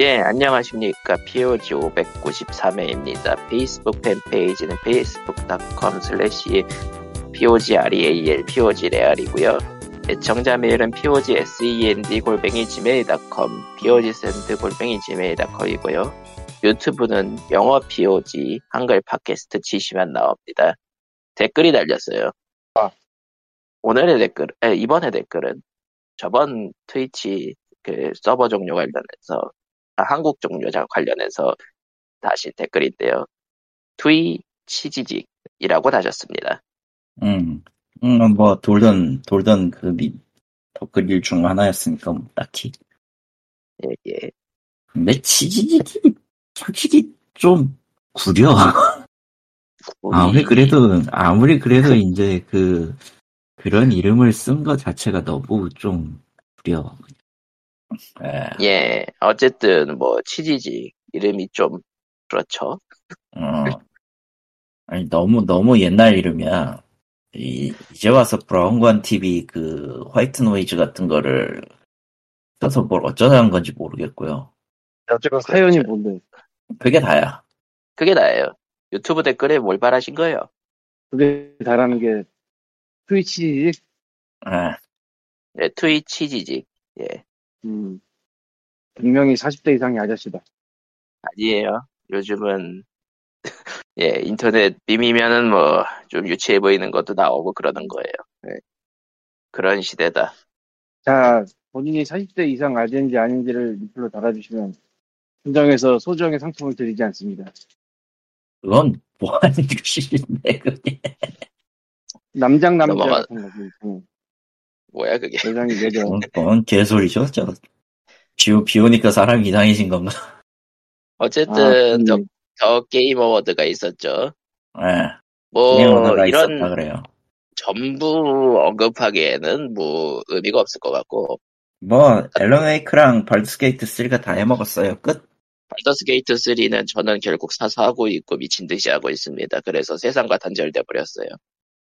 예, 안녕하십니까. POG 593회입니다. 페이스북 팬페이지는 facebook.com slash POGREAL, POGREAL이고요. 애청자 메일은 POGSEND 골뱅이 gmail.com, POGSEND 골뱅이 gmail.com이고요. 유튜브는 영어 POG, 한글 팟캐스트 치시면 나옵니다. 댓글이 달렸어요. 아. 오늘의 댓글, 에, 이번의 댓글은 저번 트위치 그 서버 종료 관련해서 아, 한국 종료자 관련해서 다시 댓글인데요. 트위 치지직이라고 다셨습니다. 음, 음, 뭐, 돌던, 돌던 그 미, 댓글 중 하나였으니까, 뭐, 딱히. 예, 예. 근데 치지직이 솔직히 좀 구려. 아무리 그래도, 아무리 그래도 이제 그, 그런 이름을 쓴 것 자체가 너무 좀 구려. 예, 예, 어쨌든 뭐 치지직 이름이 좀 그렇죠. 어. 아니, 너무, 너무 옛날 이름이야. 이, 이제 와서 브라운관 TV 그 white noise 같은 거를 써서 뭘 어쩌자는 건지 모르겠고요. 어쨌건 사연이 뭔데? 그게 다야. 그게 다예요. 유튜브 댓글에 뭘 바라신 거예요? 그게 다라는 게 트위치, 예. 네, 트위 치지직. 예, 음, 분명히 40대 이상의 아저씨다. 아니에요. 요즘은 예 인터넷 밈이면은 뭐 좀 유치해 보이는 것도 나오고 그러는 거예요. 예. 그런 시대다. 자, 본인이 40대 이상 아재인지 아닌지를 리플로 달아주시면 선정해서 소정의 상품을 드리지 않습니다. 그건 뭐 하는 짓인데, 그게. 남장 남자 넘어가- 같은 거지. 응. 뭐야 그게? 세상이. 그건, 그건 개소리죠, 저. 비, 오- 비 오니까 사람이 이상해진 건가? 어쨌든 아, 더, 음, 더 게임 어워드가 있었죠. 예. 뭐 이런 그래요. 전부 언급하기에는 뭐 의미가 없을 것 같고 뭐, 앨런 웨이크랑 발드스게이트 3가 다 해먹었어요. 끝? 발더스 게이트 3는 저는 결국 사서 하고 있고 미친 듯이 하고 있습니다. 그래서 세상과 단절돼 버렸어요.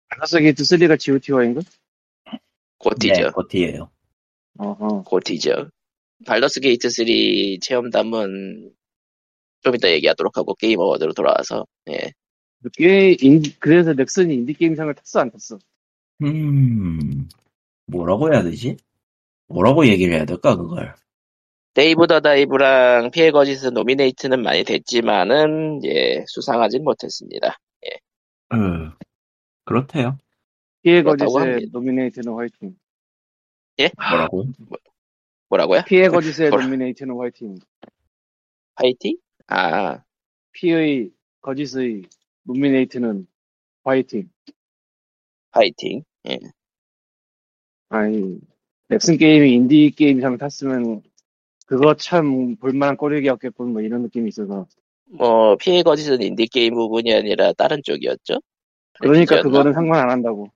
발더스 게이트 3가 GOTY인가? GOTY죠. 네, GOTY예요 어허. GOTY죠. 발더스 게이트 3 체험담은 좀 이따 얘기하도록 하고 게임 어워드로 돌아와서 예. 꽤, 인, 그래서 넥슨이 인디 게임상을 탔어, 안 탔어? 음, 뭐라고 해야 되지? 뭐라고 얘기를 해야 될까, 그걸? 데이브 더 다이버랑 P의 거짓은 nominate는 많이 됐지만은 예 수상하진 못했습니다. 음, 그렇대요. P의 거짓의. nominate는 화이팅. 뭐라고? 뭐라고요? P의 거짓의 뭐라- nominate는 화이팅. 화이팅? 아 P의 거짓의 nominate는 화이팅. 화이팅. 예. 아니, 넥슨 게임이 인디 게임상 탔으면 그거 참 볼만한 꼴이었겠군 뭐 이런 느낌이 있어서 뭐 P의 거짓은 인디 게임 부분이 아니라 다른 쪽이었죠. 그러니까? 그거는 상관 안 한다고.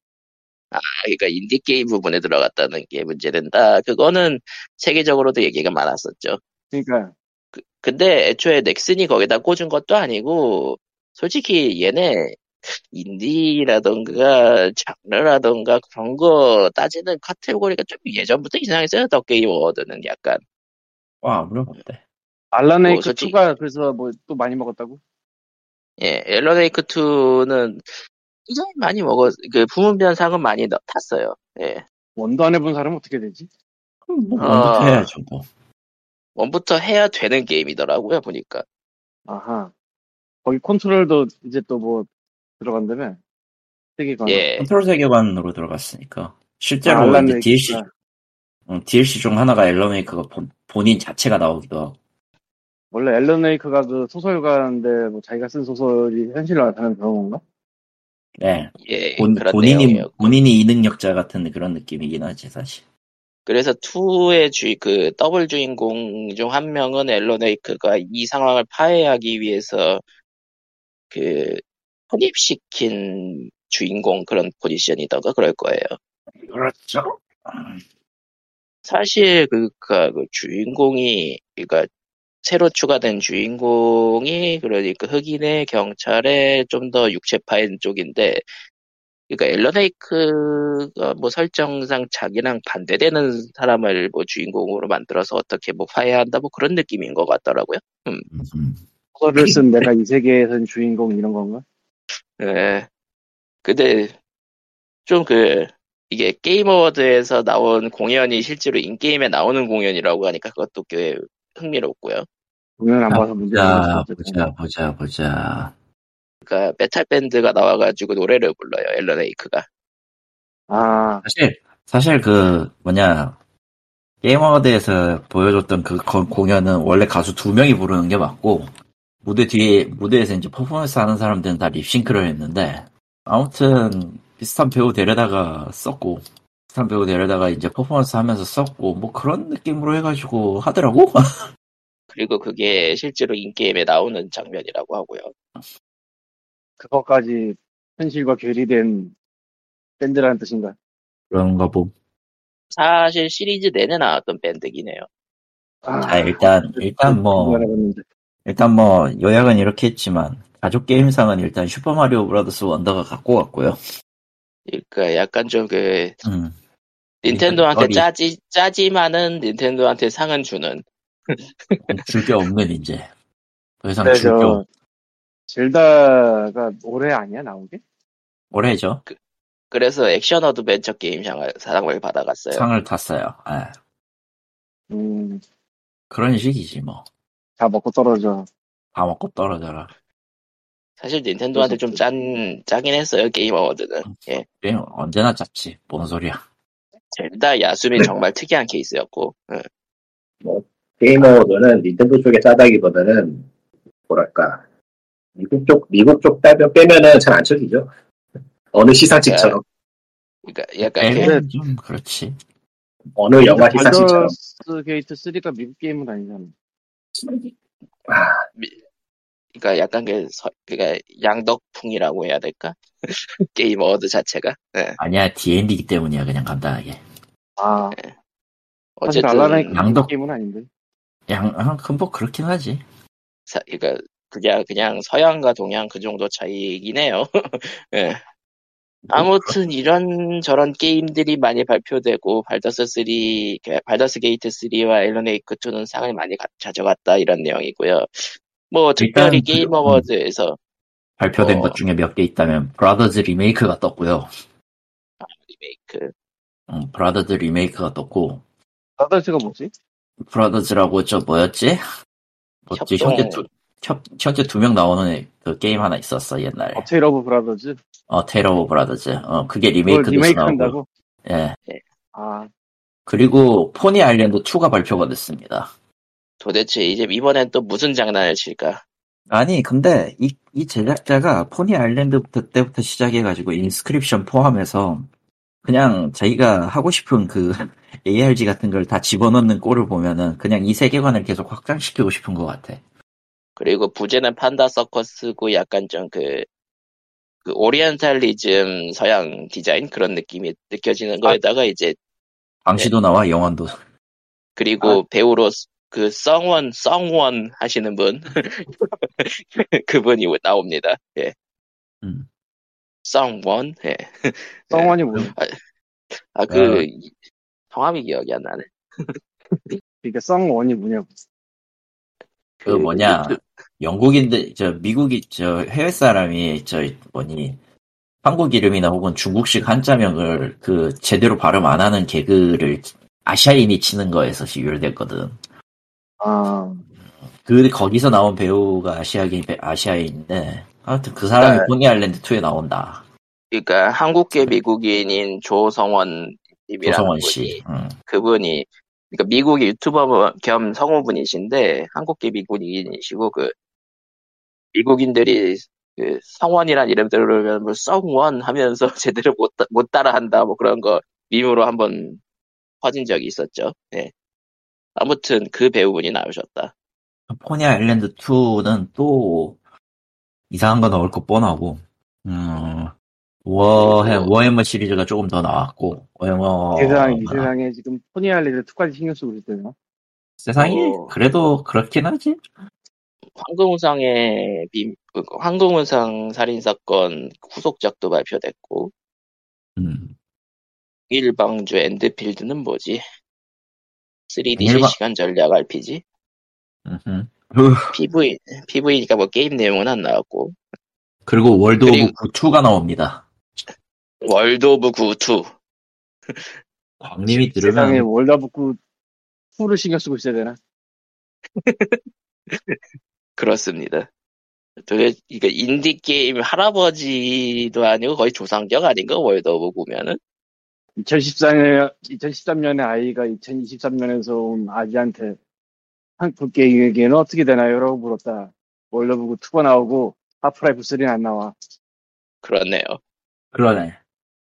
아, 그러니까 인디 게임 부분에 들어갔다는 게 문제된다. 그거는 세계적으로도 얘기가 많았었죠. 그러니까 근데 애초에 넥슨이 거기다 꽂은 것도 아니고 솔직히 얘네 인디라던가 장르라던가 그런 거 따지는 카테고리가 좀 예전부터 이상했어요. 더 게임 어워드는 약간 와, 아무렴없대. 알라네이크 뭐, 솔직히- 2가 그래서 뭐 또 많이 먹었다고? 예 엘러네이크 2는 굉장히 많이 먹었 그 부문변상은 많이 넣- 탔어요. 예 one도 안 해본 사람은 어떻게 되지? 그럼 뭐, 아. 먼저 해야죠, 뭐. one부터 해야 되는 게임이더라고요 보니까. 아하. 거기 컨트롤도 이제 또 뭐 들어간다며? 세계관. 예 컨트롤 세계관으로 들어갔으니까. 실제로 아, 이제. DLC, 응, DLC 중 하나가 앨런 웨이크가 본, 본인 자체가 나오기도 하고. 원래 앨런 웨이크가 그 소설가인데 뭐 자기가 쓴 소설이 현실로 나타나는 그런 건가? 네. 예, 본, 본인이. 본인이 이능력자 같은 그런 느낌이긴 하지, 사실. 그래서 2의 주, 그, 더블 주인공 중 한 명은 앨런 웨이크가 이 상황을 파해하기 위해서 그, 편입시킨 주인공 그런 포지션이던가 그럴 거예요. 그렇죠. 사실 그, 그, 그 주인공이, 그니까, 새로 추가된 주인공이, 그러니까 흑인의 경찰의 좀 더 육체파인 쪽인데, 그러니까 앨런웨이크가 뭐 설정상 자기랑 반대되는 사람을 뭐 주인공으로 만들어서 어떻게 뭐 화해한다 뭐 그런 느낌인 것 같더라고요. 음, 음. 그거를 쓴 내가 이 세계에선 주인공 이런 건가? 예. 근데 좀 그 이게 게임 어워드에서 나온 공연이 실제로 in-game에 나오는 공연이라고 하니까 그것도 꽤 흥미롭고요. 공연 안 봐서 문제가 보자, 보자, 보자, 보자. 그러니까 메탈 밴드가 나와가지고 노래를 불러요. 앨런 웨이크가. 아, 사실, 사실 그, 뭐냐, 게임어워드에서 보여줬던 그 거- 공연은 원래 가수 두 명이 부르는 게 맞고, 무대 뒤에, 무대에서 이제 퍼포먼스 하는 사람들은 다 립싱크를 했는데, 아무튼, 비슷한 배우 데려다가 썼고, 비슷한 배우 데려다가 이제 퍼포먼스 하면서 썼고, 뭐 그런 느낌으로 해가지고 하더라고? 그리고 그게 실제로 인게임에 나오는 장면이라고 하고요. 그것까지 현실과 괴리된 밴드라는 뜻인가? 그런가 봄. 사실 시리즈 내내 나왔던 밴드긴 해요. 아, 자, 일단, 일단 뭐. 일단 뭐, 요약은 이렇게 했지만, 가족 게임상은 일단 슈퍼마리오 브라더스 원더가 갖고 갔고요. 그러니까 약간 좀 그 음. 닌텐도한테 머리. 짜지 짜지만은 닌텐도한테 상은 주는 줄 게 없는 이제. 더 이상 근데 줄게 저 없, 젤다가 올해 아니야 나온 게? 올해죠. 그 래서 액션 어드벤처 게임 상을 상을 받아갔어요. 상을 탔어요. 예. 음, 그런 식이지 뭐. 다 먹고 떨어져. 다 먹고 떨어져라. 사실 닌텐도한테 좀 짠 짜긴 했어요 게임 어워드는. 예. 게임 언제나 짰지. 뭔 소리야. 젤다 야숨이 정말 특이한 케이스였고. 예. 게이머들은 닌텐도 쪽에 짜다기보다는 뭐랄까 미국 쪽 미국 쪽 빼면 빼면은 잘 안 쳐지죠. 어느 시상식처럼 그러니까 약간 그 게임은 좀 그렇지. 어느 영화 시상식처럼. 발더스 게이트 3가 미국 게임은 아니잖아. 아, 그러니까 약간 그 서, 그러니까 양덕풍이라고 해야 될까? 게임 어워드 자체가. 예. 아니야, D&D이기 때문이야, 그냥 간단하게. 아, 사실 어쨌든 양덕- 게임은 아닌데. 양, 아, 그럼 뭐 그렇긴 하지. 사, 그러니까 그냥 그냥 서양과 동양 그 정도 차이이긴 해요. 예. 아무튼 이런 저런 게임들이 많이 발표되고 발더스 3, 그 발더스 게이트 3와 앨런 웨이크 2는 상을 많이 가, 가져갔다 이런 내용이고요. 뭐 특별히 일단 그- 게임 음. 어워드에서 발표된 어. 것 중에 몇 개 있다면, 브라더즈 리메이크가 떴고요. 리메이크 음, 브라더즈 리메이크가 떴고, 발더스가 뭐지? 브라더즈라고 저 뭐였지? 뭐지? 협동. 현재 두, 협, 현재 두 명 나오는 그 게임 하나 있었어, 옛날에. 어 테일 오브 브라더즈? 어, 테러 오브 브라더즈. 어, 그게 리메이크 나오고. 한다고? 예. 아, 그리고 포니 아일랜드 2가 발표가 됐습니다. 도대체 이제 이번엔 또 무슨 장난을 칠까? 아니, 근데 이, 이 제작자가 포니 아일랜드 때부터 시작해가지고 인스크립션 포함해서 그냥 자기가 하고 싶은 그 ARG 같은 걸 다 집어넣는 꼴을 보면은 그냥 이 세계관을 계속 확장시키고 싶은 것 같아. 그리고 부제는 판다 서커스고 약간 좀 그, 그 오리엔탈리즘 서양 디자인 그런 느낌이 느껴지는 거에다가 이제 방시도 나와, 영원도. 그리고 배우로 그 썽원 썽원 하시는 분 그분이 나옵니다. 예. 음. 썽원 예. 성원이 뭐야? 아그 성함이 기억이 안 나네. 그러니까 성원이 뭐냐고. 그 뭐냐, 영국인들, 저, 미국이, 저, 해외 사람이, 저, 뭐니, 한국 이름이나 혹은 중국식 한자명을 그, 제대로 발음 안 하는 개그를 아시아인이 치는 거에서 유래됐거든. 아, 그, 거기서 나온 배우가 아시아인, 아시아인인데, 아무튼 그 사람이 네. 포니 아일랜드 2에 나온다. 그러니까 한국계 미국인인 조성원 님이라는 분이 씨. 응. 그분이 그러니까 미국의 유튜버 겸 성우분이신데 한국계 미국인이시고 그 미국인들이 그 성원이란 이름 들으면 뭐 성원 하면서 제대로 못, 따- 못 따라한다 뭐 그런 거 밈으로 한번 퍼진 적이 있었죠. 예. 아무튼 그 배우분이 나오셨다. 포니 아일랜드 2는 또, 이상한 거 나올 거 뻔하고, 음, 워해, 그리고- 워해머 시리즈가 조금 더 나왔고, 워해머. 세상, 이 세상에 지금 포니 아일랜드 2까지 신경 쓰고 있대요. 세상이 어. 그래도 그렇긴 하지. 황금우상의 빔, 그 황금우상 살인사건 후속작도 발표됐고, 음. 명일방주 엔드필드는 뭐지? 3D 일방- 실시간 전략 RPG? 그, PV, PV니까 뭐 게임 내용은 안 나왔고. 그리고 월드 그리고- 오브 2가 나옵니다. 월드 오브 구 2. 쾅님이 세상에 들으면 월드 오브 구 2를 신경 쓰고 있어야 되나? 그렇습니다. 도대 이게 인디 게임 할아버지도 아니고 거의 조상격 아닌가 월드 오브 구면은 2014년, 2013년에 아이가 2023년에서 온 아기한테 한국 게임에게는 어떻게 되나요? 라고 물었다. 월드 오브 구 2가 나오고 하프라이프 3는 안 나와. 그렇네요. 그러네.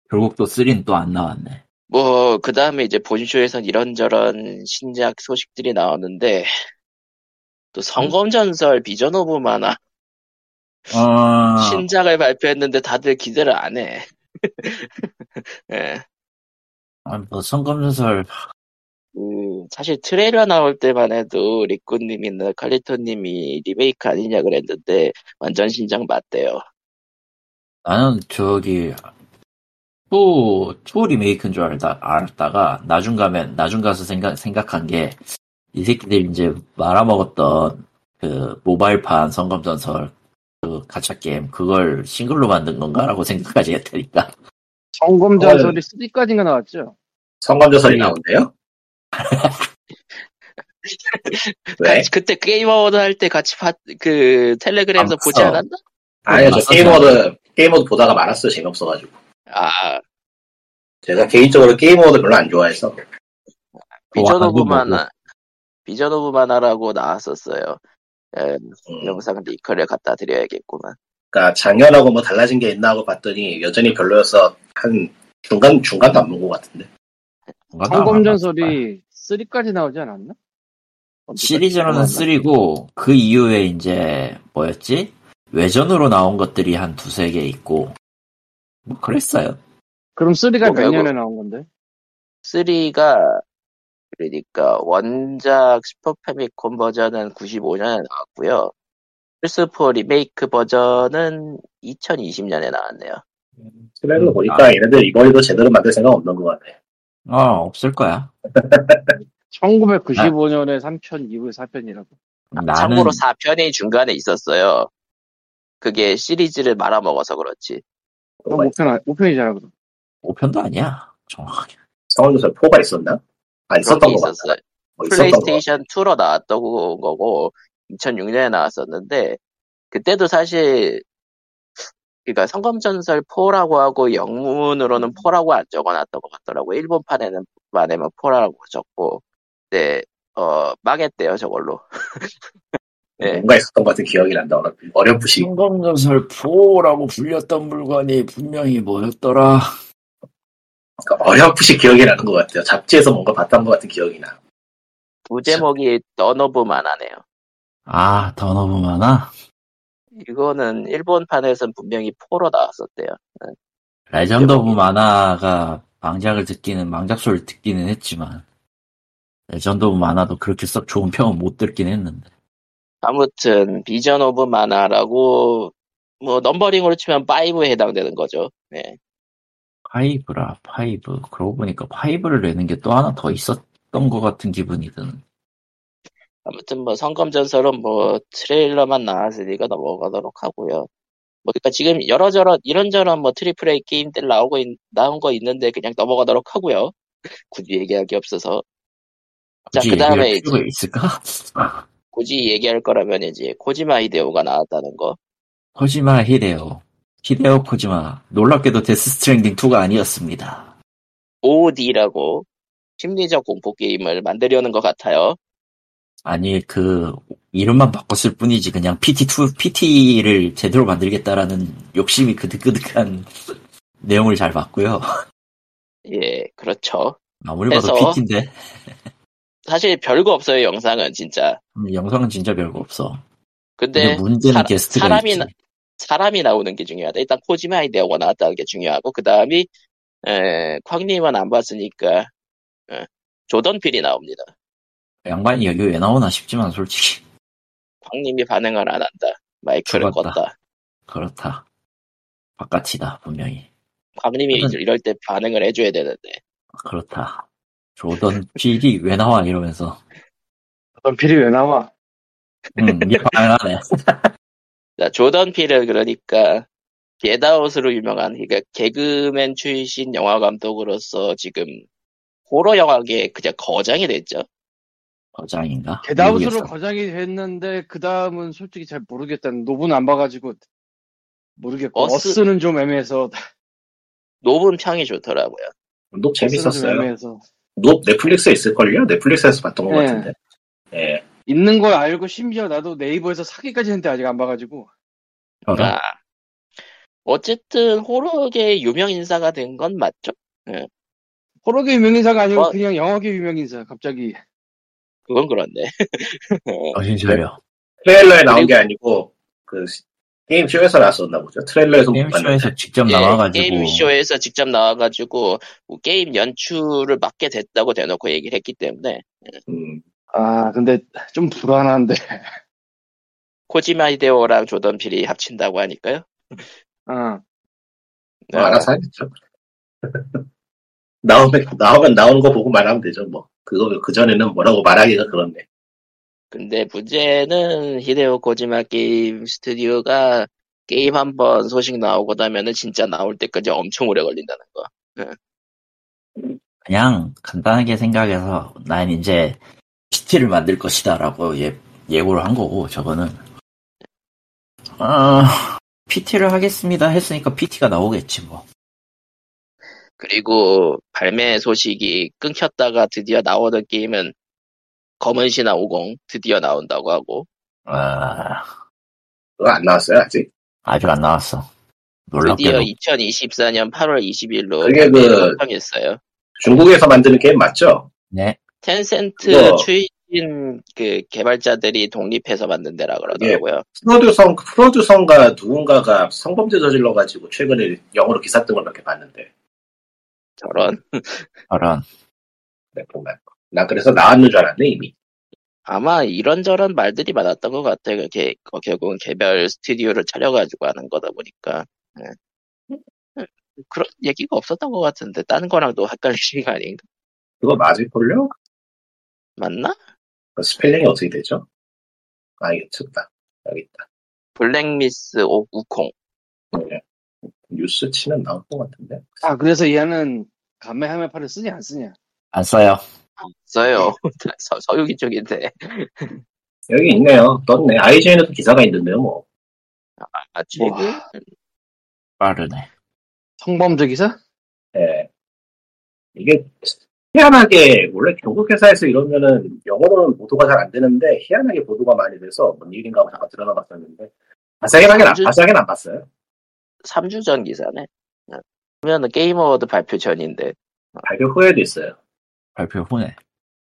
결국 또 3는 또 안 나왔네. 뭐 그 다음에 이제 본쇼에선 이런저런 신작 소식들이 나오는데 또 성검전설 비전 오브 마나 아, 신작을 발표했는데 다들 기대를 안 해. 예. 아니, 뭐 성검전설 그 사실 트레일러 나올 때만 해도 리꾸님이나 칼리토님이 리메이크 아니냐 그랬는데 완전 신작 맞대요. 나는 저기 two, two 리메이크인 줄 알다, 알았다가 나중 가면 나중 가서 생각 생각한 게 이 새끼들 이제 말아먹었던 그 모바일판 성검전설 그 가챠 게임 그걸 싱글로 만든 건가라고 생각까지 했다니까. 성검전설이 3까지인가 나왔죠? 성검전설이 네. 나온대요? 왜? 같이 그때 게임 어워드 할 때 같이 봐, 그 텔레그램에서 안 보지 봤어. 않았나? 아니요, 저 맞았어요. 게임 어워드, 게임 어워드 보다가 말았어요. 재미없어가지고. 아 제가 개인적으로 게임 어워드 별로 안 좋아해서. 비전 뭐, 오브 만화 비전 오브 마나라고 나왔었어요. 에, 음, 영상 링크를 갖다 드려야겠구만. 그러니까 작년하고 뭐 달라진 게 있나 하고 봤더니 여전히 별로여서 한 중간, 중간도 안 본 것 같은데. 성검전설이 3까지 나오지 않았나? 시리즈로는 3고 그 이후에 이제 뭐였지? 외전으로 나온 것들이 한 두세 개 있고 뭐 그랬어요. 그럼 3가 뭐몇 년에 나온 건데? 3가 그러니까 원작 슈퍼 패미콘 버전은 95년에 나왔고요. 플스4 리메이크 버전은 2020년에 나왔네요. 트레일러 음, 보니까 아. 얘네들 이거에도 제대로 만들 생각 없는 것 같아. 어 없을 거야. 1995년에 3편, 이후에 4편이라고. 나는 참고로 4편이 중간에 있었어요. 그게 시리즈를 말아먹어서 그렇지. 그럼 5편, 5편이잖아, 그럼. 5편도 아니야. 정확하게. 성감조설 4가 있었나? 아, 있었던 같아. 있었어요. 어. 플레이스테이션 2로 나왔던 거고 2006년에 나왔었는데 그때도 사실 그러니까 성검전설 4라고 하고 영문으로는 4라고 안 적어놨던 것 같더라고. 일본판에는 만에만 4라고 적고 네, 어 망했대요 저걸로. 네. 뭔가 있었던 것 같은 기억이 난다. 어렴- 어렴풋이. 성검전설 4라고 불렸던 물건이 분명히 뭐였더라. 그러니까 어렴풋이 기억이 나는 것 같아요. 잡지에서 뭔가 봤던 것 같은 기억이 나. 부제목이 Dawn of Mana네요. 아, 더 너무 많아? 이거는 일본판에선 분명히 4로 나왔었대요. Legend of 제목이. Mana가 망작을 듣기는, 망작 소리를 듣기는 했지만, Legend of Mana도 그렇게 썩 좋은 평은 못 듣긴 했는데. 아무튼 Vision of Mana라고 뭐 numbering으로 치면 5에 해당되는 거죠. 네. five라, five. 그러고 보니까 five를 내는 게 또 하나 더 있었던 것 같은 기분이 드는. 아무튼 뭐 성검전설은 뭐 트레일러만 나왔으니까 넘어가도록 하고요. 뭐 그러니까 지금 여러저런 이런저런 뭐 triple A 게임들 나오고 있- 나온 거 있는데 그냥 넘어가도록 하고요. 굳이 얘기할 게 없어서 자, 그다음에 있을까? 굳이 얘기할 거라면 이제 코지마 히데오가 나왔다는 거. 코지마 히데오. 히데오 코지마. 놀랍게도 Death Stranding 2가 아니었습니다. OD라고 심리적 공포 게임을 만들려는 것 같아요. 아니, 그, 이름만 바꿨을 뿐이지, 그냥 PT2, PT를 제대로 만들겠다라는 욕심이 그득그득한 내용을 잘 봤고요. 예, 그렇죠. 아무리 봐도 PT인데, 사실 별거 없어요, 영상은 진짜. 영상은 진짜 별거 없어. 근데 근데 문제는 사- 게스트가 사람이 있지. 나- 사람이 나오는 게 중요하다. 일단 코지마 히데오가 나왔다는 게 중요하고 그 다음이 에, 광님은 안 봤으니까 에, 조던 필이 나옵니다. 양반이 여기 왜 나오나 싶지만 솔직히 광님이 반응을 안 한다. 마이크를 죽었다. 껐다. 그렇다. 바깥이다 분명히. 광님이 저는- 이럴 때 반응을 해줘야 되는데. 그렇다. 조던 필이 왜 나와 이러면서 어떤 필이 왜 나와? 음. 자, 조던 필은 그러니까 게다웃으로 유명한 그러니까 개그맨 출신 영화 감독으로서 지금 호러 영화계 그냥 거장이 됐죠. 거장인가? 게다웃으로. 거장이 됐는데 그 다음은 솔직히 잘 모르겠다는 노브는 안 봐가지고 모르겠고 어스- 어스는 좀 애매해서 노분 평이 좋더라고요. 녹 재밌었어요. 애매해서 녹 넷플릭스에 있을걸요? 넷플릭스에서 봤던 것 네. 같은데. 예. 있는 걸 알고 심지어 나도 네이버에서 사기까지 했는데 아직 안 봐가지고? 아, 어쨌든 호러계 유명 인사가 된 건 맞죠? 호러계 유명 인사가 아니고 어. 그냥 영화계 유명 인사 갑자기 그건 그런데. 정신 차려. 트레일러에 나온 그리고- 게 아니고, 그, 게임쇼에서 나왔었나 보죠. 트레일러에서. 게임쇼에서 직접 예, 나와가지고 게임쇼에서 직접 나와가지고 뭐 게임 연출을 맡게 됐다고 대놓고 얘기를 했기 때문에 음, 아 근데 좀 불안한데 코지마 히데오랑 조던 필이 합친다고 하니까요. 아 뭐 알아서 하겠죠. 나오면, 나오면 나오는 거 보고 말하면 되죠, 뭐. 그거, 그 전에는 뭐라고 말하기가 그렇네. 근데 문제는 히데오 코지마 게임 스튜디오가 게임 한 번 소식 나오고 나면은 진짜 나올 때까지 엄청 오래 걸린다는 거. 그냥 간단하게 생각해서 난 이제 PT를 만들 것이다라고 예, 예고를 한 거고 저거는. 아 PT를 하겠습니다 했으니까 PT가 나오겠지 뭐. 그리고 발매 소식이 끊겼다가 드디어 나오던 게임은 검은 신화 50 드디어 나온다고 하고 아, 그거 안 나왔어요, 아직? 아직 안 나왔어 드디어 놀랍게도 2024년 8월 20일로 그게 그- 확정했어요. 중국에서 만드는 게임 맞죠? 네 텐센트 그거- 출신 그 개발자들이 독립해서 만든 데라 그러더라고요. 프로듀성, 프로듀성가 누군가가 성범죄 저질러 가지고 최근에 영어로 기사 뜬 걸 몇 개 봤는데. 저런 저런 네, 보면. 나 그래서 나왔는 줄 알았네, 이미. 아마 이런저런 말들이 많았던 것 같아요. 그게 어, 결국은 개별 스튜디오를 차려가지고 하는 거다 보니까 예. 그런 얘기가 없었던 것 같은데 다른 거랑도 헷갈리신 거 아닌가? 그거 맞을걸요? 맞나? 그 스펠링이 어떻게 되죠? 아, 이거 쳤다. 여기 있다. Black Myth 오 Wukong 네. 뉴스 치면 나올 것 같은데. 아, 그래서 얘는 카메하메파를 쓰냐 안 쓰냐 안 써요 써요. 서, 서유기 쪽인데 여기 있네요. 떴네. IGN에도 기사가 있는데요, 뭐. 아 최근 와. 빠르네 성범죄 기사? 예. 이게 희한하게 원래 중국 회사에서 이러면은 영어로는 보도가 잘 안 되는데 희한하게 보도가 많이 돼서 뭔 일인가 하고 잠깐 들어가 봤었는데 자세하게는 안, 아주- 자세하게는 안 봤어요. 3주 전 기사네. 예. 그러면은 Game Award 발표 전인데 발표 후에도 있어요. 발표 후네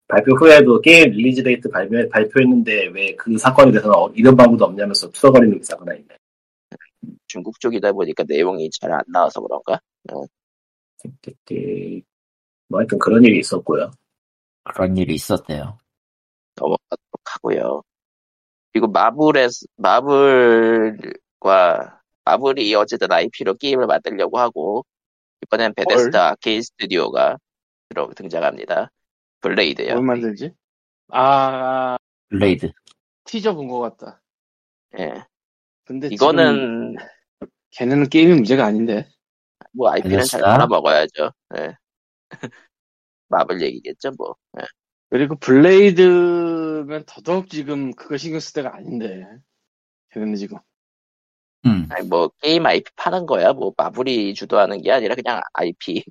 발표 후에도 게임 release date 발표, 발표했는데 왜 그 사건에 대해서는 어- 이런 방법도 없냐면서 투덜거리는 기사가 하나 있네. 중국 쪽이다 보니까 내용이 잘 안 나와서 그런가? 띠띠. 뭐 하여튼 그런 일이 있었고요. 그런 일이 있었대요 넘어가도록 하고요. 그리고 마블의 마블과 마블이 어쨌든 IP로 게임을 만들려고 하고 이번엔 베데스다 아케인 스튜디오가 들어 등장합니다. Blade요. 뭘 만들지? 아, Blade teaser 본 것 같다. 예. 근데 이거는 지금 걔네는 게임이 문제가 아닌데. 뭐 IP는 잘 Bethesda? 팔아먹어야죠. 예. 마블 얘기겠죠 뭐. 예. 그리고 Blade면 더더욱 지금 그거 신경 쓸 때가 아닌데. 걔네는 지금. 음 아니 뭐 게임 IP 파는 거야. 뭐 Marvel이 주도하는 게 아니라 그냥 IP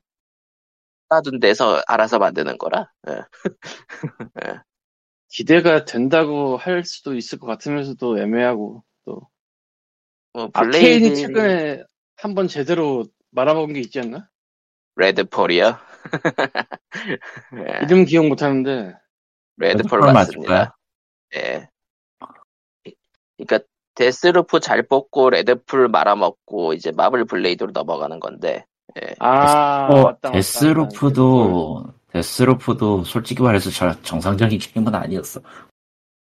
놔둔 데서 알아서 만드는 거라. 예. 기대가 된다고 할 수도 있을 것 같으면서도 애매하고 또뭐 Arkane이 Blade 최근에 한번 제대로 말아먹은 게 있지 않나? Redfall이요. 예, 이름 기억 못하는데 Redfall Redfall 맞습니다. 예. 그러니까 Deathloop 잘 뽑고 Redfall 말아먹고 이제 Marvel Blade로 넘어가는 건데 예. 아 어, 맞다, 맞다, Deathloop도 Deathloop도 솔직히 말해서 저 정상적인 게임은 아니었어.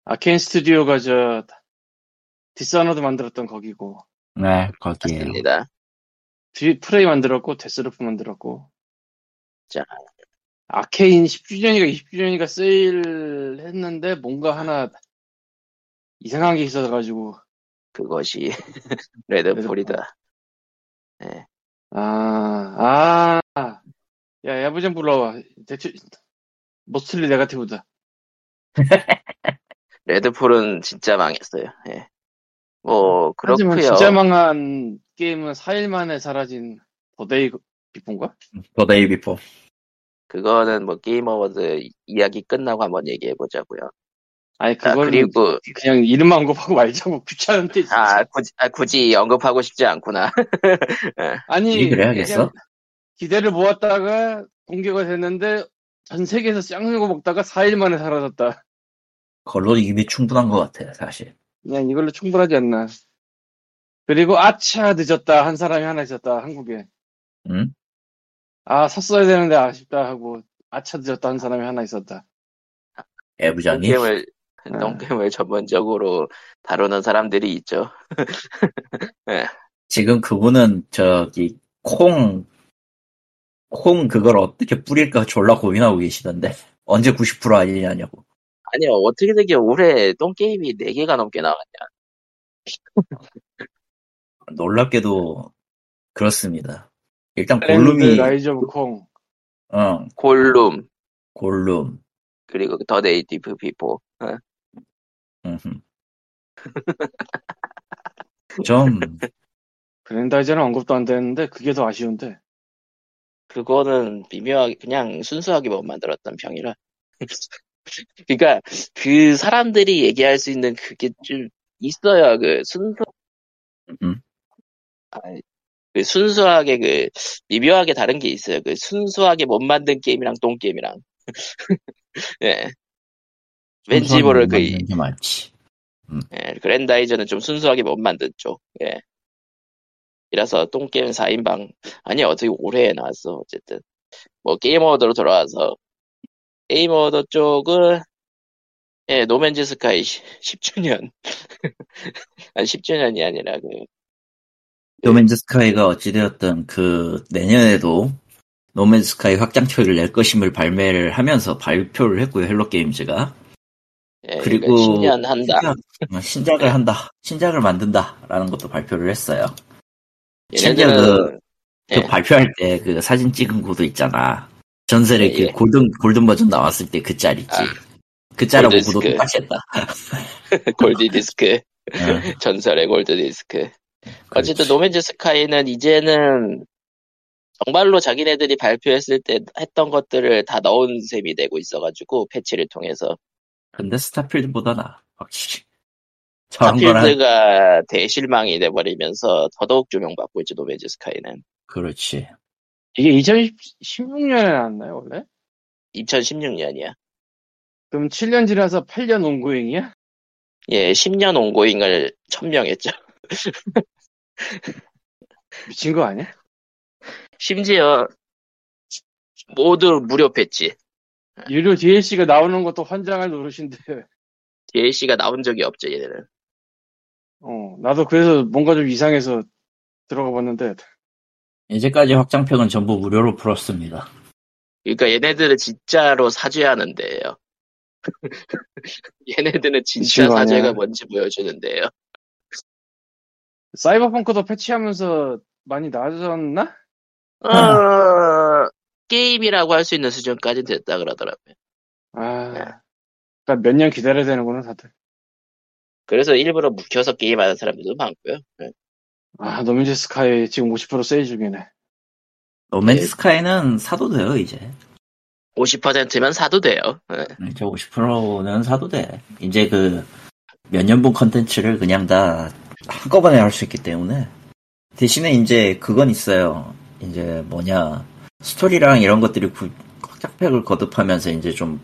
Arkane Studio가 저 Dishonored 만들었던 거기고 네 거기에요 맞습니다. 뒤 Prey 만들었고 Deathloop 만들었고 자. Arkane 10주년이가 20주년이가 세일 했는데 뭔가 하나 이상한 게 있어가지고 그것이 Redfall이다. 네. 아, 아, 야, 야부 좀 불러와. 대체, mostly negative다. Redfall은 진짜 망했어요. 예. 뭐 하지만 그렇고요. 진짜 망한 게임은 4일 만에 사라진 The Day Before인가? The Day Before. 그거는 뭐 Game Award 이야기 끝나고 한번 얘기해 보자고요. 아니, 아, 그걸 그리고 그냥 이름만 언급하고 말자고 귀찮은데. 진짜. 아 굳이, 아, 굳이 언급하고 싶지 않구나. 아니, 얘기를 해야겠어? 그냥 기대를 모았다가 공개가 됐는데 전 세계에서 짱들고 먹다가 4일 만에 사라졌다. 걸로 이미 충분한 것 같아, 사실. 그냥 이걸로 충분하지 않나. 그리고 아차 늦었다 한 사람이 하나 있었다 한국에. 응? 아 샀어야 되는데 아쉽다 하고 아차 늦었다 한 사람이 하나 있었다. 애부장이. 똥게임을 아. 똥게임을 전문적으로 다루는 사람들이 있죠. 지금 그분은 저기 콩, 콩 그걸 어떻게 뿌릴까 졸라 고민하고 계시던데. 언제 90% 아니냐냐고. 아니요 어떻게 되게 올해 똥게임이 4개가 넘게 나왔냐. 놀랍게도 그렇습니다. 일단 Gollum이, Rise of Kong. 어, Gollum Gollum. 그리고 더 네이티브 피포. 어. 좀, 그랜다이저는 언급도 안 되는데 그게 더 아쉬운데. 그거는 미묘하게 그냥 순수하게 못 만들었던 평이라. 그러니까 그 사람들이 얘기할 수 있는 그게 좀 있어요. 그 순수 음. 아, 그 순수하게 그 미묘하게 다른 게 있어요. 그 순수하게 못 만든 게임이랑 똥 게임이랑. 예. 왠지 모를 그게 많지. 예, 그랜다이저는 좀 순수하게 못 만든 쪽. 예. 이라서 똥게임 4인방 아니 어떻게 올해 나왔어 어쨌든. 뭐 Game Award로 돌아와서. Game Award 쪽은 예 No Man's Sky 10주년. 아니 10주년이 아니라 그. 노맨즈 스카이가 어찌되었든 그 내년에도 No Man's Sky 확장팩을 낼 것임을 발매를 하면서 발표를 했고요 Hello Games가 예, 그리고 그러니까 10년 한다. 신작, 어, 신작 을 한다. 신작을 만든다라는 것도 발표를 했어요. 얘네들은 그, 예. 그 발표할 때 그 사진 찍은 구도 있잖아. 전설의 예, 그 예. golden golden 버전 나왔을 때 그 짤 있지. 아, 그 짤하고 구도. 똑같이 했다. 골드 디스크. 어, 전설의 골드 디스크. 어쨌든. No Man's Sky는 이제는 정말로 자기네들이 발표했을 때 했던 것들을 다 넣은 셈이 되고 있어가지고 패치를 통해서 근데 Starfield보다 나 확실히 저런 Starfield가 대실망이 돼버리면서 더더욱 조명받고 있죠 노맨즈 스카이는 그렇지 이게 2016년에 나왔나요 원래? 2016년이야 그럼 7년 지나서 8년 온고잉이야? 예 10년 온고잉을 천명했죠 미친 거 아니야? 심지어 모두 무료 패치 유료 DLC가 나오는 것도 환장할 노릇인데. DLC가 나온 적이 없죠 얘네는 어 나도 그래서 뭔가 좀 이상해서 들어가 봤는데 이제까지 확장팩은 전부 무료로 풀었습니다 그러니까 얘네들은 진짜로 사죄하는데요 얘네들은 진짜. 사죄가 뭔지 보여주는데요 사이버펑크도 패치하면서 많이 나아졌나? 어, 게임이라고 할 수 있는 수준까지 됐다 그러더라고요. 아, 네. 그러니까 몇 년 기다려야 되는구나 다들. 그래서 일부러 묵혀서 게임하는 사람들도 많고요. 네. 아 No Man's Sky 지금 50% 세일 중이네. No Man's 예. Sky는 사도 돼요 이제 50%면 사도 돼요. 네. 이제 50%는 사도 돼 이제 그 몇 년분 컨텐츠를 그냥 다 한꺼번에 할 수 있기 때문에 대신에 이제 그건 있어요 이제 뭐냐 스토리랑 이런 것들이 구- 확장팩을 거듭하면서 이제 좀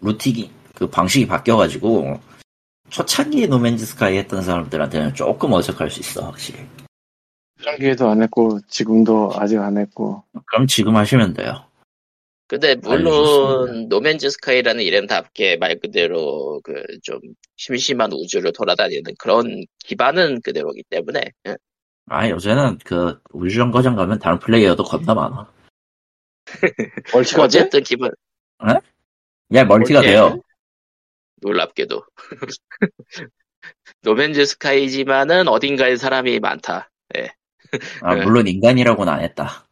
루틴이 그 방식이 바뀌어가지고 초창기에 No Man's Sky 했던 사람들한테는 조금 어색할 수 있어 확실히 초기에도 안 했고 지금도 아직 안 했고. 그럼 지금 하시면 돼요 근데 알겠습니다. 물론 No Man's Sky라는 이름답게 말 그대로 그 좀 심심한 우주를 돌아다니는 그런 기반은 그대로기 때문에 예. 아, 요새는 그 우주 정거장 가면 다른 플레이어도 겁나 많아. 멀티가 돼? 어쨌든 기본 야, 멀티가 멀티. 돼요. 놀랍게도 No Man's Sky지만은 어딘가에 사람이 많다. 아, 네. 물론 인간이라고는 안 했다.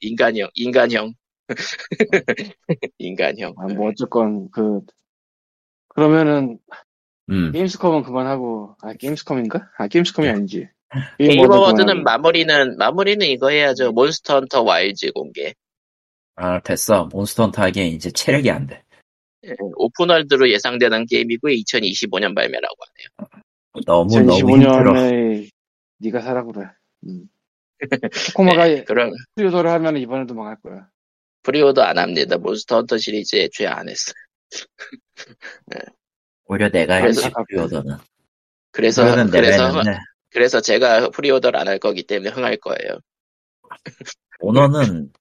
인간형, 인간형, 인간형. 아, 뭐 어쨌건 그 그러면은 음. Gamescom은 그만하고 아 Gamescom인가? 아 Gamescom이 아니지. 게임 워드 어워드는 그만하고. 마무리는 마무리는 이거 해야죠. Monster Hunter Wilds 공개. 아, 됐어. Monster Hunter 하기엔 이제 체력이 안 돼. 예, open world로 예상되는 게임이고 2025년 발매라고 하네요. 너무, 너무 힘들어. 2025년에 네가 사라 그래. 음. 코코마가 네, 그럼 pre-order를 하면 이번에도 망할 거야. pre-order 안 합니다. Monster Hunter 시리즈 애초에 안 했어. 오히려 내가 그래서- 해야지, pre-order는. 그래서 그래서 내년에 그래서 제가 pre-order를 안 할 거기 때문에 흥할 거예요. 오너는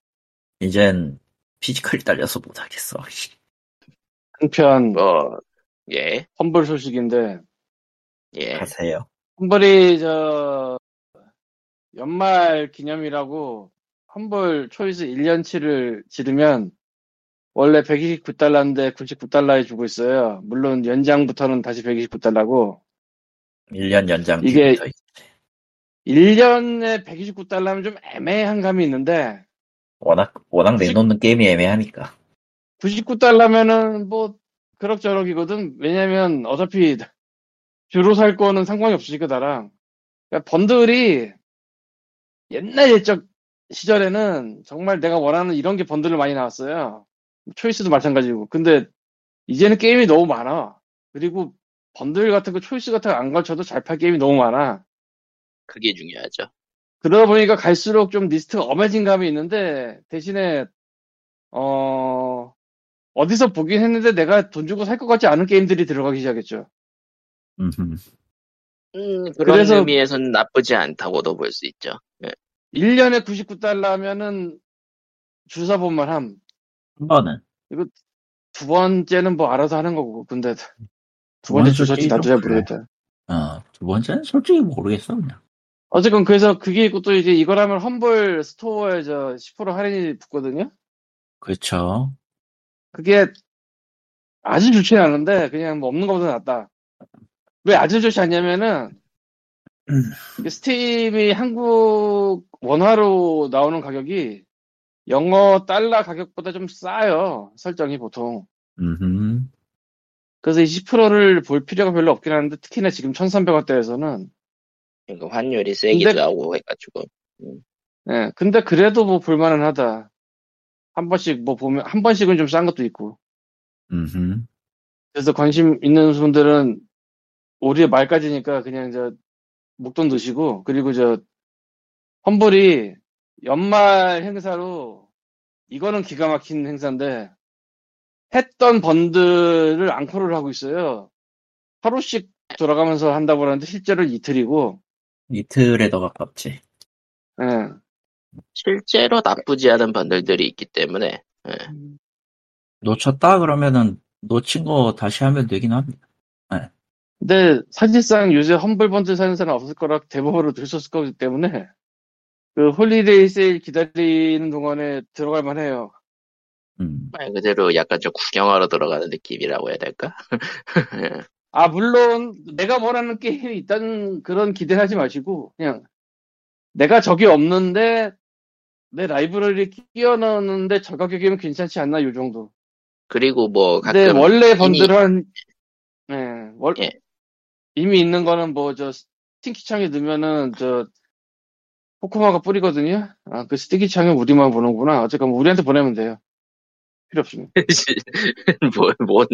이젠 physical이 딸려서 못하겠어. 한편 뭐 예, Humble 소식인데 예. 하세요. Humble이 저 연말 기념이라고 Humble Choice 1년치를 지르면 원래 129달러인데 99달러에 주고 있어요. 물론 연장부터는 다시 129달러고 1년 연장 이게- 뒤부터 1년에 129달러면 좀 애매한 감이 있는데 워낙, 워낙 내놓는 게임이 애매하니까. 99달러면은 뭐 그럭저럭이거든. 왜냐면 어차피 주로 살 거는 상관이 없으니까 나랑. 그러니까 번들이 옛날 옛적 시절에는 정말 내가 원하는 이런 게 번들을 많이 나왔어요. 초이스도 마찬가지고. 근데 이제는 게임이 너무 많아. 그리고 번들 같은 거 초이스 같은 거 안 걸쳐도 잘 팔 게임이 너무 많아. 그게 중요하죠. 그러다 보니까 갈수록 좀 리스트가 엄해진 감이 있는데 대신에 어 어디서 보긴 했는데 내가 돈 주고 살 것 같지 않은 게임들이 들어가기 시작했죠. 음, 그런 그래서- 의미에서는 나쁘지 않다고도 볼 수 있죠. 예. 1년에 99달러면은 주사 본만 함. 한 번은. 두 번째는 뭐 알아서 하는 거고. 근데 두두 번째 주사지 나도 잘. 모르겠다. 어, 두 번째는 솔직히 모르겠어, 그냥. 어쨌건 그래서 그게 있고 또 이제 이거라면 험블 스토어에 저 10% 할인이 붙거든요. 그렇죠. 그게 아주 좋지 않은데 그냥 뭐 없는 것보다 낫다. 왜 아주 좋지 않냐면은 음. 스팀이 한국 원화로 나오는 가격이 영어 달러 가격보다 좀 싸요. 설정이 보통. 음, 그래서 이 10%를 볼 필요가 별로 없긴 한데 특히나 지금 1300원대에서는 그러니까 환율이 세기도 근데- 하고 해가지고. 예, 근데 그래도 뭐 볼만은 하다. 한 번씩 뭐 보면 한 번씩은 좀 싼 것도 있고. 음, 그래서 관심 있는 분들은 올해 말까지니까 그냥 저 목돈 넣으시고 그리고 저 험블이 연말 행사로 이거는 기가 막힌 행사인데 했던 번들을 앙코를 하고 있어요. 하루씩 돌아가면서 한다고 하는데 실제로 이틀이고 이틀에 더 가깝지. 예. 실제로 나쁘지 않은 bundle들이 있기 때문에 놓쳤다 그러면은 놓친 거 다시 하면 되긴 합니다. 근데 사실상 요새 Humble Bundle 사는 사람 없을 거라 대부분으로 들었을 거기 때문에 그 holiday sale 기다리는 동안에 들어갈 만해요. 음, 말 그대로 약간 좀 구경하러 들어가는 느낌이라고 해야 될까? 아, 물론 내가 원하는 게임이 있다는 그런 기대를 하지 마시고 그냥 내가 적이 없는데 내 라이브러리 끼워 넣었는데 저 가격이면 괜찮지 않나 요 정도. 그리고 뭐 근데 원래 번들은 예, 월- 예. 이미 있는 거는 뭐 저 스팅키창에 넣으면은 저 코코마가 뿌리거든요. 아, 그 스팅키창에 우리만 보는구나. 어쨌건 우리한테 보내면 돼요. 필요 없으면. 뭐, 뭔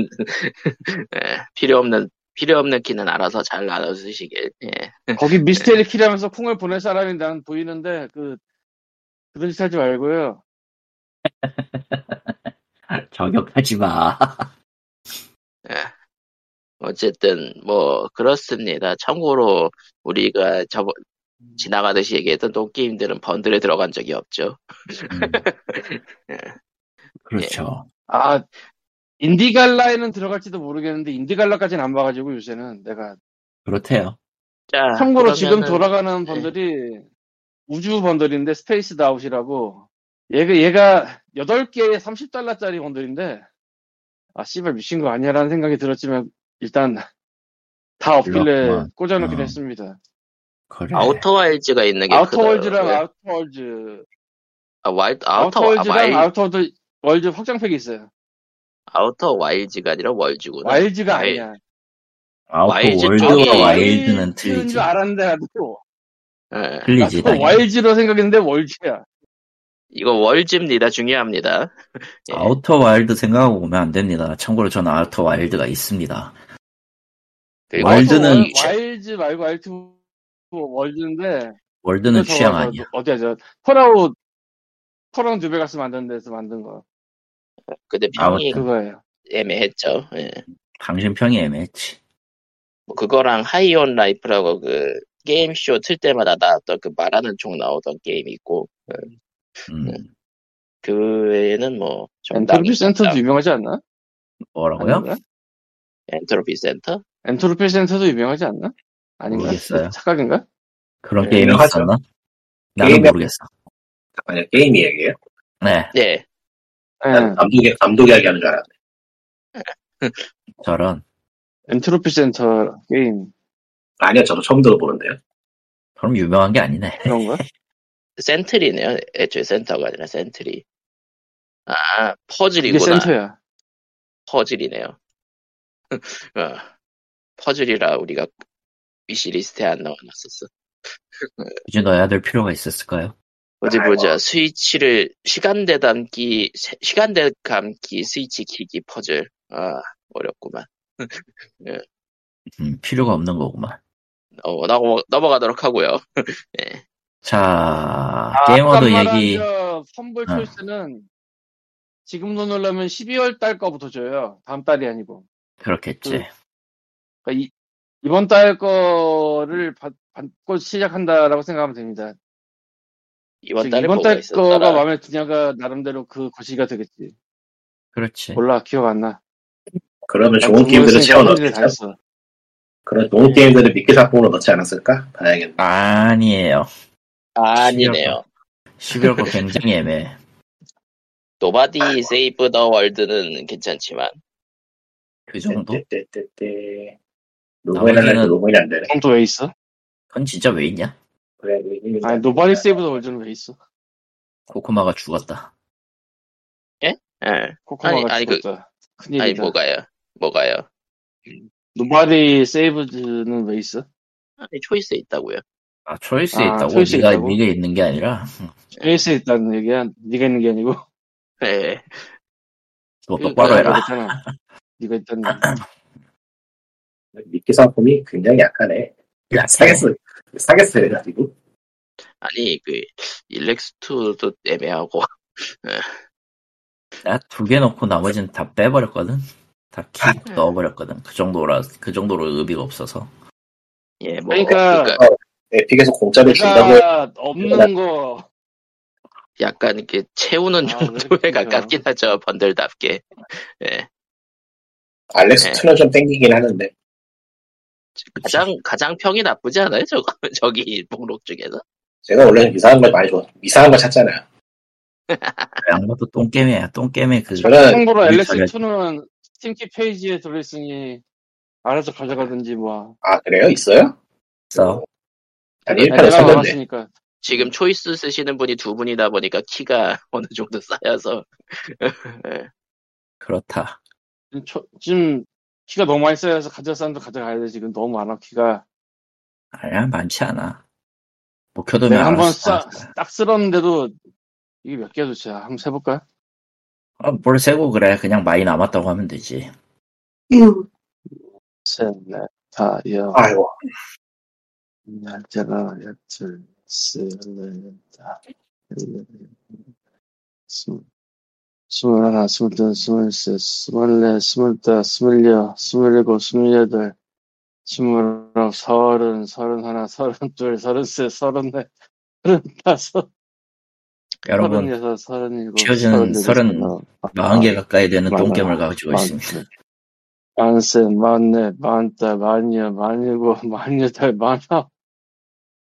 예, 필요 없는 필요 없는 키는 알아서 잘 나눠 쓰시길. 예. 거기 미스테리 키라면서 콩을 보낼 사람이 난 보이는데 그 그런 짓 하지 말고요. 저격하지 마. 예. 어쨌든 뭐 그렇습니다. 참고로 우리가 저번 지나가듯이 얘기했던 똥게임들은 번들에 들어간 적이 없죠. 음. 그렇죠. 아 인디갈라에는 들어갈지도 모르겠는데 인디갈라까지는 안 봐가지고 요새는 내가 그렇대요. 자, 참고로 지금 그러면은- 돌아가는 bundle이 우주 bundle인데 Spaced Out이라고 얘가 얘가 8개에 30달러짜리 bundle인데 아 씨발 미친 거 아니야 라는 생각이 들었지만 일단 다 없길래 그렇구만. 꽂아놓긴 어. 했습니다. 그래. Outer Wilds가 있는 게 Outer Worlds랑. Outer Worlds 아, Wild, Outer, Outer Worlds랑 와일, Outer Worlds Worlds 확장팩이 있어요. Outer Wilds가 아니라 Worlds구나. Wilds가 와일- 아니야. Outer Wilds World와 쪽이- Wild는 틀리지. 줄 알았는데 나도 예. 틀리지, 나도 당연히. Wilds로 생각했는데 Worlds야. 이거 Worlds입니다. 중요합니다. 예. Outer Wild 생각하고 오면 안 됩니다. 참고로 저는 Outer Wild가 있습니다. 그리고 Wild는 월- Wilds 말고 Wild Worlds인데 World는 취향 저- 아니야. 어디야 저 Fallout Fallout New Vegas 만든 데서 만든 거 근데 평이 그거예요. 애매했죠. 예. 당신 평이 애매했지. 뭐 그거랑 High on Life라고 그 게임 쇼 틀 때마다 나왔던 그 말하는 총 나오던 게임이 있고 음, 네. 그 외에는 뭐 Entropy Centre도. 유명하지 않나? 뭐라고요? 아닌가? Entropy Centre? Entropy Centre도 유명하지 않나? 아닌가? 모르겠어요. 착각인가? 그런 네, 게임이. 있었나? 나는 게임이- 모르겠어. 아니 게임 이야기예요. 네, 네. 난 예. 감독이 감독 이야기하는 줄 알았네. 저런. Entropy Centre 게임 아니요, 저도 처음 들어보는데요. 그럼 유명한 게 아니네. 그런 거? Centre네요. 애초에 center가 아니라 Centre. 아, 이게 퍼즐이구나. center야. 퍼즐이네요. 어, 퍼즐이라 우리가 위시리스트에 안 넣어놨었어. 굳이 넣어야 될 필요가 있었을까요? 어디. 보자. 스위치를 시간대 담기, 세- 시간대 감기 스위치 키기 퍼즐. 아, 어렵구만. 음, 필요가 없는 거구만. 어, 넘어, 넘어가도록 하고요. 자, 아, 게이머도 아까 말한 얘기, 저 펌블 어. 지금도 넣으려면 12월 달 거부터 줘요. 다음 달이 아니고. 그렇겠지. 그- 그러니까 이, 이번 달 거를 받, 받고 시작한다라고 생각하면 됩니다. 이번 달에 이번 달 있었더라? 거가 마음에 드냐가 나름대로 그 고시가 되겠지. 그렇지. 몰라 기억 안 나. 그러면 난 좋은 게임들을 채워. 했어. 그런 좋은 게임들을 미끼 작품으로 넣지 않았을까? 봐야겠네. 아니에요. 아니네요. 11월 거 굉장히 애매해. Nobody Save the World는 괜찮지만 그 정도? 떼떼떼떼. 로그인 하려고 나머지는- 로그인이 안 되네. 정도 왜 있어? 그건 진짜 왜 있냐? 그래, 아니 Nobody Save the Worlds는 왜 있어? 코코마가 죽었다. 예. 코코마가 아니, 그- 죽었다. 큰일이다. 아니 뭐가요? 뭐가요? Nobody Saves는 왜 있어? 아니 Choice에 있다고요. 아, 초이스에 아, 있다고? 초이스에 네가, 있다고? 네가 있는 게 아니라, 에이스에 있다는 얘기야. 네가 있는 게 아니고. 네. 너 그- 똑바로 해라. 있잖아. 네가 있다는. 미끼 상품이 굉장히 약하네. 야, 사겠어. 사겠어, 해가지고. 아니 그 일렉스2도 애매하고 나 두 개 넣고 나머지는 다 빼버렸거든? 다키 아. 넣어버렸거든. 그 정도라, 그 정도로 의미가 없어서. 예, 뭐 그러니까- 그러니까 Epic에서 공짜로 준다고 없는 거 약간 이렇게 채우는 아, 왜 정도에 가깝긴 하죠 bundle답게. 예. ELEX 2는 좀 땡기긴 하는데. 가장 가장 평이 나쁘지 않아요? 저거 저기 목록 중에서. 제가 원래 이상한 걸 많이 좋아. 이상한 걸 찾잖아요. 양반도 똥게임이야. 똥게임에 그, 저는 참고로 우리 ELEX 2는 Steam key 페이지에 들어있으니 알아서 가져가든지 뭐 아, 그래요? 있어요? 써. 아니, 아니, 1편을 내가 샀는데. 지금 초이스 쓰시는 분이 두 분이다 보니까 키가 어느 정도 쌓여서 그렇다. 지금 초- 지금 키가 너무 많이 쌓여서 가져갈 사람도 가져가야 돼 지금 너무 많아 키가 아니야, 많지 않아. 목표도면 내가 한번. 딱 쓸었는데도 이게 몇 개야 도대체 한번 세볼까? 아, 뭘 세고 그래. 그냥 많이 남았다고 하면 되지. 셋넷 다 여 아이고. 날짜가 여덟 셋넷 다 스물 스물하나 스물둘 스물셋 스물넷 스물다 스물여 스물일곱 스물여덟 스물아홉 서른 서른하나 서른둘 서른셋 서른넷 서른다섯 여러분, 서른여섯 서른일곱 서른여덟, 서른 서른아홉, 40개 가까이 되는. 똥겜을 가지고 많- 있습니다. 만셋, 만넷, 만다, 만여, 만일곱, 만여덟, 만아홉,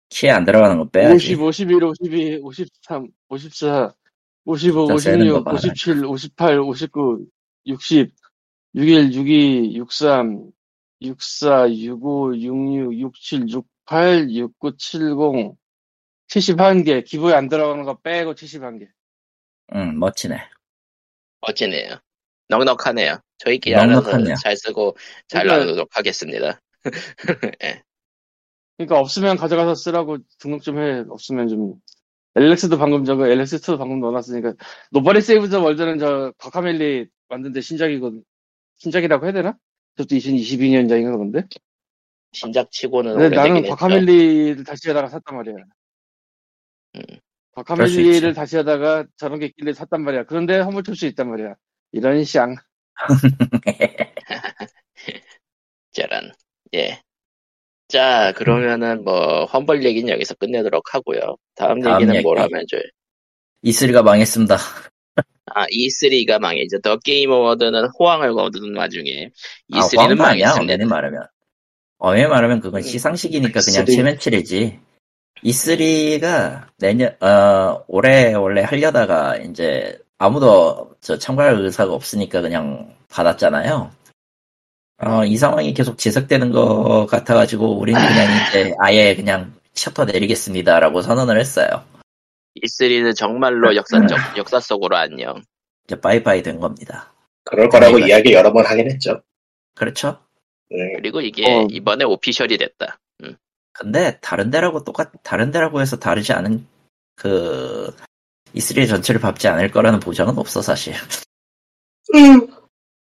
키에 안 들어가는 거 빼야지. 50, 51, 52, 53, 54, 55, 진짜 세는 거 56, 봐라. 57, 58, 59, 60, 61, 62, 63, 64, 65, 66, 67, 68, 69, 70, 71개. 기부에 안 들어가는 거 빼고 71개. 응, 멋지네. 멋지네요. 넉넉하네요. 저희끼리 넉넉하네요. 알아서 잘 쓰고 잘 그러니까- 나누도록 하겠습니다. 예. 그러니까 없으면 가져가서 쓰라고 등록 좀 해. 없으면 좀. 엘렉스도 방금 저거, 엘렉스2도 방금 넣어놨으니까. Nobody Saves the World는 저, 과카멜리 만든 데 신작이거든. 신작이라고 해야 되나? 저도 2022년작인가 본데? 신작치고는 근데 나는. 과카멜리를 다시 하다가 샀단 말이야. 음. 과카멜리를. 다시 하다가 저런 게 있길래 샀단 말이야. 그런데 허물 칠수 있단 말이야. 이런 쌍. 짜란. 예. 자, 그러면은 뭐 험벌 얘기는 여기서 끝내도록 하고요. 다음, 다음 얘기는 얘기. 뭘 하면 좋 E3가 망했습니다. 아, E3가 망했죠. 더 게임 어워드는 호황을 거두는 와중에 아, E3는 황도 아니야, 망했습니다. 엄연히 말하면. 엄연히 말하면 그건 음, 시상식이니까 그냥 E3. 체면치레지. E3가 내년, 어, 올해 원래 하려다가 이제 아무도 저 참가할 의사가 없으니까 그냥 받았잖아요. 어, 이 상황이 계속 지속되는 것 같아가지고 우리는 그냥 이제 아예 그냥 셔터 내리겠습니다라고 선언을 했어요. E3는 정말로 역사적, 역사 속으로 안녕. 이제 빠이빠이 된 겁니다. 그럴 거라고 그러니까. 이야기 여러 번 하긴 했죠. 그렇죠? 네. 그리고 이게 어. 이번에 오피셜이 됐다. 근데 다른 데라고 똑같 다른 데라고 해서 다르지 않은 그 E3 전체를 밟지 않을 거라는 보장은 없어 사실.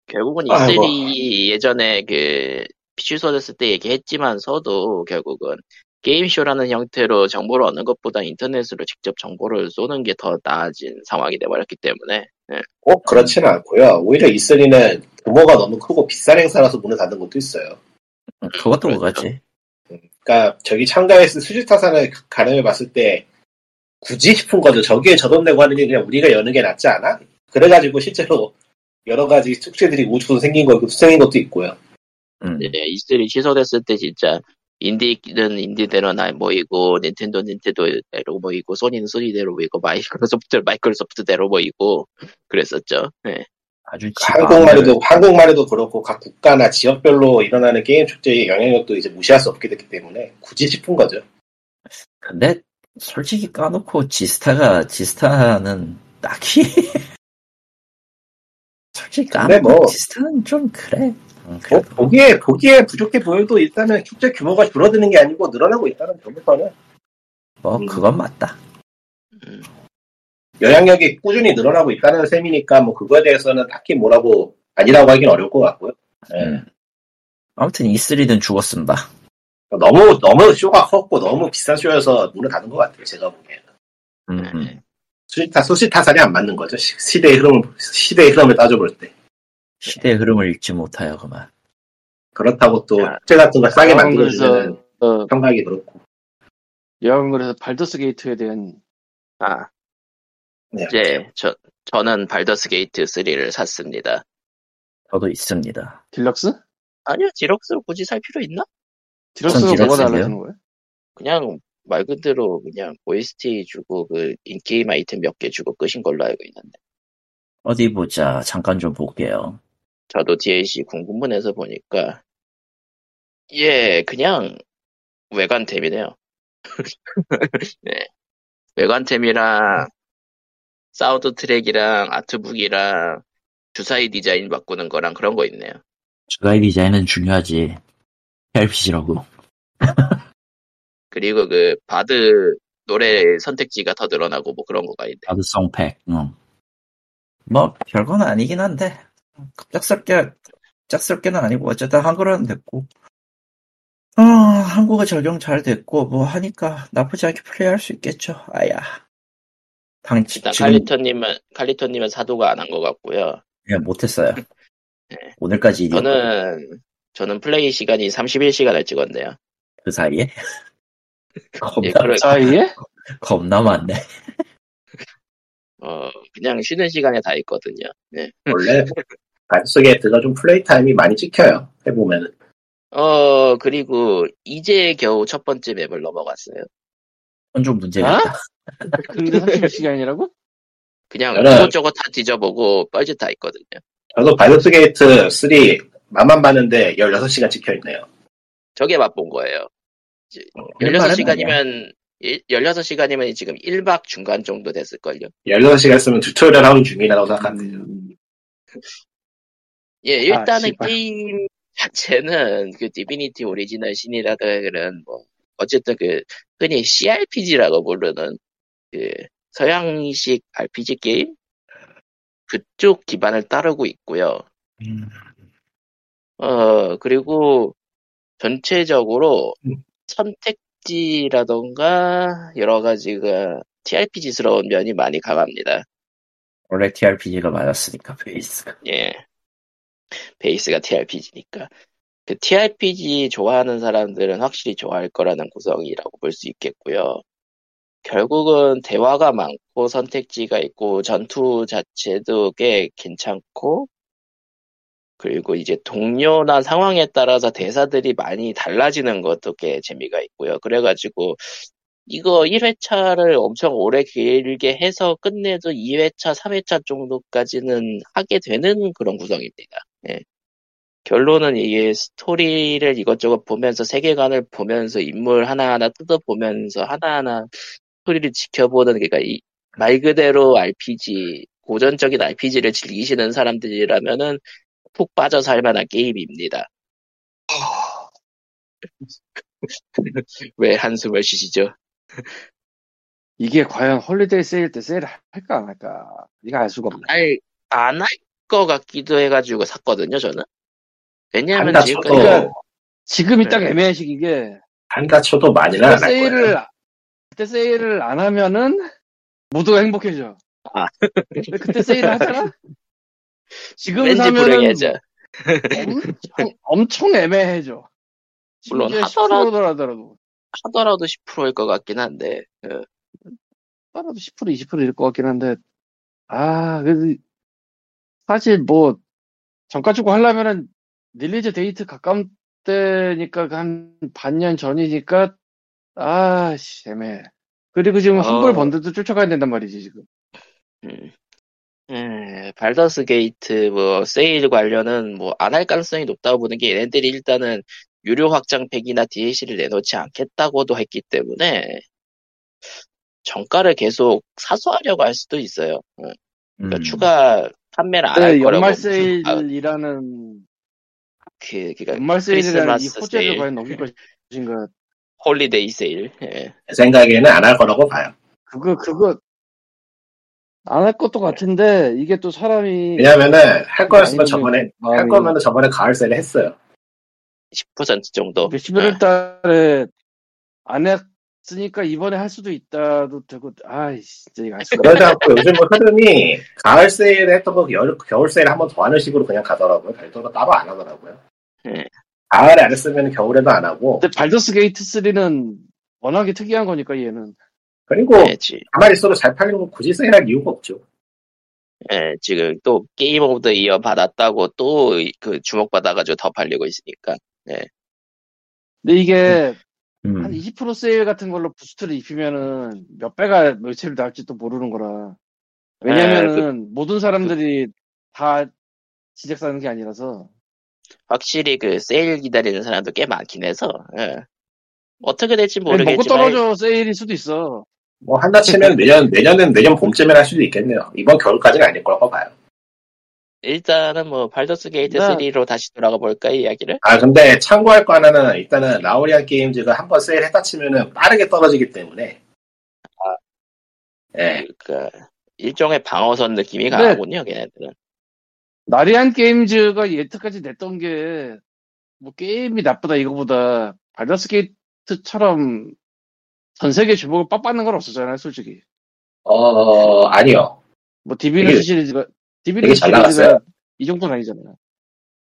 결국은 E3 아이고. 예전에 그 취소됐을 때 얘기했지만서도 결국은 게임쇼라는 형태로 정보를 얻는 것보다 인터넷으로 직접 정보를 쏘는 게 더 나아진 상황이 돼버렸기 때문에 꼭 그렇지는 않고요. 오히려 E3는 규모가 너무 크고 비싼 행사라서 문을 닫은 것도 있어요. 음, 그것도 그렇죠. 그거지. 그러니까 저기 참가했을 수지타산을 가늠해 봤을 때 굳이 싶은 거죠. 저기에 저 돈 내고 하는 게 그냥 우리가 여는 게 낫지 않아? 그래가지고 실제로 여러 가지 축제들이 우주도 생긴 거, 생긴 것도 있고요. 음. 네, E3 취소됐을 때 진짜 인디는 인디대로 나 모이고 닌텐도 닌텐도대로 모이고 소니는 소니대로 모이고 마이크로소프트는 마이크로소프트대로 모이고 그랬었죠. 네. 아주 한국만 해도 그렇고 각 국가나 지역별로 일어나는 게임 축제의 영향력도 이제 무시할 수 없게 됐기 때문에 굳이 싶은 거죠. 근데 솔직히 까놓고 지스타가 지스타는 딱히 근데 까놓고 뭐- 지스타는 좀 그래. 음, 뭐, 그래도 보기에, 보기에 부족해 보여도 일단은 축제 규모가 줄어드는 게 아니고 늘어나고 있다는 점에서는 뭐 음. 그건 맞다. 음. 영향력이 꾸준히 늘어나고 있다는 셈이니까 뭐 그거에 대해서는 딱히 뭐라고 아니라고 하긴 어려울 것 같고요. 네. 음. 아무튼 E3는 죽었습니다. 너무 너무 쇼가 컸고 너무 비싼 쇼여서 문을 닫은 것 같아요. 제가 보기에는 음, 네. 음. 수시타 수시타산이 안 맞는 거죠. 시, 시대의 흐름을 시대의 흐름을 따져볼 때 시대의 흐름을 읽지 못하여 그만. 그렇다고 또 야. 축제 같은 걸 싸게 만들어주면 어, 평가하기 그렇고. 여하간 그래서 발더스 게이트에 대한 아 네. 이제 저 저는 발더스 게이트 3를 샀습니다. 저도 있습니다. 딜럭스? 아니요 디럭스를 굳이 살 필요 있나? 딜럭스가 뭐가? 달라지는 거야? 그냥 말 그대로 그냥 OST 주고 그 in-game 아이템 몇 개 주고 끝인 걸로 알고 있는데 어디 보자. 잠깐 좀 볼게요. 저도 DLC 궁금문에서 보니까 예 그냥 외관템이네요. 네 외관템이랑 사우드 트랙이랑 아트북이랑 주사위 디자인 바꾸는 거랑 그런 거 있네요. 주가의 디자인은 중요하지. RPG라고. 그리고 그 바드 노래 선택지가 더 늘어나고 뭐 그런 거가 있네. 바드 송팩. 응. 뭐 별건 아니긴 한데 갑작스럽게 갑작스럽게는 아니고 어쨌든 한글화는 됐고. 아, 한국어 적용 잘 됐고 뭐 하니까 나쁘지 않게 플레이할 수 있겠죠. 아야. 당 일단 지금 칼리토님은 칼리토님은 사도가 안 한 것 같고요. 예, 못했어요. 네. 오늘까지 일이었거든. 저는 저는 플레이 시간이 31시간을 찍었네요. 그 사이에 겁나 예, 그래, 사이에? 겁나 많네. 어, 그냥 쉬는 시간에 다 있거든요. 네. 원래 발더스 게이트가 좀 플레이 타임이 많이 찍혀요. 해보면은. 어, 그리고 이제 겨우 첫 번째 맵을 넘어갔어요. 그건 좀 문제가 어? 있다. 근데 30시간이라고? 그냥 저는- 이것저것 다 뒤져보고 뻘짓 다 있거든요. 저도 발더스 게이트 3 맛만 봤는데 16시간 찍혀있네요. 저게 맛본 거예요. 이제 어, 일반은 16시간이면, 16시간이면 지금 1막 중간 정도 됐을걸요. 16시간 쓰면 tutorial 하는 중이라고 생각하면 되죠. 음, 예, 일단은 씨발. 게임 자체는 그 디비니티 오리지널 신이라든 뭐 어쨌든 그 흔히 CRPG라고 부르는 그 서양식 RPG 게임 그쪽 기반을 따르고 있고요. 음, 어 그리고 전체적으로 음. 선택지라던가 여러 가지가 TRPG스러운 면이 많이 강합니다. 원래 TRPG가 맞았으니까 베이스가. 예. 베이스가 TRPG니까. 그 TRPG 좋아하는 사람들은 확실히 좋아할 거라는 구성이라고 볼 수 있겠고요. 결국은 대화가 많고 선택지가 있고 전투 자체도 꽤 괜찮고 그리고 이제 동료나 상황에 따라서 대사들이 많이 달라지는 것도 꽤 재미가 있고요. 그래가지고 이거 1회차를 엄청 오래 길게 해서 끝내도 2회차, 3회차 정도까지는 하게 되는 그런 구성입니다. 예. 결론은 이게 스토리를 이것저것 보면서 세계관을 보면서 인물 하나하나 뜯어보면서 하나하나 스토리를 지켜보는 그러니까 이 말 그대로 RPG 고전적인 RPG를 즐기시는 사람들이라면은 푹 빠져 살 만한 게임입니다. 왜 한숨을 쉬시죠? 이게 과연 holiday 세일 때 세일 할까 안 할까? 이거 알 수가 없네. 안할 것 같기도 해가지고 샀거든요, 저는. 왜냐하면 한다 지금까지 쳐도, 그러니까 지금이 딱 네. 애매한 시기게 한다 쳐도 많이는 그때 안할 세일을 거예요. 그때 세일을 안 하면은 모두가 행복해져. 아. 그때 세일을 하잖아. 지금 사면은. 엄청, 엄청 애매해져. 물론 하더라도- 10% 더라도 하더라도 10%일 것 같긴 한데, 어, 하더라도 10% 20%일 것 같긴 한데 아 그래도 사실 뭐 정가 주고 하려면은 release date 가까운 때니까 한 반년 전이니까 아 씨 애매해. 그리고 지금 어. 험블 번들도 쫓아가야 된단 말이지 지금. 음. 에, 발더스 게이트 뭐 세일 관련은 뭐 안 할 가능성이 높다고 보는 게 얘네들이 일단은 유료 확장팩이나 DLC를 내놓지 않겠다고도 했기 때문에 정가를 계속 사수하려고 할 수도 있어요. 어, 그러니까 음, 추가 판매를 안할 네, 거라고. 연말 아, 세일이라는 그, 그니까 연말 세일이라는 이 호재를 과연 넘길 것인가? holiday 세일. 예. 제 생각에는 안 할 거라고 봐요. 그거 그거 안 할 것도 같은데 이게 또 사람이 왜냐면은 할 거였으면 저번에, 할 마음이 거면은 저번에 가을 세일 했어요. 10% 정도. 11월 달에 안 했으니까 이번에 할 수도 있다도 되고 아이 진짜 이거 알 수가 그러지 않고 요즘 뭐 흐름이 가을 세일에 했던 거 여, 겨울 세일 한 번 더 하는 식으로 그냥 가더라고요. 별도로 따로 안 하더라고요. 예. 가을에 안 했으면 겨울에도 안 하고. 근데 발더스 게이트 3는 워낙에 특이한 거니까 얘는 그리고 예, 지, 가만히 있어도 잘 팔리는 거 굳이 세일할 이유가 없죠. 예, 지금 또 Game of the Year 받았다고 또 그 주목받아가지고 더 팔리고 있으니까. 근데 이게 음, 한 20% 세일 같은 걸로 boost를 입히면은 몇 배가 매출 나올지 또 모르는 거라 왜냐면은 모든 사람들이 다 지적 사는 게 아니라서 확실히 그 세일 기다리는 사람도 꽤 많긴 해서, 예. 어떻게 될지 먹고 모르겠지만, 떨어져 세일일 수도 있어 뭐 한다 치면 내년, 내년은 내년 봄쯤에 할 수도 있겠네요. 이번 겨울까지는 아닐 거라고 봐요. 일단은 뭐, 발더스 게이트 나- 3로 다시 돌아가 볼까, 이 이야기를? 아, 근데 참고할 거 하나는 일단은 라리안 게임즈가 한 번 세일 했다 치면은 빠르게 떨어지기 때문에. 예. 그, 일종의 방어선 느낌이 네. 강하군요, 걔네들은. 라리안 게임즈가 여태까지 냈던 게, 뭐, 게임이 나쁘다 이거보다, 발더스 게이트처럼 전 세계 주목을 빡받는 건 없었잖아요, 솔직히. 어, 아니요. 뭐, 디비니티 시리즈가, 디비니티 잘 시리즈가. 이 정도는 아니잖아요.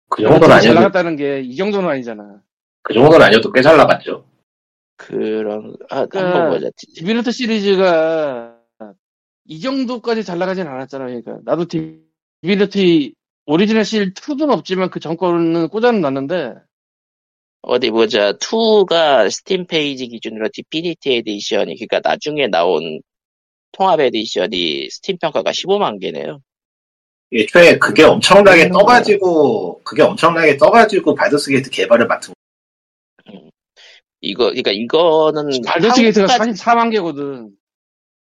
그 정도는 잘 아니어도, 나갔다는 게 이 정도는 아니잖아. 그 정도는 아니어도 꽤 잘 나갔죠. 그런, 아, 그- 한번 보자. Divinity 시리즈가 이 정도까지 잘 나가진 않았잖아요. 그러니까, 나도 Divinity Original Sin 2는 없지만 그 전거는 꽂아놨는데 어디 보자. 2가 스팀 페이지 기준으로 디피니티 에디션이, 그러니까 나중에 나온 통합 edition이 Steam 평가가 15만 개네요. 애초에 그게 엄청나게 음. 떠가지고 그게 엄청나게 떠가지고 Baldur's Gate 개발을 맡은 이거, 그러니까 이거는 Baldur's Gate가 한국까지- 44만 개거든.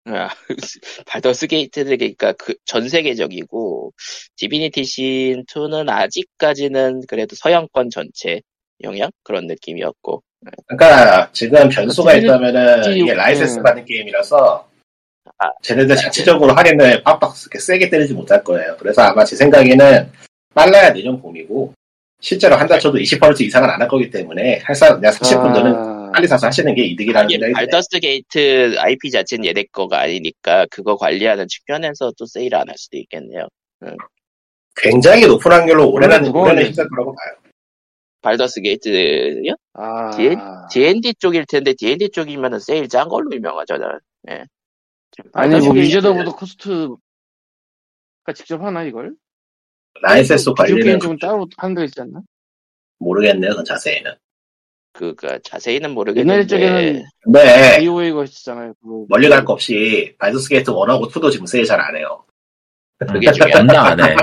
아, Baldur's Gate는 그러니까 그 전 세계적이고 Divinity Sin 2는 아직까지는 그래도 서양권 전체 영향 그런 느낌이었고 그러니까 지금 변수가 디비니- 있다면은 디- 이게 라이센스 네. 받는 게임이라서 아, 쟤네들 자체적으로 할인을 빡빡 이렇게 세게 때리지 못할 거예요. 그래서 아마 제 생각에는 빨라야 내년 봄이고 실제로 한달 쳐도 20% 이상은 안 할 거기 때문에 할 사람 그냥 사실 분들은 아, 빨리 사서 하시는 게 이득이라는 생각이. Baldur's Gate IP 자체는 얘네 거가 아니니까 그거 관리하는 측면에서 또 세일 안 할 수도 있겠네요. 굉장히 높은 확률로 올해는 올해는 힘들 거라고 봐요. Baldur's Gate요? 아, D&D 쪽일 텐데 D&D 쪽이면은 세일 짠 걸로 유명하죠. 저는. 예. 아니 뭐 Wizards of the Coast가 직접 하나 이걸? 라이센스 관리는 쪽은 따로 하는 데 있지 않나? 모르겠네요. 그 자세히는. 그니까 자세히는 옛날 모르겠는데 쪽에는 근데 AOA가 있었잖아요. 그거. 멀리 갈 거 없이 발더스 게이트 1하고 2도 지금 세일 잘 안 해요. 그게 중요한 없나 안 해.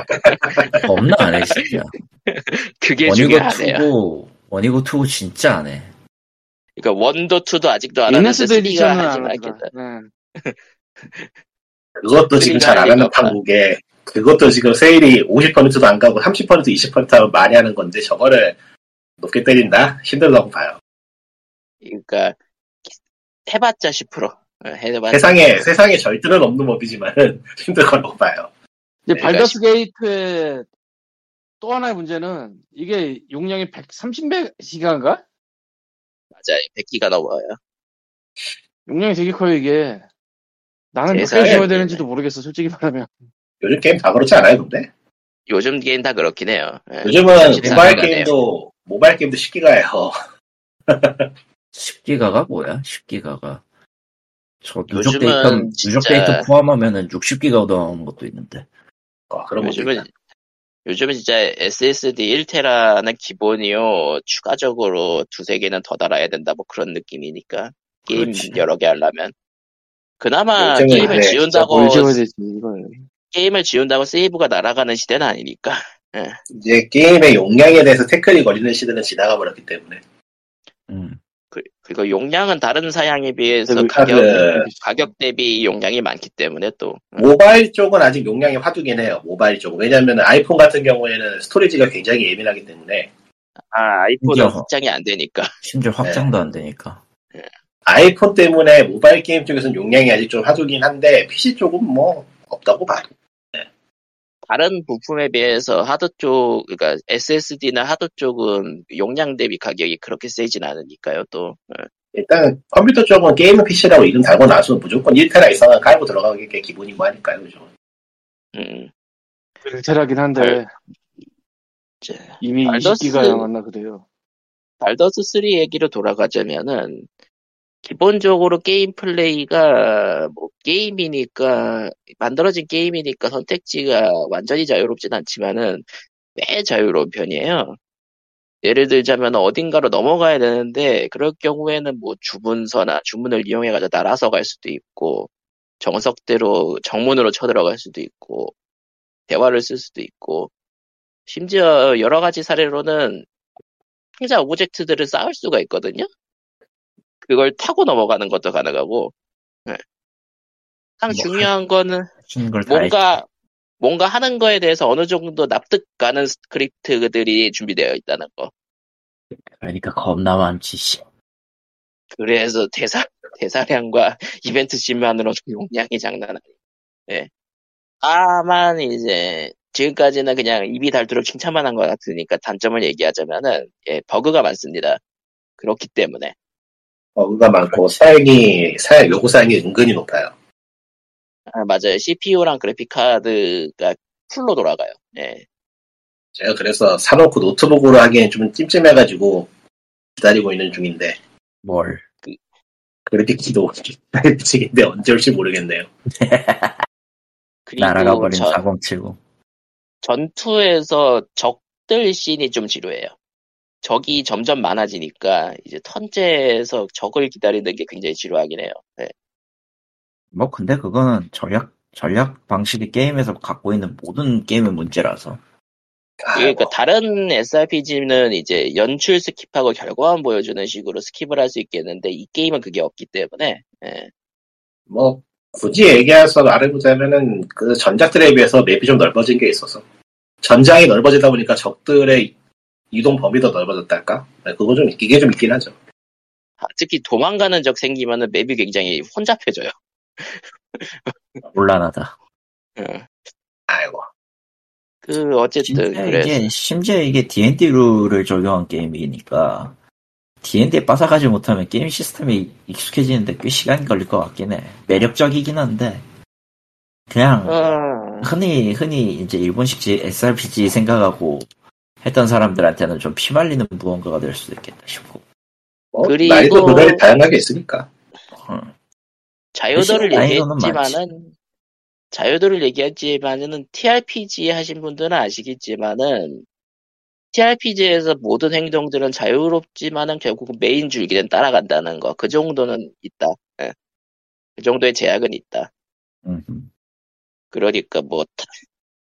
없나 안 해, 진짜. 그게 원이고 중요하네요. 투고, 원이고 투고 진짜 안 해. 그러니까 원도 투도 아직도 안 하는데 인네스도 3가 에디션은 하지 안 말겠다. 하더라. 네. 그것도 지금 잘 안 하는 그러니까 판국에 그것도 지금 세일이 50%도 안 가고 30% 20% 하면 많이 하는 건데 저거를 높게 때린다? 힘들다고 봐요. 그러니까 해봤자 10%. 어, 해봤자 세상에 세상에 절대는 없는 법이지만 힘들 거라고 봐요. 이제 그러니까 발더스 게이트의 또 하나의 문제는 이게 용량이 130메가인가? 맞아요. 100기가 넘어요. 용량이 되게 커요 이게. 나는 몇 세상에. 개 줘야 되는지도 모르겠어 솔직히 말하면. 요즘 게임 다 그렇지 않아요, 근데? 요즘 게임 다 그렇긴 해요. 예. 요즘은 34 모바일. 게임도 모바일 게임도 10기가예요. 10기가가 뭐야? 10기가가. 저 누적 요즘은 데이터, 누적 데이터 포함하면은 60기가 넘는 것도 있는데. 어, 그런 요즘은 요즘은 진짜 SSD 1테라는 기본이요. 추가적으로 두세 개는 더 달아야 된다. 뭐 그런 느낌이니까 게임 그렇지. 여러 개 하려면 그나마 요즘은 게임을 지운다고 뭘 지워야 되지 이걸. 게임을 지운다고 세이브가 날아가는 시대는 아니니까. 이제 게임의 용량에 대해서 태클이 걸리는 시대는 지나가 버렸기 때문에 음. 그, 그리고 용량은 다른 사양에 비해서 그 가격 카드. 가격 대비 용량이 많기 때문에 또 모바일 쪽은 아직 용량이 화두긴 해요. 모바일 쪽은 왜냐하면 아이폰 같은 경우에는 storage가 굉장히 예민하기 때문에 아, 아이폰은 심지어- 확장이 안 되니까. 심지어 확장도 안 되니까. 아이폰 때문에 모바일 게임 쪽에서는 용량이 아직 좀 화두긴 한데 PC 쪽은 뭐 없다고 봐도 다른 부품에 비해서 하드 쪽, 그러니까 SSD나 하드 쪽은 용량 대비 가격이 그렇게 세진 않으니까요, 또. 예. 일단 컴퓨터 쪽은 게이머 PC라고 이름 달고 나서 무조건 1테라 이상은 깔고 들어가는 게 기본이고 하니까요. 그죠? 음, 일테라긴 한데 이제 이미 발더스- 20기가 남았나 그래요. 발더스 3 얘기로 돌아가자면은, 기본적으로 게임 플레이가, 뭐, 게임이니까, 만들어진 게임이니까 선택지가 완전히 자유롭진 않지만은, 꽤 자유로운 편이에요. 예를 들자면 어딘가로 넘어가야 되는데, 그럴 경우에는 뭐 주문서나 주문을 이용해 가지고 날아서 갈 수도 있고, 정석대로 정문으로 쳐들어갈 수도 있고, 대화를 쓸 수도 있고, 심지어 여러 가지 사례로는 상자 object들을 쌓을 수가 있거든요? 그걸 타고 넘어가는 것도 가능하고, 네. 가장 뭐, 중요한 거는 뭔가, 뭔가 하는 거에 대해서 어느 정도 납득 가는 스크립트들이 준비되어 있다는 거. 그러니까 겁나 많지, 씨. 그래서 대사, 대사량과 이벤트 씬만으로도 용량이 장난 아니에요. 예. 다만, 이제, 지금까지는 그냥 입이 닳도록 칭찬만 한 것 같으니까 단점을 얘기하자면은, 예, 버그가 많습니다. 그렇기 때문에. 버그가 많고 사양이 사양 요구 사양이 은근히 높아요. 아, 맞아요. CPU랑 그래픽 카드가 full로 돌아가요. 예. 제가 그래서 사놓고 노트북으로 하기엔 좀 찜찜해가지고 기다리고 있는 중인데 뭘. 그래픽키도 미치겠는데 언제 올지 모르겠네요. 날아가 버린 저, 4070. 전투에서 적들 씬이 좀 지루해요. 적이 점점 많아지니까 이제 턴제에서 적을 기다리는 게 굉장히 지루하긴 해요. 네. 뭐 근데 그거는 전략 전략 방식이 게임에서 갖고 있는 모든 게임의 문제라서 그러니까 다른 SRPG는 이제 연출 skip하고 결과만 보여주는 식으로 skip을 할 수 있겠는데 이 게임은 그게 없기 때문에 예. 뭐 굳이 얘기해서 말해보자면은 그 전작들에 비해서 map이 좀 넓어진 게 있어서 전장이 넓어지다 보니까 적들의 이동 범위도 넓어졌달까? 네, 그거 좀 이게 좀 있긴 하죠. 아, 특히 도망가는 적 생기면은 map이 굉장히 혼잡해져요. 곤란하다. 예. 아이고 그 어쨌든 심지어 그래서 이게 심지어 이게 D&D 룰을 적용한 게임이니까 D&D에 빠져가지 못하면 게임 시스템이 익숙해지는데 꽤 시간이 걸릴 것 같긴 해. 매력적이긴 한데 그냥 어, 흔히 흔히 이제 일본식 SRPG 생각하고 했던 사람들한테는 좀 피말리는 무언가가 될 수도 있겠다 싶고. 뭐 그리고- 나이도 노래이 다양하게 있으니까 음. 자유도를 대신 난이도는 얘기했지만은 자유도를 얘기했지만은 TRPG 하신 분들은 아시겠지만은 TRPG에서 모든 행동들은 자유롭지만은 결국 메인 줄기는 따라간다는 거 그 정도는 있다. 예. 그 정도의 제약은 있다. 음. 그러니까 뭐 다,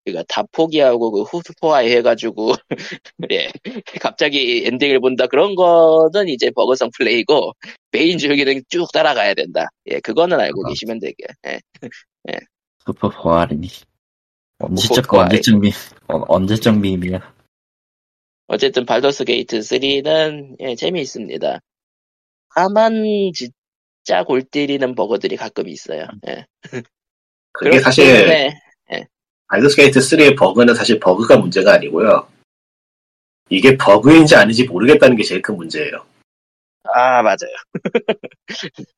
그러니까 다 포기하고 그 후드포아이 해가지고 예 갑자기 엔딩을 본다 그런 거는 이제 버그성 플레이고 메인 줄기는 쭉 따라가야 된다. 예 그거는 알고 아. 계시면 되게. 예. 보아리니 언제적. 언제적 미 어, 언제적 밈이야. 어쨌든 Baldur's Gate 3는 예, 재미있습니다. 다만 진짜 골 때리는 버그들이 가끔 있어요. 예. 그게 사실 때문에 Baldur's Gate 3의 버그는 사실 버그가 문제가 아니고요. 이게 버그인지 아닌지 모르겠다는 게 제일 큰 문제예요. 아 맞아요.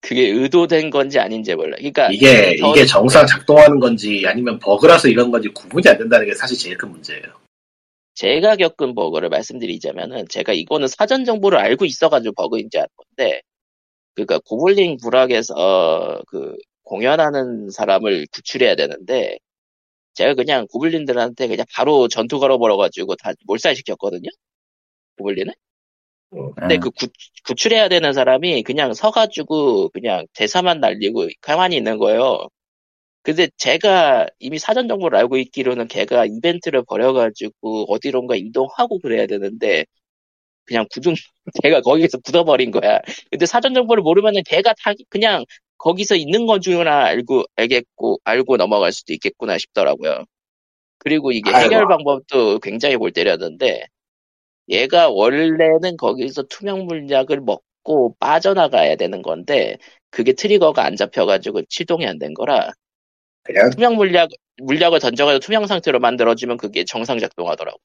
그게 의도된 건지 아닌지 몰라. 그러니까 이게 더- 이게 정상 작동하는 건지 아니면 버그라서 이런 건지 구분이 안 된다는 게 사실 제일 큰 문제예요. 제가 겪은 버그를 말씀드리자면은 제가 이거는 사전 정보를 알고 있어가지고 버그인지 알 건데 그니까 고블린 부락에서 그 공연하는 사람을 구출해야 되는데 제가 그냥 고블린들한테 그냥 바로 전투 걸어버려가지고 다 몰살시켰거든요. 고블린을? 근데 음. 그 구, 구출해야 되는 사람이 그냥 서가지고 그냥 대사만 날리고 가만히 있는 거예요. 근데 제가 이미 사전 정보를 알고 있기로는 걔가 이벤트를 벌여가지고 어디론가 이동하고 그래야 되는데 그냥 굳은 걔가 거기서 굳어버린 거야. 근데 사전 정보를 모르면은 걔가 다 그냥 거기서 있는 건 줄나 알고 알겠고 알고 넘어갈 수도 있겠구나 싶더라고요. 그리고 이게 아이고. 해결 방법도 굉장히 골 때렸는데 얘가 원래는 거기서 투명 물약을 먹고 빠져나가야 되는 건데 그게 트리거가 안 잡혀가지고 치동이 안 된 거라 그냥 투명 물약 물약을 던져가지고 투명 상태로 만들어주면 그게 정상 작동하더라고요.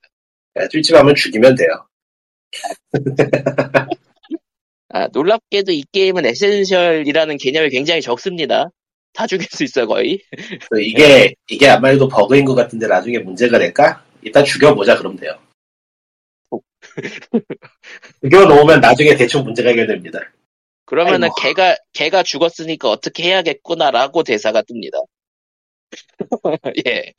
그냥 찔찔하면 죽이면 돼요. 아, 놀랍게도 이 게임은 에센셜이라는 개념이 굉장히 적습니다. 다 죽일 수 있어 거의. 그 이게 이게 아무래도 버그인 것 같은데 나중에 문제가 될까? 일단 죽여보자 그러면 돼요. 죽여놓으면 나중에 대충 문제가 해결됩니다. 그러면은 아이고. 걔가 걔가 죽었으니까 어떻게 해야겠구나라고 대사가 뜹니다. 예.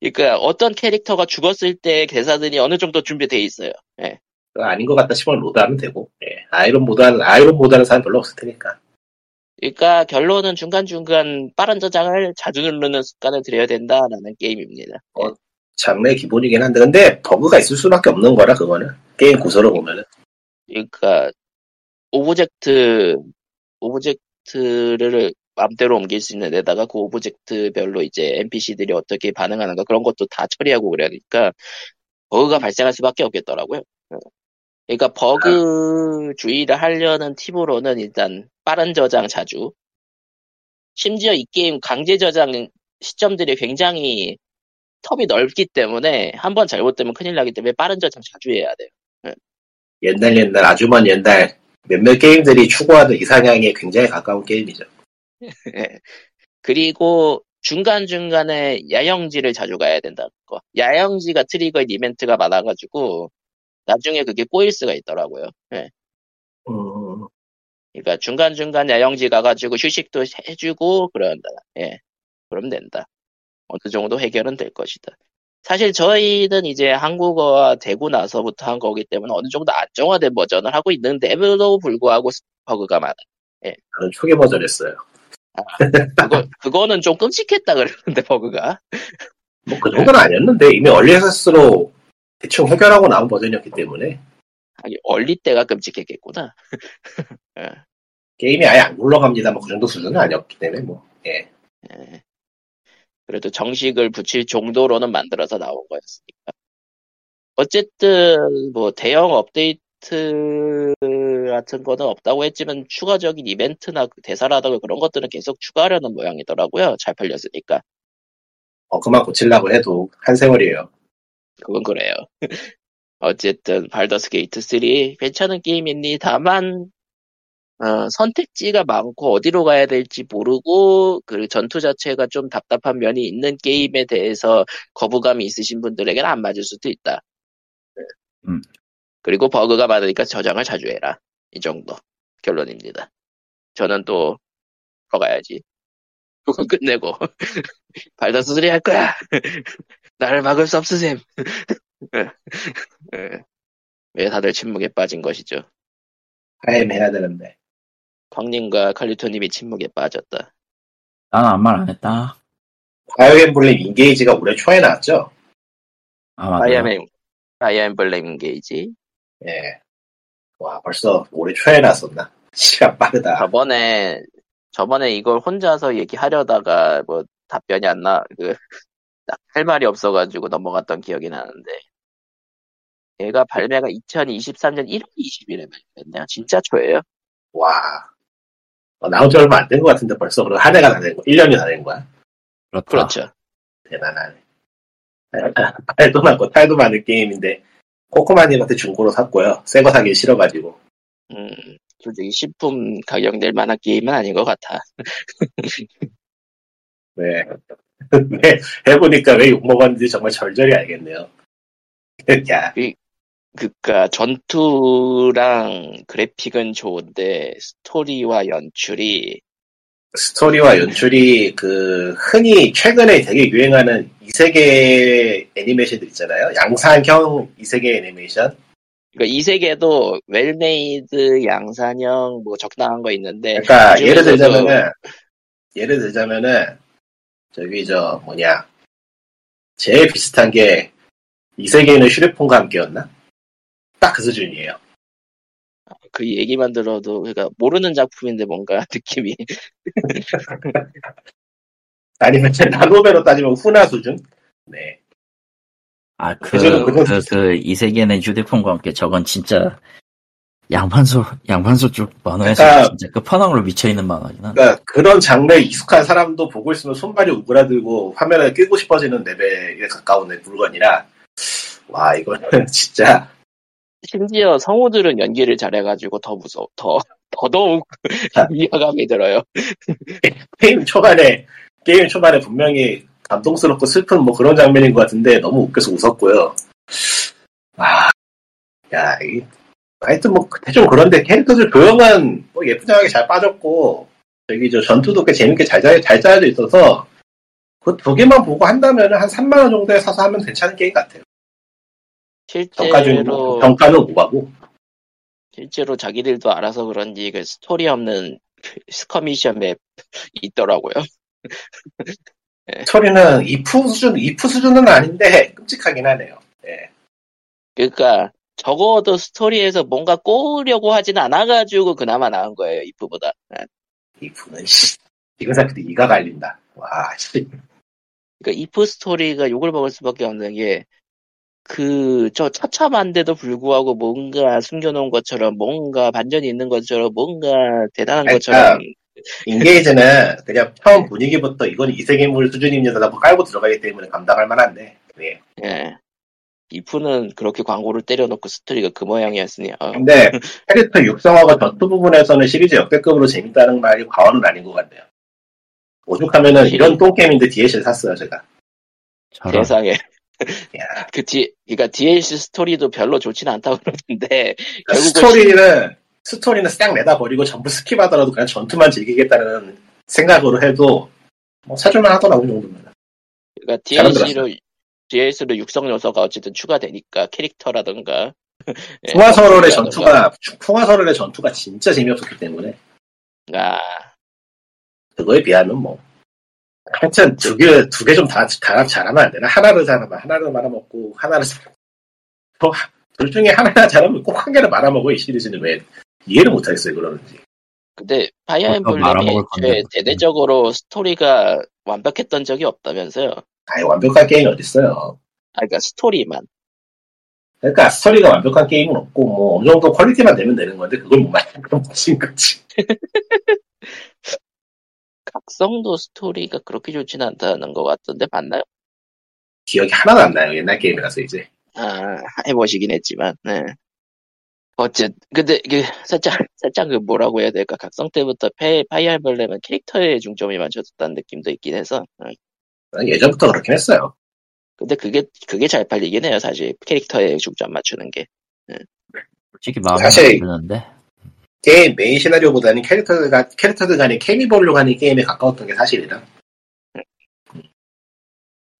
그러니까 어떤 캐릭터가 죽었을 때 대사들이 어느 정도 준비돼 있어요. 예. 아닌 것 같다 싶으면 load하면 되고 예. iron mode하는 iron mode하는 사람 별로 없을 테니까 그러니까 결론은 중간중간 빠른 저장을 자주 누르는 습관을 들여야 된다라는 게임입니다. 어. 장르의 기본이긴 한데 근데 버그가 있을 수밖에 없는 거라 그거는 게임 구조를 보면은 그러니까 object object를 마음대로 옮길 수 있는 데다가 그 object별로 이제 NPC들이 어떻게 반응하는가 그런 것도 다 처리하고 그러니까 버그가 발생할 수밖에 없겠더라고요. 그러니까 버그 주의를 하려는 팁으로는 일단 빠른 저장 자주. 심지어 이 게임 강제 저장 시점들이 굉장히 term이 넓기 때문에 한 번 잘못되면 큰일 나기 때문에 빠른 저장 자주 해야 돼요. 옛날 옛날 아주 먼 옛날 몇몇 게임들이 추구하는 이상향에 굉장히 가까운 게임이죠. 예. 그리고 중간중간에 야영지를 자주 가야 된다는 거. 야영지가 trigger인 이벤트가 많아가지고 나중에 그게 꼬일 수가 있더라고요. 예. 음, 그러니까 중간중간 야영지 가가지고 휴식도 해주고 그런다. 예. 그럼 된다. 어느 정도 해결은 될 것이다. 사실 저희는 이제 한국어가 되고 나서부터 한 거기 때문에 어느 정도 안정화된 버전을 하고 있는데도 불구하고 버그가 많아. 저는 초기 버전 했어요. 그거, 그거는 좀 끔찍했다 그러는데 버그가. 뭐 그 정도는 아니었는데 이미 얼리 액세스로 대충 해결하고 나온 버전이었기 때문에 아니, 얼리 때가 끔찍했겠구나. 게임이 아예 안 굴러갑니다. 뭐 그 정도 수준은 아니었기 때문에 뭐 예. 예. 그래도 정식을 붙일 정도로는 만들어서 나온 거였으니까. 어쨌든, 뭐, 대형 업데이트 같은 거는 없다고 했지만, 추가적인 이벤트나 대사라든가 그런 것들은 계속 추가하려는 모양이더라고요. 잘 팔렸으니까. 어 그만 고치려고 해도 한 세월이에요. 그건 그래요. 어쨌든, 발더스 게이트 3, 괜찮은 게임이니, 다만, 어, 선택지가 많고 어디로 가야 될지 모르고 그 전투 자체가 좀 답답한 면이 있는 게임에 대해서 거부감이 있으신 분들에게는 안 맞을 수도 있다. 네. 음. 그리고 버그가 많으니까 저장을 자주 해라. 이 정도 결론입니다. 저는 또 들어가야지. 그거 끝내고 발더스 3할 거야. 나를 막을 수 없으셈. 예. 왜 다들 침묵에 빠진 것이죠? 파엠 해야 되는데 쾅님과 칼리토님이 침묵에 빠졌다. 난 아무 말 안 했다. 파이어 엠블렘 인게이지가 올해 초에 나왔죠. 아, 맞아. 파이어맨, 파이어엠블렘 게이지. 예. 와 벌써 올해 초에 나왔었나? 시간 빠르다. 저번에, 저번에 이걸 혼자서 얘기하려다가 뭐 답변이 안 나, 그, 할 말이 없어가지고 넘어갔던 기억이 나는데. 얘가 발매가 2023년 1월 20일에 발매했네요. 진짜 초예요. 와 어, 나온 지 얼마 안 된 것 같은데 벌써 그럼 한 해가 다 된 거, 1년이 다 된 거야. 그렇다. 그렇죠. 대단하네. 팔도 많고 탈도 많은 게임인데 코코마님한테 중고로 샀고요. 새 거 사기 싫어가지고. 음, 솔직히 식품 가격 낼 만한 게임은 아닌 것 같아. 네. 왜 해보니까 왜 욕먹었는지 정말 절절히 알겠네요. 야, 그니까 전투랑 그래픽은 좋은데 스토리와 연출이 스토리와 연출이 그 흔히 최근에 되게 유행하는 이 세계 애니메이션들 있잖아요. 양산형 이 세계 애니메이션. 그러니까 이 세계도 well-made 양산형 뭐 적당한 거 있는데 그러니까 그 예를 들자면은 예를 들자면은 저기 저 뭐냐 제일 비슷한 게 이 세계는 휴대폰과 함께였나? 딱 그 수준이에요. 그 얘기만 들어도 그러니까 모르는 작품인데 뭔가 느낌이 아니면 나노배로 따지면 후나 수준? 네. 아, 그, 그, 그, 이 세계는 휴대폰과 함께 저건 진짜, 양판소, 양판소 쪽 만화에서 그러니까- 진짜 끝판왕으로 미쳐 있는 만화긴 하네. 그러니까 그런 장르에 익숙한 사람도 보고 있으면 손발이 우그라들고 화면을 끄고 싶어지는 레벨에 가까운 물건이라 와 이거는 진짜 심지어 성우들은 연기를 잘해가지고 더 무서워 더 더더욱 위화감이 들어요. 게임 초반에 게임 초반에 분명히 감동스럽고 슬픈 뭐 그런 장면인 것 같은데 너무 웃겨서 웃었고요. 아, 야, 이 하여튼 뭐 대충 그런데 캐릭터들 조형은 뭐 예쁘장하게 잘 빠졌고 저기 저 전투도 꽤 재밌게 잘, 짜- 잘 짜여져 있어서 그 두 개만 보고 한다면 한 3만 원 정도에 사서 하면 괜찮은 게임 같아요. 실제로 평가는 오가고 실제로 자기들도 알아서 그런지 그 스토리 없는 그 skirmish 맵 있더라고요. 스토리는 이프 수준 이프 수준은 아닌데 끔찍하긴 하네요. 예. 그러니까 적어도 스토리에서 뭔가 꼬으려고 하진 않아가지고 그나마 나은 거예요 이프보다. 이프는 씨 이거 사람들이 이가 갈린다. 와 씨. 그러니까 이프 스토리가 욕을 먹을 수밖에 없는 게 그 저 처참한데도 불구하고 뭔가 숨겨놓은 것처럼 뭔가 반전이 있는 것처럼 뭔가 대단한 그러니까 것처럼 인게이지는 그냥 처음 분위기부터 이건 이 세계물 수준입니다 라고 깔고 들어가기 때문에 감당할 만한데 네. 예. 이프는 그렇게 광고를 때려놓고 스토리가 그 모양이었으니 어, 근데 캐릭터 육성하고 전투 부분에서는 시리즈 역대급으로 재밌다는 말이 과언은 아닌 것 같네요. 오죽하면은 이런 똥게임인데 DLC를 샀어요 제가. 저런. 세상에. 야. 그 뒤, 그러니까 DLC 스토리도 별로 좋진 않다고 그러는데 그러니까 결국은 스토리는 스토리는 싹 내다 버리고 전부 skip하더라도 그냥 전투만 즐기겠다는 생각으로 해도 뭐 사줄만 하더라고 이 정도면. 그러니까 DLC로 DLC로 육성 요소가 어쨌든 추가되니까 캐릭터라든가. 예, 풍화설월의. 전투가 풍화설월의 전투가 진짜 재미없었기 때문에. 아. 그거에 비하면 뭐. 하여튼 두개 두 개 좀다 다 잘하면 안 되나? 하나를 잘하면 하나를 말아먹고 하나를 하- 둘 중에 하나 잘하면 꼭 한 개를 말아먹어 이 시리즈는. 왜 이해를 못하겠어요 그러는지. 근데 파이어 엠블렘이 대대적으로 스토리가 완벽했던 적이 없다면서요. 아예 완벽한 게임이 어딨어요 아 그러니까 스토리만. 그러니까 스토리가 완벽한 게임은 없고 뭐 어느 정도 퀄리티만 되면 되는 건데 그걸 못 맞추는 건 무슨 거지 각성도 스토리가 그렇게 좋지는 않다는 것 같던데 맞나요? 기억이 하나도 안 나요 옛날 게임이라서 이제 아 해보시긴 했지만. 네. 어쨌 근데 이게 살짝 살짝 그 뭐라고 해야 될까 각성 때부터 페, 파이어 엠블렘은 캐릭터에 중점이 맞춰졌다는 느낌도 있긴 해서. 네. 예전부터 그렇긴 했어요. 근데 그게 그게 잘 팔리긴 해요 사실. 캐릭터에 중점 맞추는 게. 솔직히 마음에 사실- 안 드는데. 게임 메인 시나리오보다는 캐릭터가 캐릭터들 간의 케미 보려고 하는 게임에 가까웠던 게 사실이다.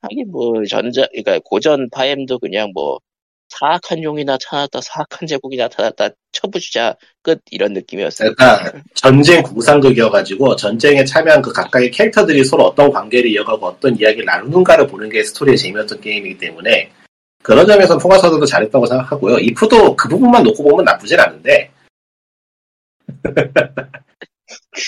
하긴 뭐 전자 그러니까 고전 파엠도 그냥 뭐 사악한 용이 나타났다 사악한 제국이 나타났다 쳐부수자 끝 이런 느낌이었어요. 그러니까 전쟁 군상극이어가지고 전쟁에 참여한 그 각각의 캐릭터들이 서로 어떤 관계를 이어가고 어떤 이야기를 나누는가를 보는 게 스토리의 재미였던 게임이기 때문에 그런 점에서 포가서도 잘했다고 생각하고요. 이프도 그 부분만 놓고 보면 나쁘진 않은데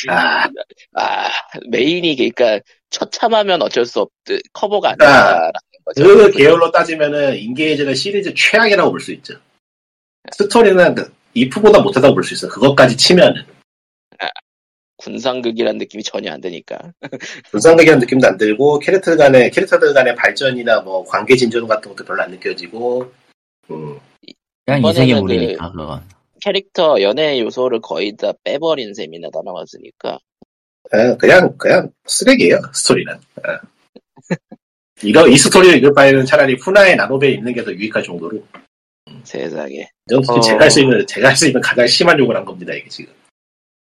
아, 아 메인이 그러니까 처참하면 어쩔 수 없듯 커버가 안 그러니까 된다라는 거죠. 그 계열로 따지면은 인게이지는 시리즈 최악이라고 볼 수 있죠. 스토리는 그 이프보다 못하다고 볼 수 있어. 그것까지 치면은 군상극이라는 느낌이 전혀 안 드니까. 불상극이라는 느낌도 안 들고 캐릭터 간의 캐릭터들 간의 발전이나 뭐 관계 진전 같은 것도 별로 안 느껴지고 음, 그냥 이번에는 이색의 그- 물이니까 그건 캐릭터 연애 요소를 거의 다 빼버린 셈이나 다 나왔으니까 그냥 그냥, 그냥 쓰레기예요 스토리는. 예. 이거 이 스토리를 읽을 바에는 차라리 푸나의 나노베에 있는 게 더 유익할 정도로. 세상에 이건 솔직히 어. 제가 할 수 있는 제가 할 수 있는 가장 심한 욕을 한 겁니다 이게 지금.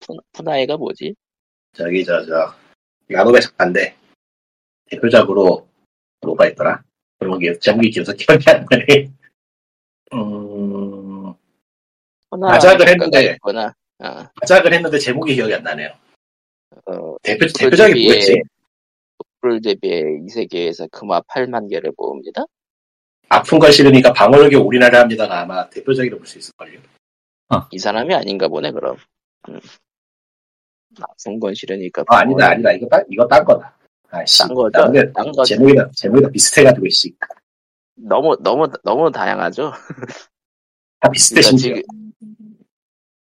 푸, 푸나이가 뭐지? 저기 저저 나노베 작가인데 대표적으로 뭐가 있더라? 그런 게 제목이 길어서 기억이 안 나네. 음, 마작을 했는데. 어, 시작을 했는데 제목이 기억이 안 나네요. 어, 대표 대표작이 대비에- 뭐였지? 풀 대비에 이 세계에서 금화 8만 개를 모읍니다. 아픈 걸 싫으니까 방어력에 올인하려 합니다가 아마 대표작이라 볼수 있을걸요. 이 사람이 아닌가 보네 그럼. 음. 아픈 건 싫으니까. 아, 아니다, 아니다. 이거 딴, 이거 딴 거다. 아씨. 딴 거죠. 근데 딴 거. 제목이 다, 제목이 다 비슷해가지고, 씨. 너무 너무 너무 다양하죠. 다 비슷해, 그러니까 심지어.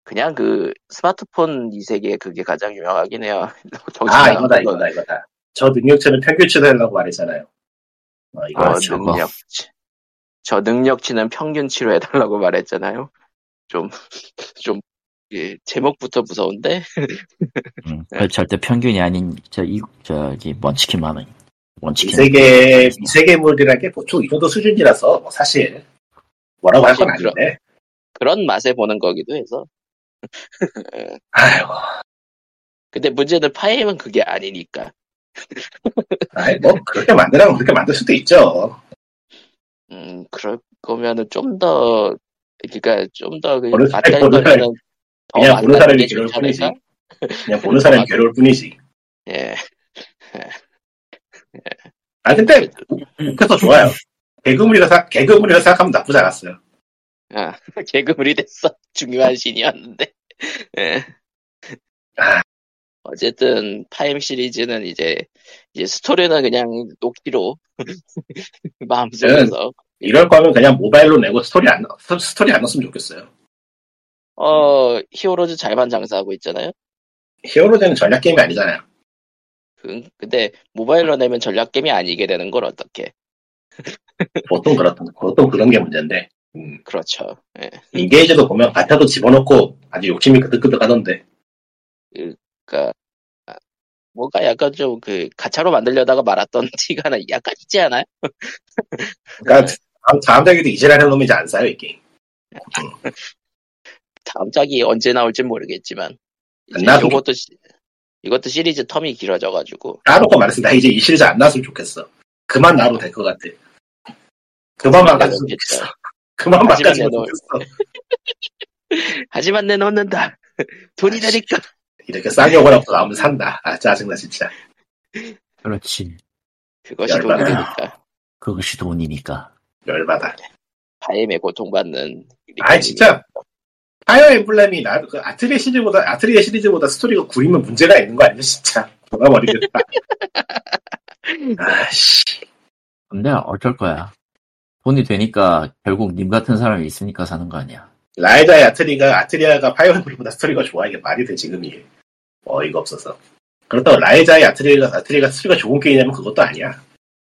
그냥 그 스마트폰 이 세계 그게 가장 유명하긴 해요. 아, 이거다, 거. 이거다, 이거다. 저 능력치는 평균치로 하려고 말했잖아요. 어, 이거. 어, 아. 능력치. 저 능력치는 평균치로 해달라고 말했잖아요. 좀, 좀, 예, 제목부터 무서운데? 음, 네. 절대 평균이 아닌 저 이 저기 먼치킨만은 이 먼치킨 세계, 이 세계물이라는 게 보통 이 정도 수준이라서, 뭐 사실, 뭐라고 할 건 아닌데. 그런 맛에 보는 거기도 해서. 아이고, 근데 문제는 파이엠은 그게 아니니까. 아이, 뭐, 그렇게 만들라면 그렇게 만들 수도 있죠. 음, 그럴 거면은 좀 더, 그니까 좀 더, 그, 사람이 맞다는 더 그냥 보는 사람이 게 괴로울 뿐이지. 그냥 보는 사람이 괴로울 뿐이지. 예. 아, 근데, 웃겨서 좋아요. 개그물이라 생 개그물이라 생각하면 나쁘지 않았어요. 아, 개그물이 됐어. 중요한 신이었는데. 예. 아. 어쨌든, 파엠 시리즈는 이제, 이제 스토리는 그냥 놓기로, 마음속에서, 이럴 거면 그냥 모바일로 내고 스토리 안, 스- 스토리 안 넣었으면 좋겠어요. 어, 히어로즈 잘만 장사하고 있잖아요? 히어로즈는 전략 게임이 아니잖아요. 그, 근데, 모바일로 내면 전략 게임이 아니게 되는 걸 어떻게. 보통 그렇던, 보통 그런 게 문제인데. 음, 그렇죠. 예. 인게이지도 보면 바타도 집어넣고 아주 욕심이 끄덕끄덕 하던데. 그 니까, 아, 뭔가 약간 좀 그, 가차로 만들려다가 말았던 티가 나, 약간 있지 않아요? 그러니까 다음, 다음 달에도 이제라는 놈이 이제 안 사요, 이 게임. 다음 작이 언제 나올지 모르겠지만 나와도 이것도 시- 이것도 시리즈 텀이 길어져가지고 까놓고 말해서 나 이제 이 시리즈 안 나왔으면 좋겠어. 그만 나도 될것 같아. 그만 내놓겠죠. 좋겠어. 그만 내놓을- 좋겠어. 하지만 내놓는다. 돈이. 되니까. 이렇게 쌍욕을 하고 나오면 산다. 아, 짜증나, 진짜. 그렇지. 그것이 돈이 열받아. 되니까. 그것이 돈이니까. 열받아. 바임에 고통받는. 아 진짜. 파이어 엠블렘이 나, 그 아트리에 시리즈보다, 아트리에 시리즈보다 스토리가 구리면 문제가 있는 거 아니야, 진짜. 돌아버리겠다. 아씨. 근데 어쩔 거야. 돈이 되니까 결국 님 같은 사람이 있으니까 사는 거 아니야. 라이자의 아틀리에가, 아틀리에가 파이어 엠블렘보다 스토리가 좋아. 이게 말이 돼, 지금이. 어이가 없어서. 그렇다고 라이자의 아틀리에가, 아틀리에가 스토리가 좋은 게임이냐면 그것도 아니야.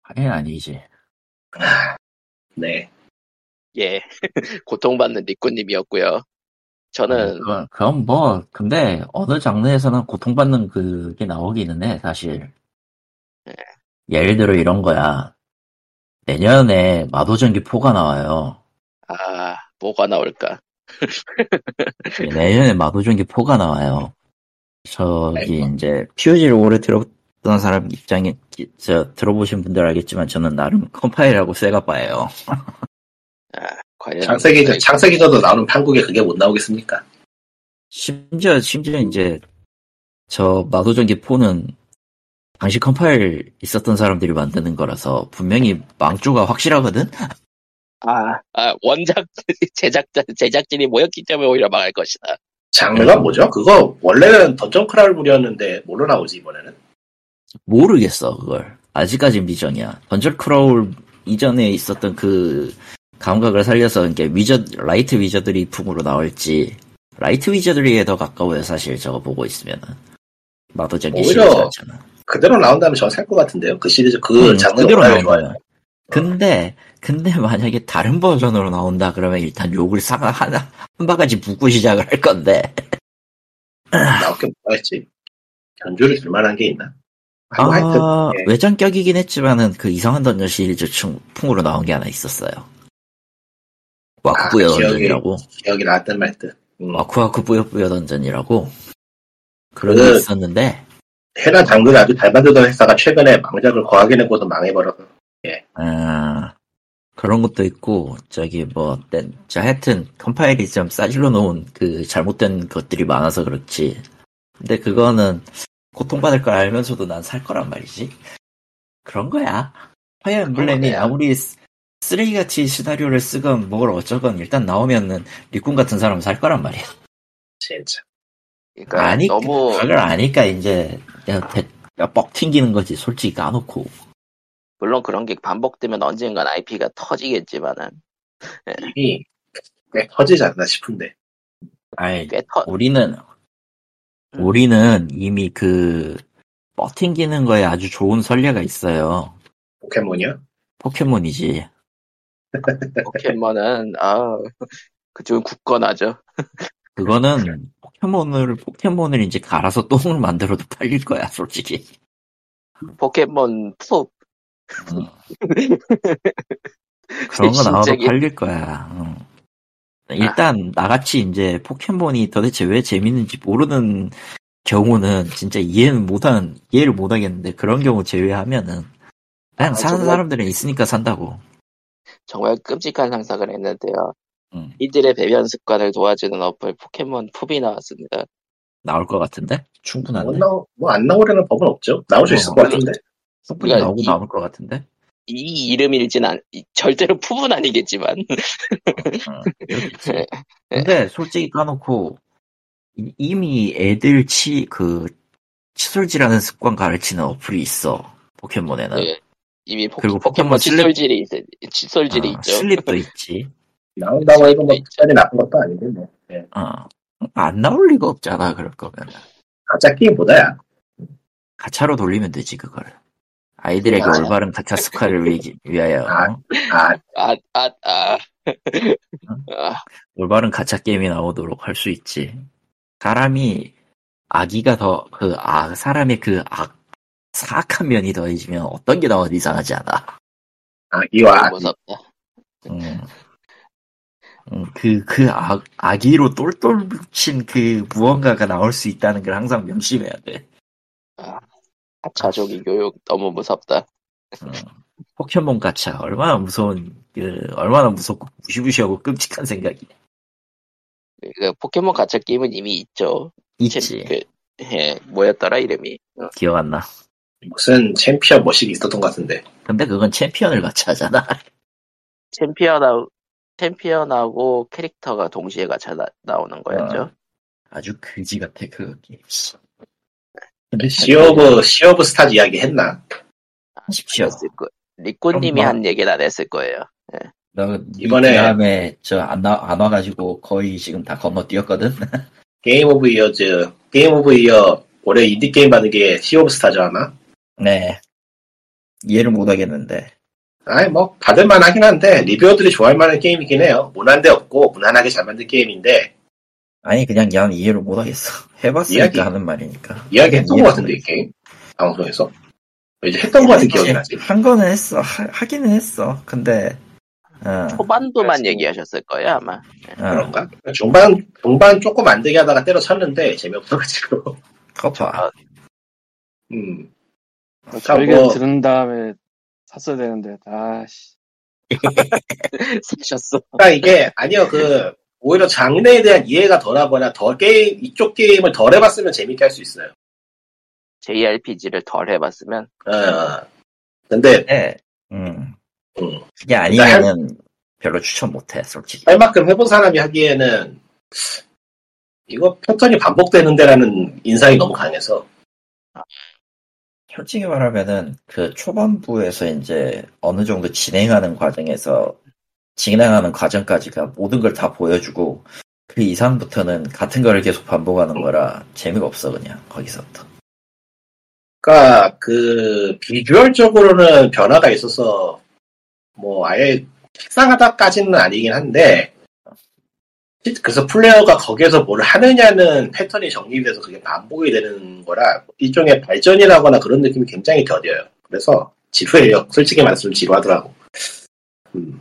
아니 아니지. 네. 예. 고통받는 리꾸님이었고요. 저는 그건, 그건 뭐 근데 어느 장르에서는 고통받는 그게 나오기는 해 사실. 예를 들어 이런 거야. 내년에 마도전기 4가 나와요. 아 뭐가 나올까? 내년에 마도전기 4가 나와요. 저기 아이고. 이제 POG를 오래 들었던 사람 입장에 저 들어보신 분들 알겠지만 저는 나름 컴파일하고 세가빠예요. 과연 창세기전, 창세기전도 나오는 판국에 그게 못 나오겠습니까? 심지어 심지어 이제 저 마도전기 4는 당시 컴파일 있었던 사람들이 만드는 거라서 분명히 망조가 확실하거든. 아, 아, 원작 제작자 제작진이 모였기 때문에 오히려 망할 것이다. 장르가 뭐죠? 그거 원래는 dungeon crawl물이었는데 뭘로 나오지 이번에는? 모르겠어 그걸 아직까지 미정이야. dungeon crawl 이전에 있었던 그 감각을 살려서 이게 위저 라이트 위저드리 풍으로 나올지 라이트 위저드리에 더 가까워요 사실 저거 보고 있으면은 마도전기 오히려 시리즈 자체는. 그대로 나온다면 저 살 것 같은데요. 그 시리즈 그 음, 장르 그대로. 거야. 근데 근데 만약에 다른 버전으로 나온다 그러면 일단 욕을 사가 하나 한 바가지 붓고 시작을 할 건데 나올 게 뭐가 있지? 변주를 줄 만한 게 있나? 아, 하여튼 예. 외전격이긴 했지만은 그 이상한 던전 시리즈 충, 풍으로 나온 게 하나 있었어요. 와쿠부여 아, 던전이라고 기억이 나왔던 말들. 음. 와쿠와쿠 뿌요뿌요 던전이라고 그런 게 그- 있었는데 해당 장르를 아주 잘 만들던 회사가 최근에 망작을 거하게 내고도 망해버려서 아, 그런 것도 있고 저기 뭐 땐- 저 하여튼 컴파일이 좀 싸질러 놓은 그 잘못된 것들이 많아서 그렇지. 근데 그거는 고통받을 걸 알면서도 난 살 거란 말이지. 그런 거야. 파이어 엠블렘이. 아무리 쓰- 쓰레기같이 시나리오를 쓰건 뭘 어쩌건 일단 나오면은 리꾸님 같은 사람은 살 거란 말이야. 진짜. 그러니까 아니 너무 그걸 아니까 이제 야, 대- 야, 뻑 튕기는 거지 솔직히 까놓고 물론 그런 게 반복되면 언젠간 IP가 터지겠지만은 이미 꽤 터지지 않나 싶은데. 아이 꽤 터. 우리는 음. 우리는 이미 그 뻗팅기는 거에 아주 좋은 선례가 있어요. 포켓몬이요? 포켓몬이지. 포켓몬은 아 그쪽은 굳건하죠. 그거는 포켓몬을 포켓몬을 이제 갈아서 똥을 만들어도 팔릴 거야, 솔직히. 포켓몬 푹 응. 그런 거 나와도. 팔릴 거야. 응. 일단 나같이 이제 포켓몬이 도대체 왜 재밌는지 모르는 경우는 진짜 이해는 못한 이해를 못하겠는데 그런 경우 제외하면은 그냥 아, 사는 정말- 사람들은 있으니까 산다고. 정말 끔찍한 상상을 했는데요. 응. 이들의 배변 습관을 도와주는 어플 포켓몬 푹이 나왔습니다. 나올 것 같은데? 충분한데? 뭐안 나오려는 법은 없죠. 나올 수 있을 어, 것 같은데. 충분히 그러니까 나오고 이- 나올 것 같은데? 이 이름일진 않, 이- 절대로 푸은 아니겠지만 어. 근데 솔직히 까놓고 이- 이미 애들 치, 그, 칫솔질하는 습관 가르치는 어플이 있어. 포켓몬에는. 네, 이미 포, 그리고 포켓몬 포켓몬 슬립- 칫솔질이 있, 칫솔질이 어, 있죠. 슬립도 있지. 나온다고 해도 뭐 특별히 나쁜 것도 아닌데 뭐. 예. 어. 안 나올 리가 없잖아, 그럴 거면. 가차 게임보다야. 가차로 돌리면 되지, 그걸. 아이들에게 맞아. 올바른 가차 습관을 위, 위하여. 아. 어? 아, 아, 아, 아. 아, 올바른 가차 게임이 나오도록 할 수 있지. 사람이 악의가 더, 그, 아, 사람의 그 악, 사악한 면이 더해지면 어떤 게 나와도 이상하지 않아. 아기와 아기. 무섭다. 음. 음, 그, 그 악, 악의로 똘똘 뭉친 그 무언가가 나올 수 있다는 걸 항상 명심해야 돼. 아, 조기 교육 너무 무섭다. 음. 포켓몬 가차 얼마나 무서운 그 얼마나 무섭고 무시무시하고 끔찍한 생각이야. 그 포켓몬 가챠 게임은 이미 있죠. 있지. 그, 예, 뭐였더라 이름이. 어, 기억 안 나. 무슨 챔피언 뭐시기 있었던 것 같은데. 근데 그건 챔피언을 가차잖아. 챔피언하고 챔피언하고 캐릭터가 동시에 가차 나, 나오는 거였죠. 어. 아주 그지 같아 그 게임. 씨. 시오브, 시오브 스타즈 이야기 했나? 했을 거. 리꾸님이 그럼 한 얘기는 안 했을 거예요. 너 이번에- 이번에 다음에 저안 안 와가지고 거의 지금 다 건너뛰었거든. game of years, game of year 올해 인디 게임 받은 게 시오브 스타즈 아마? 네. 이해를 못 하겠는데. 아이, 뭐, 받을 만 하긴 한데, 리뷰어들이 좋아할 만한 게임이긴 해요. 모난 데 없고, 무난하게 잘 만든 게임인데, 아니 그냥 난 이해를 못하겠어. 해봤으니까 이야기- 하는 말이니까. 이야기 했던 것 같은데, 이 게임. 방송에서. 이제 했던 것 같은 기억이 나지. 한 거는 했어. 하, 기는 했어. 근데 어, 초반도만 그래서- 얘기하셨을 거예요 아마. 어, 그런가? 중반, 중반 조금 만들게 하다가 때려쳤는데, 재미없어가지고. 커파. 음. 저 얘기 뭐- 들은 다음에 샀어야 되는데, 아씨. 사셨어. 그러니까 이게, 아니요, 그, 오히려 장르에 대한 이해가 덜하거나, 더 게임, 이쪽 게임을 덜 해봤으면 재밌게 할 수 있어요. JRPG를 덜 해봤으면 어. 근데, 네. 음. 음. 그게 아니면은 별로 추천 못해 솔직히. 할 만큼 해본 사람이 하기에는, 이거 패턴이 반복되는데라는 인상이 너무 강해서, 솔직히 말하면은 그 초반부에서 이제 어느 정도 진행하는 과정에서 진행하는 과정까지가 모든 걸 다 보여주고 그 이상부터는 같은 거를 계속 반복하는 거라 재미가 없어 그냥 거기서부터. 그니까, 그, 비주얼적으로는 변화가 있어서, 뭐, 아예 식상하다까지는 아니긴 한데, 그래서 플레이어가 거기에서 뭘 하느냐는 패턴이 정립돼서 그게 반복이 되는 거라, 일종의 발전이라거나 그런 느낌이 굉장히 더뎌요. 그래서, 지루해요. 솔직히 말씀면 지루하더라고. 음.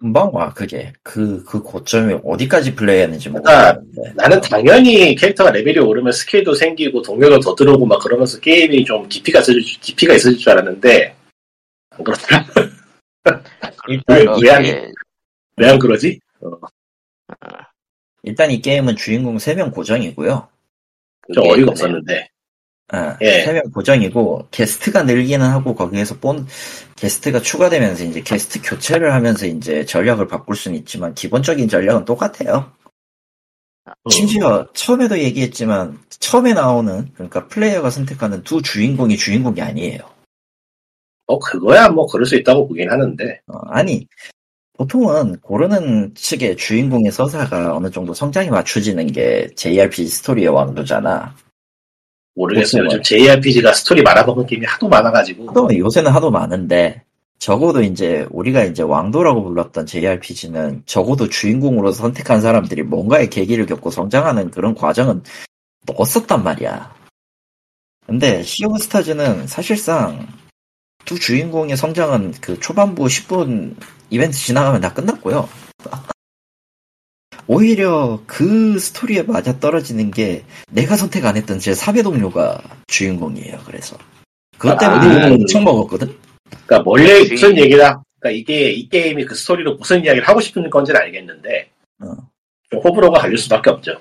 금방 와 그게 그 그 고점이 어디까지 플레이했는지 그러니까 모르겠는데 나는 당연히 캐릭터가 레벨이 오르면 스킬도 생기고 동료도 더 들어오고 막 그러면서 게임이 좀 깊이가 있어질, 깊이가 있어질 줄 알았는데, 안 그렇더라. 일단 왜, 그게 왜, 안, 왜안 그러지? 일단 이 게임은 주인공 3명 고정이고요. 좀 어이가. 없었는데. 아, 예. 3명 고정이고 게스트가 늘기는 하고 거기에서 본 게스트가 추가되면서 이제 게스트 교체를 하면서 이제 전략을 바꿀 수는 있지만 기본적인 전략은 똑같아요. 음. 심지어 처음에도 얘기했지만 처음에 나오는 그러니까 플레이어가 선택하는 두 주인공이 주인공이 아니에요. 어, 그거야 뭐 그럴 수 있다고 보긴 하는데. 어, 아니 보통은 고르는 측의 주인공의 서사가 어느 정도 성장이 맞춰지는 게 JRPG 스토리의 왕도잖아. 모르겠어요. 요즘 JRPG가 스토리 말아먹은 게임이 하도 많아가지고. 하도 요새는 하도 많은데 적어도 이제 우리가 이제 왕도라고 불렀던 JRPG는 적어도 주인공으로 선택한 사람들이 뭔가의 계기를 겪고 성장하는 그런 과정은 넣었었단 말이야. 근데 시오브 스타즈는 사실상 두 주인공의 성장은 그 초반부 10분 이벤트 지나가면 다 끝났고요. 오히려 그 스토리에 맞아 떨어지는 게 내가 선택 안 했던 제 사배 동료가 주인공이에요. 그래서 그것 때문에 아. 엄청 먹었거든. 그러니까 원래 주인- 무슨 얘기다. 그러니까 이게 이 게임이 그 스토리로 무슨 이야기를 하고 싶은 건지는 알겠는데 어. 좀 호불호가 갈릴 수밖에 없죠.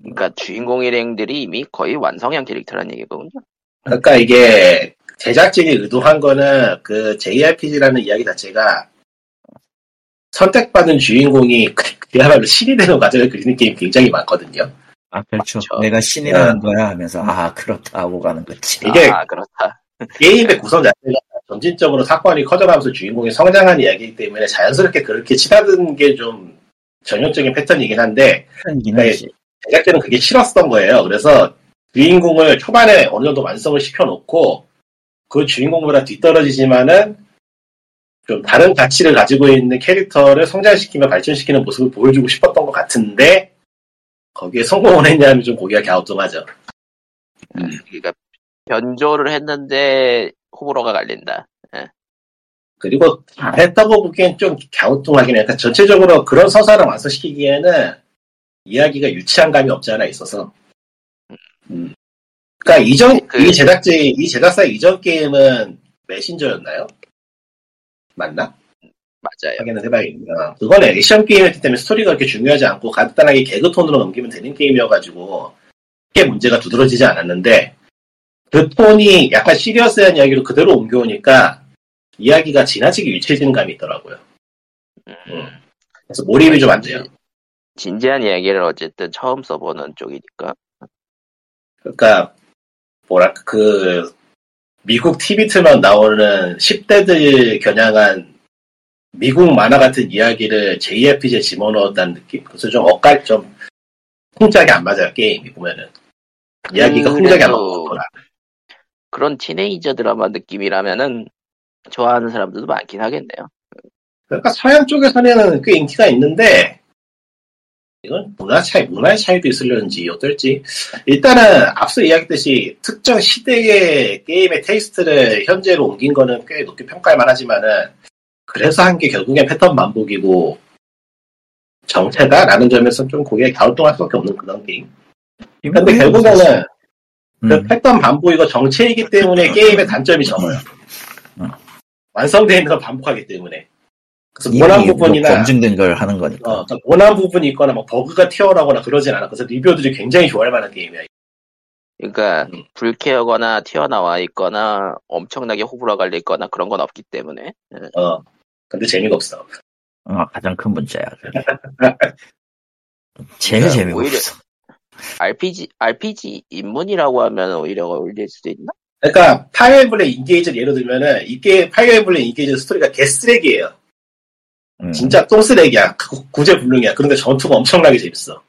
그러니까 주인공 일행들이 이미 거의 완성형 캐릭터라는 얘기거든요. 그러니까 이게 제작진이 의도한 거는 그 JRPG라는 이야기 자체가 선택받은 주인공이 그- 그야말로 신이 되는 과정을 그리는 게임 굉장히 많거든요. 아 그렇죠. 맞죠. 내가 신이라는 거야 하면서 아 그렇다 하고 가는 거지. 이게 아 그렇다. 게임의 구성 자체가 점진적으로 사건이 커져가면서 주인공이 성장하는 이야기이기 때문에 자연스럽게 그렇게 치닫은 게 좀 전형적인 패턴이긴 한데 편이긴 네. 제작진은 그게 싫었던 거예요. 그래서 주인공을 초반에 어느 정도 완성을 시켜놓고 그 주인공보다 뒤떨어지지만은 좀 다른 가치를 가지고 있는 캐릭터를 성장시키며 발전시키는 모습을 보여주고 싶었던 것 같은데 거기에 성공을 했냐면 좀 고개가 갸우뚱하죠. 음. 그러니까 변조를 했는데 호불호가 갈린다. 그리고 잘했다고 보기엔 좀 갸우뚱하긴 해. 그러니까 전체적으로 그런 서사를 완성시키기에는 이야기가 유치한 감이 없지 않아 있어서. 음. 그러니까 이전 그- 이 제작지 이 제작사 이전 게임은 메신저였나요? 맞나? 맞아요. 확인을 해봐야겠네요. 어, 그건 액션 게임이기 때문에 스토리가 그렇게 중요하지 않고 간단하게 개그 톤으로 넘기면 되는 게임이어가지고 크게 문제가 두드러지지 않았는데 그 톤이 약간 시리어스한 이야기로 그대로 옮겨오니까 이야기가 지나치게 유치해지는 감이 있더라고요. 음, 그래서 몰입이 좀 안 돼요. 진지한 이야기를 어쨌든 처음 써보는 쪽이니까. 그러니까 뭐랄까 그 미국 TV 틀만 나오는 10대들 겨냥한 미국 만화 같은 이야기를 JRPG에 집어넣었다는 느낌? 그래서 좀 엇갈 좀 흥작이 안 맞아요 게임이 보면은 이야기가 음, 흥작이 안 맞거나 그런 티네이저 드라마 느낌이라면은 좋아하는 사람들도 많긴 하겠네요. 그러니까 서양 쪽에서는 꽤 인기가 있는데 이건 문화 차이, 문화의 차이도 있으려는지 어떨지. 일단은 앞서 이야기했듯이 특정 시대의 게임의 테이스트를 현재로 옮긴 거는 꽤 높게 평가할 만하지만은 그래서 한 게 결국엔 패턴 반복이고 정체다라는 점에서 좀 고개에 갸우뚱할 수밖에 없는 그런 게임. 근데 결국에는 그 음, 패턴 반복이고 정체이기 때문에 게임의 단점이 적어요. 음. 완성되어 있는 걸 반복하기 때문에 그래서 모난 뭐 부분이나 검증된 걸 하는 거니까. 어, 그러니까 모난 부분이 있거나 뭐 버그가 튀어나오거나 그러진 않아. 그래서 리뷰어들이 굉장히 좋아할 만한 게임이야. 그러니까 음. 불쾌하거나 튀어나와 있거나 엄청나게 호불호가 갈리거나 그런 건 없기 때문에 어. 근데 재미가 없어. 어, 가장 큰 문제야. 제일 그러니까 재미가 오히려- 없어. RPG RPG 입문이라고 하면 오히려 어울릴 수도 있나? 그러니까 파이어 엠블렘 인게이지를 예를 들면은 이 게임 파이어 엠블렘 인게이지 스토리가 개쓰레기예요. 음. 진짜 똥쓰레기야. 구- 구제불능이야. 그런데 전투가 엄청나게 재밌어.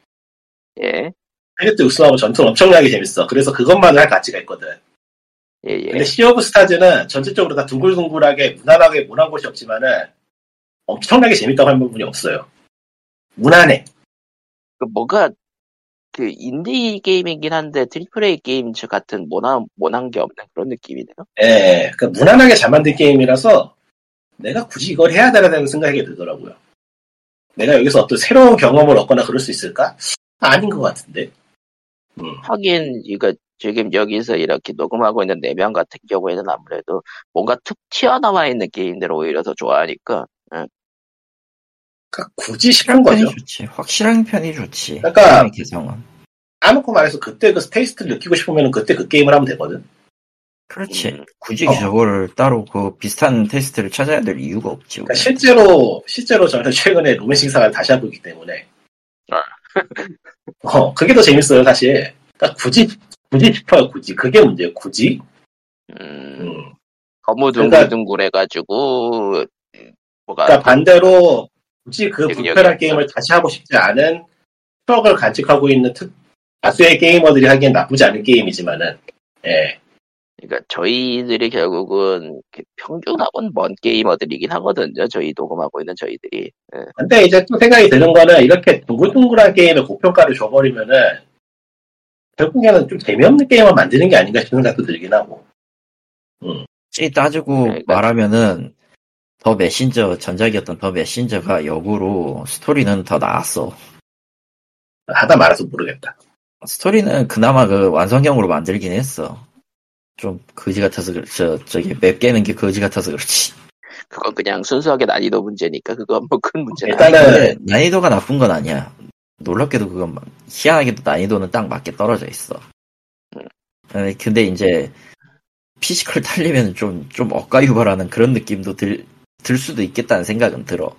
예, 파이어트 우승하고 전투는 엄청나게 재밌어. 그래서 그것만 할 가치가 있거든. 예, 예. 근데 시 오브 스타즈는 전체적으로 다 둥글둥글하게 무난하게 모난 곳이 없지만은 엄청나게 재밌다고 할 부분이 없어요. 무난해. 그 뭐가 그 인디 게임이긴 한데 triple A 게임 같은 모난 모난 게 없는 그런 느낌이네요. 예, 그 무난하게 잘 만든 게임이라서 내가 굳이 이걸 해야 되라는 생각이 들더라고요. 내가 여기서 어떤 새로운 경험을 얻거나 그럴 수 있을까? 아닌 것 같은데. 음, 하긴 이거 지금 여기서 이렇게 녹음하고 있는 네 명 같은 경우에는 아무래도 뭔가 툭 튀어나와 있는 게임들을 오히려 더 좋아하니까 그러니까 굳이 편이 거죠. 좋지. 확실한 편이 좋지. 그러니까- 개성은. 아무코 말해서 그때 그 테이스트를 느끼고 싶으면 그때 그 게임을 하면 되거든. 그렇지. 음, 굳이 어. 저거를 따로 그 비슷한 테스트를 찾아야 될 이유가 없지. 그러니까 실제로 실제로 저는 최근에 로맨싱 사를 다시 하고 있기 때문에 아. 어 그게 더 재밌어요 사실. 그러니까 굳이 굳이 싶어요 굳이 그게 문제예요 굳이. 음, 음. 너무 그러니까- 둥글둥글 해가지고 뭐가 그러니까 반대로 굳이 그 불편한. 게임을 다시 하고 싶지 않은 추억을 간직하고 있는 특, 다수의 게이머들이 하기엔 나쁘지 않은 게임이지만은, 예. 그러니까 저희들이 결국은 그 평균하고는 먼 게이머들이긴 하거든요. 저희 녹음하고 있는 저희들이. 예. 근데 이제 또 생각이 드는 거는 이렇게 둥글둥글한 게임에 고평가를 줘버리면은, 결국에는 좀 재미없는 게임을 만드는 게 아닌가 싶은 생각도 들긴 하고. 찌 따지고 그러니까- 말하면은 더 메신저 전작이었던 더 메신저가 역으로 스토리는 더 나았어. 하다 말아서 모르겠다. 스토리는 그나마 그 완성형으로 만들긴 했어. 좀 거지 같아서 그렇, 저 저기 맵 깨는 게 거지 같아서 그렇지. 그건 그냥 순수하게 난이도 문제니까 그건 뭐 큰 문제는 일단은-. 근데 난이도가 나쁜 건 아니야. 놀랍게도 그건 막- 희한하게도 난이도는 딱 맞게 떨어져 있어. 음. 아니, 근데 이제 피지컬 딸리면 좀 좀 억가유발하는 그런 느낌도 들, 들 수도 있겠다는 생각은 들어.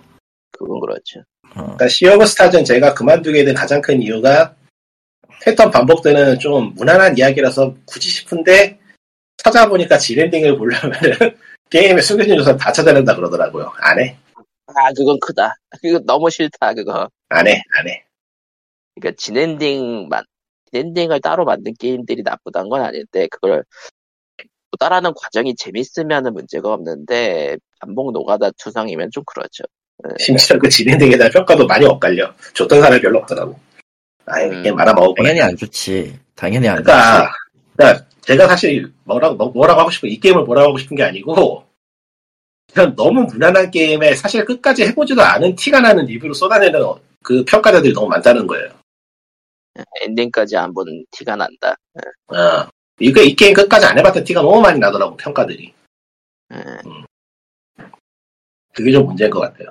그건 그렇죠. 어. 그러니까 시 오브 스타즈는 제가 그만두게 된 가장 큰 이유가 패턴 반복되는 좀 무난한 이야기라서 굳이 싶은데 찾아보니까 진엔딩을 보려면 게임의 숨겨진 요소 다 찾아낸다 그러더라고요. 안 해. 아 그건 크다. 그거 너무 싫다 그거. 안 해. 안 해. 그러니까 진엔딩만 진엔딩을 따로 만든 게임들이 나쁘다는 건 아닌데 그걸 따라하는 과정이 재밌으면 문제가 없는데 반복 노가다 투성이면 좀 그렇죠. 심지어 그 지렌딩에 대한 평가도 많이 엇갈려. 좋던 사람이 별로 없더라고. 아예 음. 게임 말아먹어버려. 당연히 안 좋지. 당연히 안 그러니까, 그러니까 제가 사실 뭐라고 뭐- 뭐라고 하고 싶은 이 게임을 뭐라고 하고 싶은 게 아니고 그냥 너무 무난한 게임에 사실 끝까지 해보지도 않은 티가 나는 리뷰로 쏟아내는 그 평가자들이 너무 많다는 거예요. 엔딩까지 안 본 티가 난다. 어. 이거 이 게임 끝까지 안 해봤던 티가 너무 많이 나더라고 평가들이. 예. 그게 좀 문제인 것 같아요.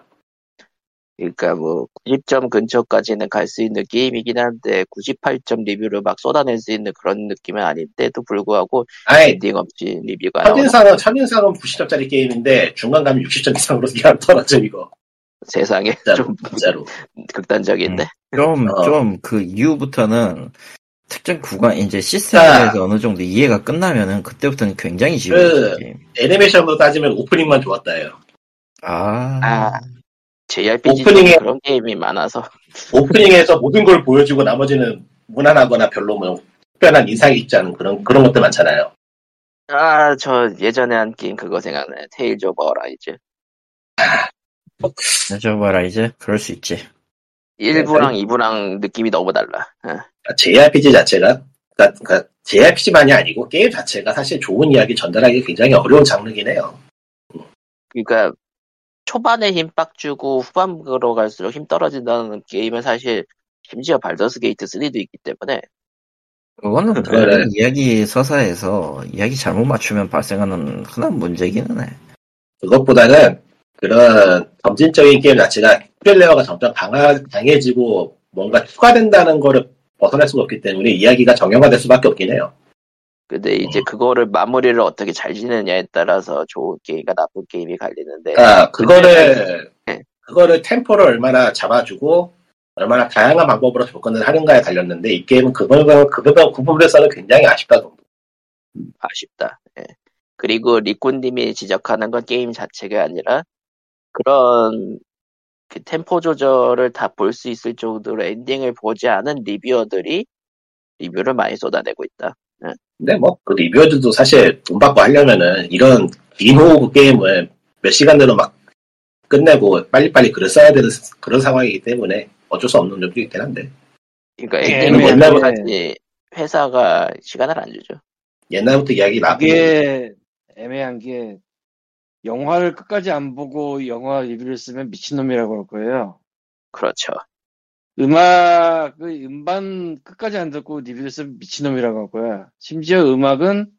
그러니까 뭐 90점 근처까지는 갈 수 있는 게임이긴 한데 98점 리뷰를 막 쏟아낼 수 있는 그런 느낌은 아닌데도 불구하고 아예 엔딩 없이 리뷰가 첫인상은 첫인상은 90점짜리 게임인데 중간 가면 60점 이상으로 그냥 떨어져 이거 세상에 진짜로 좀 진짜로 극단적인데 좀, 어. 좀, 그 이후부터는 특정 구간, 이제 시스템에 아. 대해서 어느 정도 이해가 끝나면은 그때부터는 굉장히 지루해요. 그- 게임. 애니메이션으로 따지면 오프닝만 좋았다요. 아. 아. JRPG 오프닝에- 중 그런 게임이 많아서 오프닝에서 모든 걸 보여주고 나머지는 무난하거나 별로 뭐 특별한 인상이 있지 않은 그런 그런 것들 많잖아요. 아 저 예전에 한 게임 그거 생각나요 테일즈 오브 어라이즈 저 봐라, 이제. 그럴 수 있지. 1부랑 네. 2부랑 느낌이 너무 달라 예. JRPG 자체가 그러니까, 그러니까 JRPG만이 아니고 게임 자체가 사실 좋은 이야기 전달하기 굉장히 어려운 장르긴 해요. 그러니까 초반에 힘 빡 주고 후반으로 갈수록 힘 떨어진다는 게임은 사실 심지어 발더스 게이트 3도 있기 때문에 그거는 그거를- 원래 이야기 서사에서 이야기 잘못 맞추면 발생하는 흔한 문제기는 해. 그것보다는 그런 점진적인 게임 자체가 플레이어가 점점 강하, 강해지고 뭔가 추가된다는 거를 벗어날 수가 없기 때문에 이야기가 정형화될 수밖에 없긴 해요. 근데 이제 그거를 마무리를 어떻게 잘 지느냐에 따라서 좋은 게임과 나쁜 게임이 갈리는데 그러니까 그거를 네. 그거를 템포를 얼마나 잡아주고 얼마나 다양한 방법으로 접근을 하는가에 달렸는데 이 게임은 그 부분 그 부분 그 부분에서는 굉장히 아쉽다 정도. 아쉽다. 예. 그리고 리꾼님이 지적하는 건 게임 자체가 아니라 그런 그 템포 조절을 다 볼 수 있을 정도로 엔딩을 보지 않은 리뷰어들이 리뷰를 많이 쏟아내고 있다. 근데 뭐 그 리뷰어들도 사실 돈 받고 하려면은 이런 긴 호흡 게임을 몇 시간대로 막 끝내고 빨리빨리 글을 써야 되는 그런 상황이기 때문에 어쩔 수 없는 점도 있긴 한데 그러니까 예, 엔딩을 옛날에- 보기까지 회사가 시간을 안 주죠. 옛날부터 이야기 막 이게 애매한 게 영화를 끝까지 안 보고 영화 리뷰를 쓰면 미친놈이라고 할 거예요. 그렇죠. 음악, 그 음반 끝까지 안 듣고 리뷰를 쓰면 미친놈이라고 할 거야. 심지어 음악은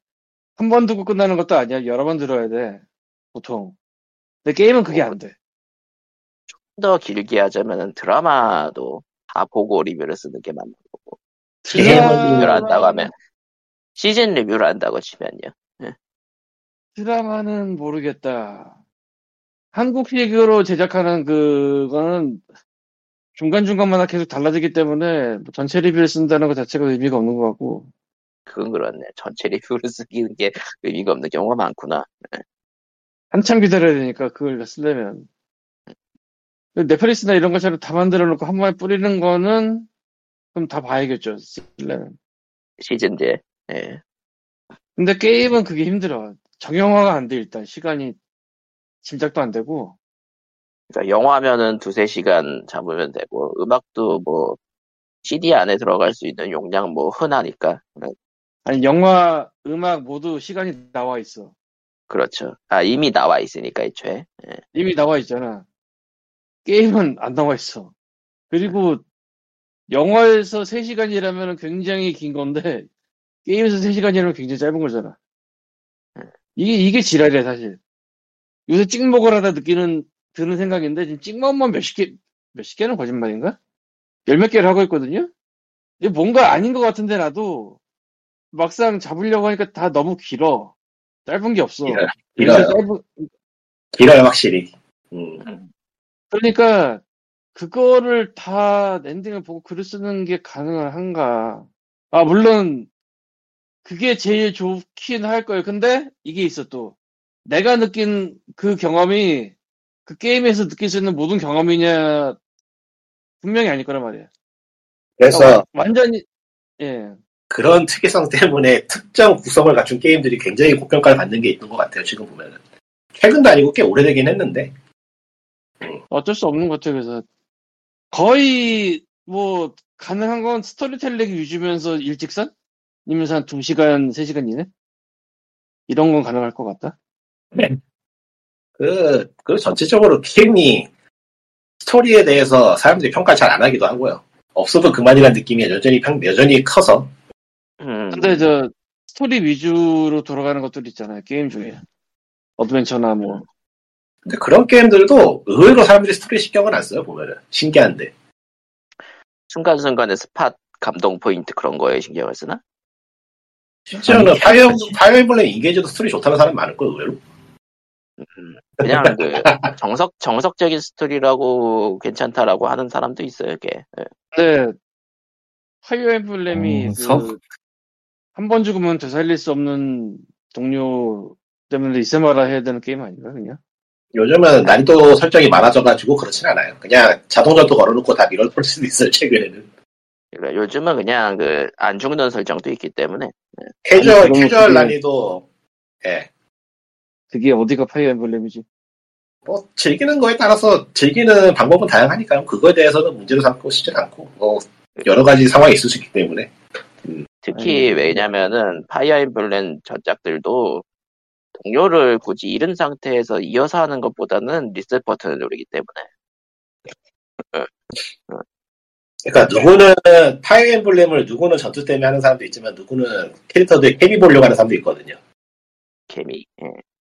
한 번 듣고 끝나는 것도 아니야. 여러 번 들어야 돼. 보통. 근데 게임은 그게 안 돼. 더 길게 하자면 드라마도 다 보고 리뷰를 쓰는 게 맞는 거고 게임은 시즌 드라마- 리뷰를 한다고 하면 시즌 리뷰를 한다고 치면요. 드라마는 모르겠다. 한국식으로 제작하는 그거는 중간중간마다 계속 달라지기 때문에 뭐 전체 리뷰를 쓴다는 것 자체가 의미가 없는 것 같고 그건 그렇네. 전체 리뷰를 쓰기는 게 의미가 없는 경우가 많구나. 한참 기다려야 되니까 그걸 쓰려면 넷플릭스나 이런 것처럼 다 만들어 놓고 한 번에 뿌리는 거는 그럼 다 봐야겠죠 쓰려면 시즌제. 예. 근데 게임은 그게 힘들어 정형화가 안 돼 일단 시간이 짐작도 안 되고 그러니까 영화면은 두세 시간 잡으면 되고 음악도 뭐 CD 안에 들어갈 수 있는 용량 뭐 흔하니까. 아니 영화 음악 모두 시간이 나와 있어 그렇죠. 아 이미 나와 있으니까 애초에. 예. 이미 나와 있잖아. 게임은 안 나와 있어. 그리고 영화에서 3시간이라면 굉장히 긴 건데 게임에서 3시간이라면 굉장히 짧은 거잖아. 이게 이게 지랄이야 사실. 요새 찍먹을 하다 느끼는 드는 생각인데 지금 찍먹만 몇십 개 몇십 개는 거짓말인가? 열 몇 개를 하고 있거든요. 이게 뭔가 아닌 것 같은데 나도 막상 잡으려고 하니까 다 너무 길어. 짧은 게 없어. 길어요. 길어요. 짧은 길어요 확실히. 음. 그러니까 그거를 다 엔딩을 보고 글을 쓰는 게 가능한가? 아 물론 그게 제일 좋긴 할 거예요. 근데 이게 있어 또 내가 느낀 그 경험이 그 게임에서 느낄 수 있는 모든 경험이냐 분명히 아닐 거란 말이야. 그래서 그러니까 와- 완전히 예 그런 특이성 때문에 특정 구성을 갖춘 게임들이 굉장히 고평가를 받는 게 있는 것 같아요. 지금 보면은 최근도 아니고 꽤 오래되긴 했는데 어쩔 수 없는 것 같아요. 그래서 거의 뭐 가능한 건 스토리텔링 위주면서 일직선? 이면서 한 2시간, 3시간 이내? 이런 건 가능할 것 같다. 그, 그 전체적으로 게임이 스토리에 대해서 사람들이 평가 잘 안 하기도 하고요. 없어도 그만이라는 느낌이 여전히 평, 여전히 커서 음, 근데 저 스토리 위주로 돌아가는 것들 있잖아요. 게임 중에. 어드벤처나 뭐. 근데 그런 게임들도 의외로 사람들이 스토리 신경을 안 써요, 보면은. 신기한데. 순간순간의 스팟 감동 포인트 그런 거에 신경을 쓰나? 실제로는 파이어. 파이어 엠블렘 인게이지도 스토리 좋다는 사람 많을 거예요, 의외로. 음, 그냥 그 정석 정석적인 스토리라고 괜찮다라고 하는 사람도 있어요. 걔. 예. 근데 파이어 엠블렘이 음, 그 서- 한번 죽으면 되살릴 수 없는 동료 때문에 리세마라 해야 되는 게임 아닌가 그냥? 요즘은 난이도 설정이 많아져가지고 그렇진 않아요. 그냥 자동전투도 걸어놓고 다 밀어 풀 수도 있어요, 최근에는. 그러니까 요즘은 그냥 그 안 죽는 설정도 있기 때문에 캐주얼, 그러면 캐주얼 그게- 난이도, 예. 그게 어디가 파이어 엠블렘이지? 뭐, 즐기는 거에 따라서 즐기는 방법은 다양하니까요. 그거에 대해서는 문제로 삼고 싶진 않고, 뭐, 여러 가지 상황이 있을 수 있기 때문에. 특히 아니, 왜냐면은 파이어 엠블렘 전작들도 동료를 굳이 잃은 상태에서 이어서 하는 것보다는 리셋 버튼을 누르기 때문에 그러니까 누구는 파이어 엠블렘을 누구는 전투 때문에 하는 사람도 있지만 누구는 캐릭터들 케미 보려고 하는 사람도 있거든요. 케미 예.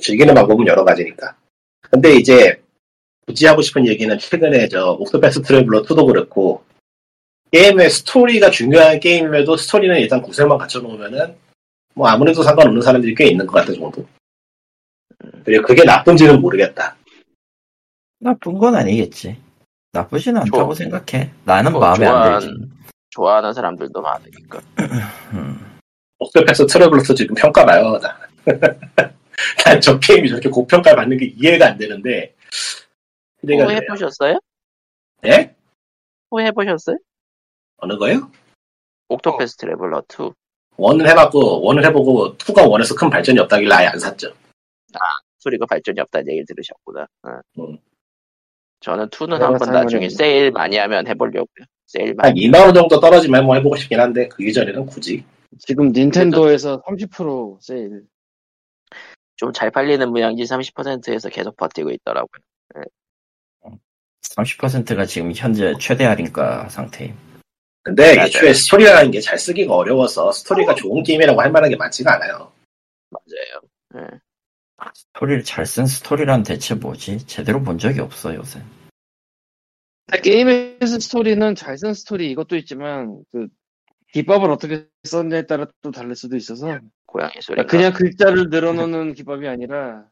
즐기는 방법은 여러 가지니까. 근데 이제 굳이 하고 싶은 얘기는 최근에 저 옥토패스 트래블러 2도 그렇고 게임의 스토리가 중요한 게임임에도 스토리는 일단 구성만 갖춰놓으면은 뭐 아무래도 상관없는 사람들이 꽤 있는 것 같아 정도. 그리고 그게 나쁜지는 모르겠다. 나쁜 건 아니겠지. 나쁘진 않다고 좋아. 생각해. 나는 뭐 마음에 안 좋아하는- 들지. 좋아하는 사람들도 많으니까 음. 옥토패스 트래블러 2 지금 평가 봐요. 난 저 게임이 저렇게 고평가 받는 게 이해가 안 되는데. 돼요. 해보셨어요? 예? 호 해보셨어요? 어느 거요? 옥토패스 트래블러 2 원은 해봤고 원을 해보고 2가 원에서 큰 발전이 없다길래 아예 안 샀죠. 소리가 발전이 없다는 얘기를 들으셨구나 어. 음. 저는 2는 내가 한번 나중에. 세일 많이 하면 해보려고요 세일 한 많이 2만원 정도 떨어지면 한번 해보고 싶긴 한데 그 이전에는 굳이 지금 닌텐도에서 30% 세일. 좀 잘 팔리는 무양지 30%에서 계속 버티고 있더라고요 30%가 지금 현재 최대 할인가 상태임. 근데 맞아요. 애초에 스토리라는 게 잘 쓰기가 어려워서 스토리가 좋은 게임이라고 할 만한 게 많지가 않아요. 맞아요 예. 스토리를 잘 쓴 스토리란 대체 뭐지? 제대로 본 적이 없어 요새. 게임에서 스토리는 잘 쓴 스토리 이것도 있지만 그 기법을 어떻게 썼냐에 따라 또 다를 수도 있어서 고양이 그러니까 그냥 글자를 늘어놓는 기법이 아니라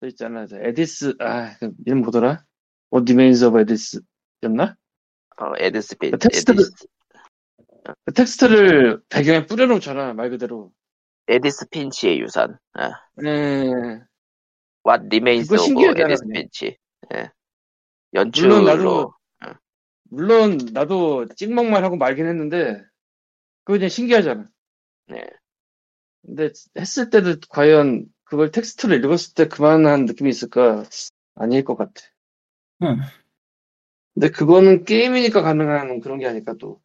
또 있잖아 저 에디스 아그 이름 뭐더라? What Remains of Edith였나? 어, 에드스피 그 텍스트를- 에디스, 그 텍스트를 배경에 뿌려놓잖아 말 그대로. 에디스 핀치의 유산 아, 네. What Remains of 에디스. 핀치 예. 연출로 물론 나도 물론 나도 찍먹만 하고 말긴 했는데 그거 그냥 신기하잖아. 네. 근데 했을 때도 과연 그걸 텍스트로 읽었을 때 그만한 느낌이 있을까? 아닐 것 같아. 음. 근데 그거는 게임이니까 가능한 그런 게 아닐까 또.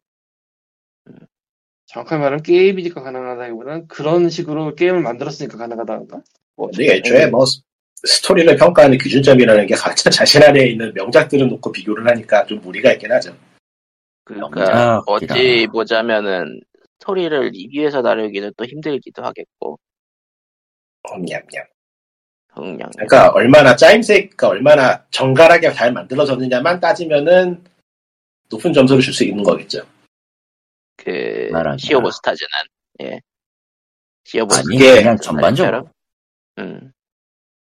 정확하게 말하면 게임이니까 가능하다기보다는 그런 식으로 게임을 만들었으니까 가능하다는가? 뭐 근데 애초에 뭐 스- 스토리를 평가하는 기준점이라는 게 각자 자신 안에 있는 명작들을 놓고 비교를 하니까 좀 무리가 있긴 하죠. 그러니까 아, 어찌. 보자면은 스토리를 리뷰해서 다루기는 또 힘들기도 하겠고 냠냠. 그냥 그러니까 얼마나 짜임새가 얼마나 정갈하게 잘 만들어졌느냐만 따지면은 높은 점수를 줄 수 있는 거겠죠. 그 말하자. 시 오브 스타즈는 예. 시 오브 아니 그게 그냥 전반적으로. 음.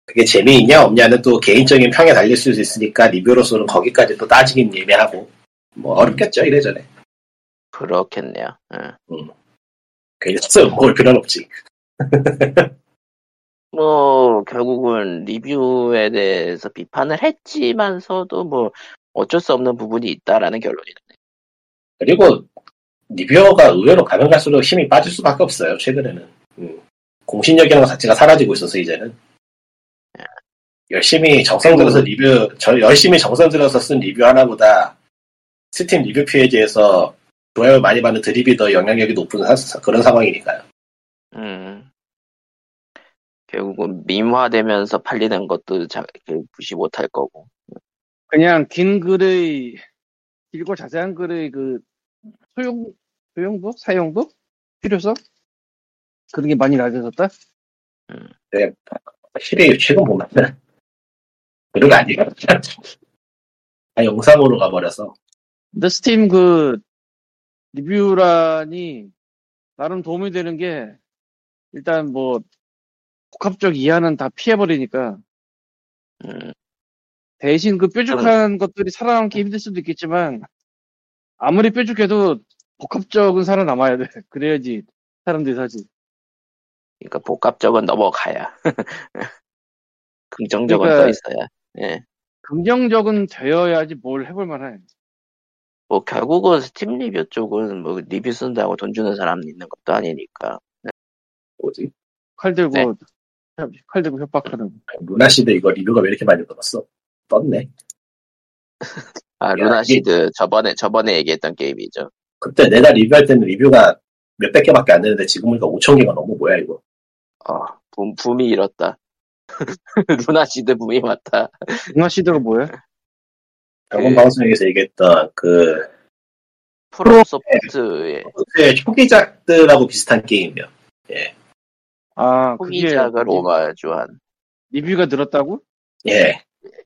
그게 재미있냐 없냐는 또 개인적인 평에 달릴 수 있으니까 리뷰로서는 거기까지 또 따지긴 애매하고 뭐 어렵겠죠 이래저래. 그렇겠네요. 예. 괜히 써서 먹을 필요는 없지. 뭐 결국은 리뷰에 대해서 비판을 했지만서도 뭐 어쩔 수 없는 부분이 있다라는 결론이네. 그리고 리뷰어가 의외로 가면 갈수록 힘이 빠질 수밖에 없어요 최근에는. 음. 공신력이라는 것 자체가 사라지고 있어서 이제는. 열심히 정성 들여서 리뷰, 저 열심히 정성 들여서 쓴 리뷰 하나보다 스팀 리뷰 페이지에서 좋아요 많이 받는 드립이 더 영향력이 높은 사- 그런 상황이니까요. 음. 결국은 밈화되면서 팔리는 것도 자, 그 무시 못할 거고. 그냥 긴 글의 길고 자세한 글의 그 소용 소용도 사용도 필요성 그런 게 많이 낮아졌다. 확실히 최근 보면은 그런 거 아니야. 아, 영상으로 가버려서. 근데 스팀 그 리뷰란이 나름 도움이 되는 게 일단 뭐 복합적 이하는 다 피해버리니까 음, 대신 그 뾰족한 것들이 살아남기 힘들 수도 있겠지만 아무리 뾰족해도 복합적은 살아남아야 돼. 그래야지 사람들이 사지. 그러니까 복합적은 넘어가야. 긍정적은 그러니까- 떠 있어야. 예. 긍정적은 되어야지 뭘 해볼 만해. 뭐 결국은 스팀 리뷰 쪽은 뭐 리뷰 쓴다고 돈 주는 사람 있는 것도 아니니까. 뭐지? 칼 들고 네. 협- 칼 들고 협박하는. 루나시드 이거 리뷰가 왜 이렇게 많이 들었어? 떴네. 아 야, 루나시드 저번에 저번에 얘기했던 게임이죠. 그때 내가 리뷰할 때는 리뷰가 몇백 개밖에 안 되는데 지금 보니까 5천 개가 넘어 뭐야 이거. 어, 붐, 붐이 일었다. 루나시드 붐이 왔다. 응아 시드가 뭐야? 저번 그- 방송에서 얘기했던 그 프로소프트의 의 초기작들하고 비슷한 게임이요. 아 그게 후기작을 오마주한. 리뷰가 늘었다고? 예.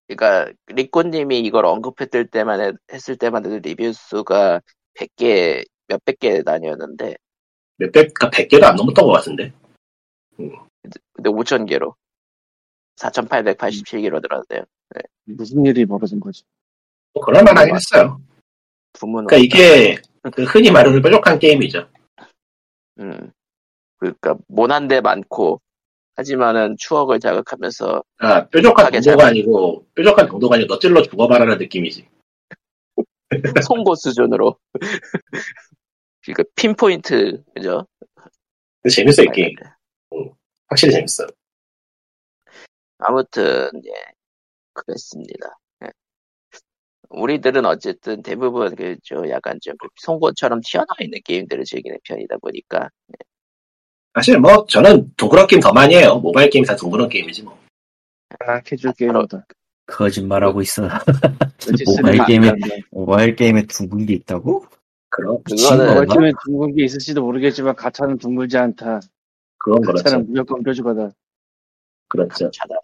그러니까 리코님이 이걸 언급했을 때만 해- 했을 때만 해도 리뷰 수가 100개 몇백 개 단위였는데 몇백, 그러니까 100개도 안 넘었던 것 같은데. 근데 5천 개로 4,887개로 늘었대요. 무슨 일이 벌어진 거지? 뭐 그럴만하긴 했어요. 부문은 그러니까 이게 그 흔히 말하는 뾰족한 게임이죠. 음. 그러니까 모난데 많고 하지만은 추억을 자극하면서 아, 뾰족한 정도가 잘- 아니고, 뾰족한 정도가 아니고, 너 찔러 죽어봐라는 느낌이지. 송곳 수준으로 그러니까 핀포인트 그죠? 근데 재밌어, 이 게임. 확실히 재밌어. 아무튼 예 그랬습니다. 예. 우리들은 어쨌든 대부분 그 저 약간 좀그 송곳처럼 튀어나와 있는 게임들을 즐기는 편이다 보니까 사실 뭐, 저는 둥그런 게임 더 많이 해요. 모바일 게임 다 둥그런 게임이지 뭐. 아 캐주얼 게임이다. 거짓말하고 있어. 모바일 게임에-. 모바일 게임에 둥근 게 있다고? 그럼, 그거는 모바일 거? 게임에 둥근 게 있을지도 모르겠지만 가차는 둥글지 않다. 그건 그렇죠. 가차는 무조건 뾰족하다. 그렇죠. 차다.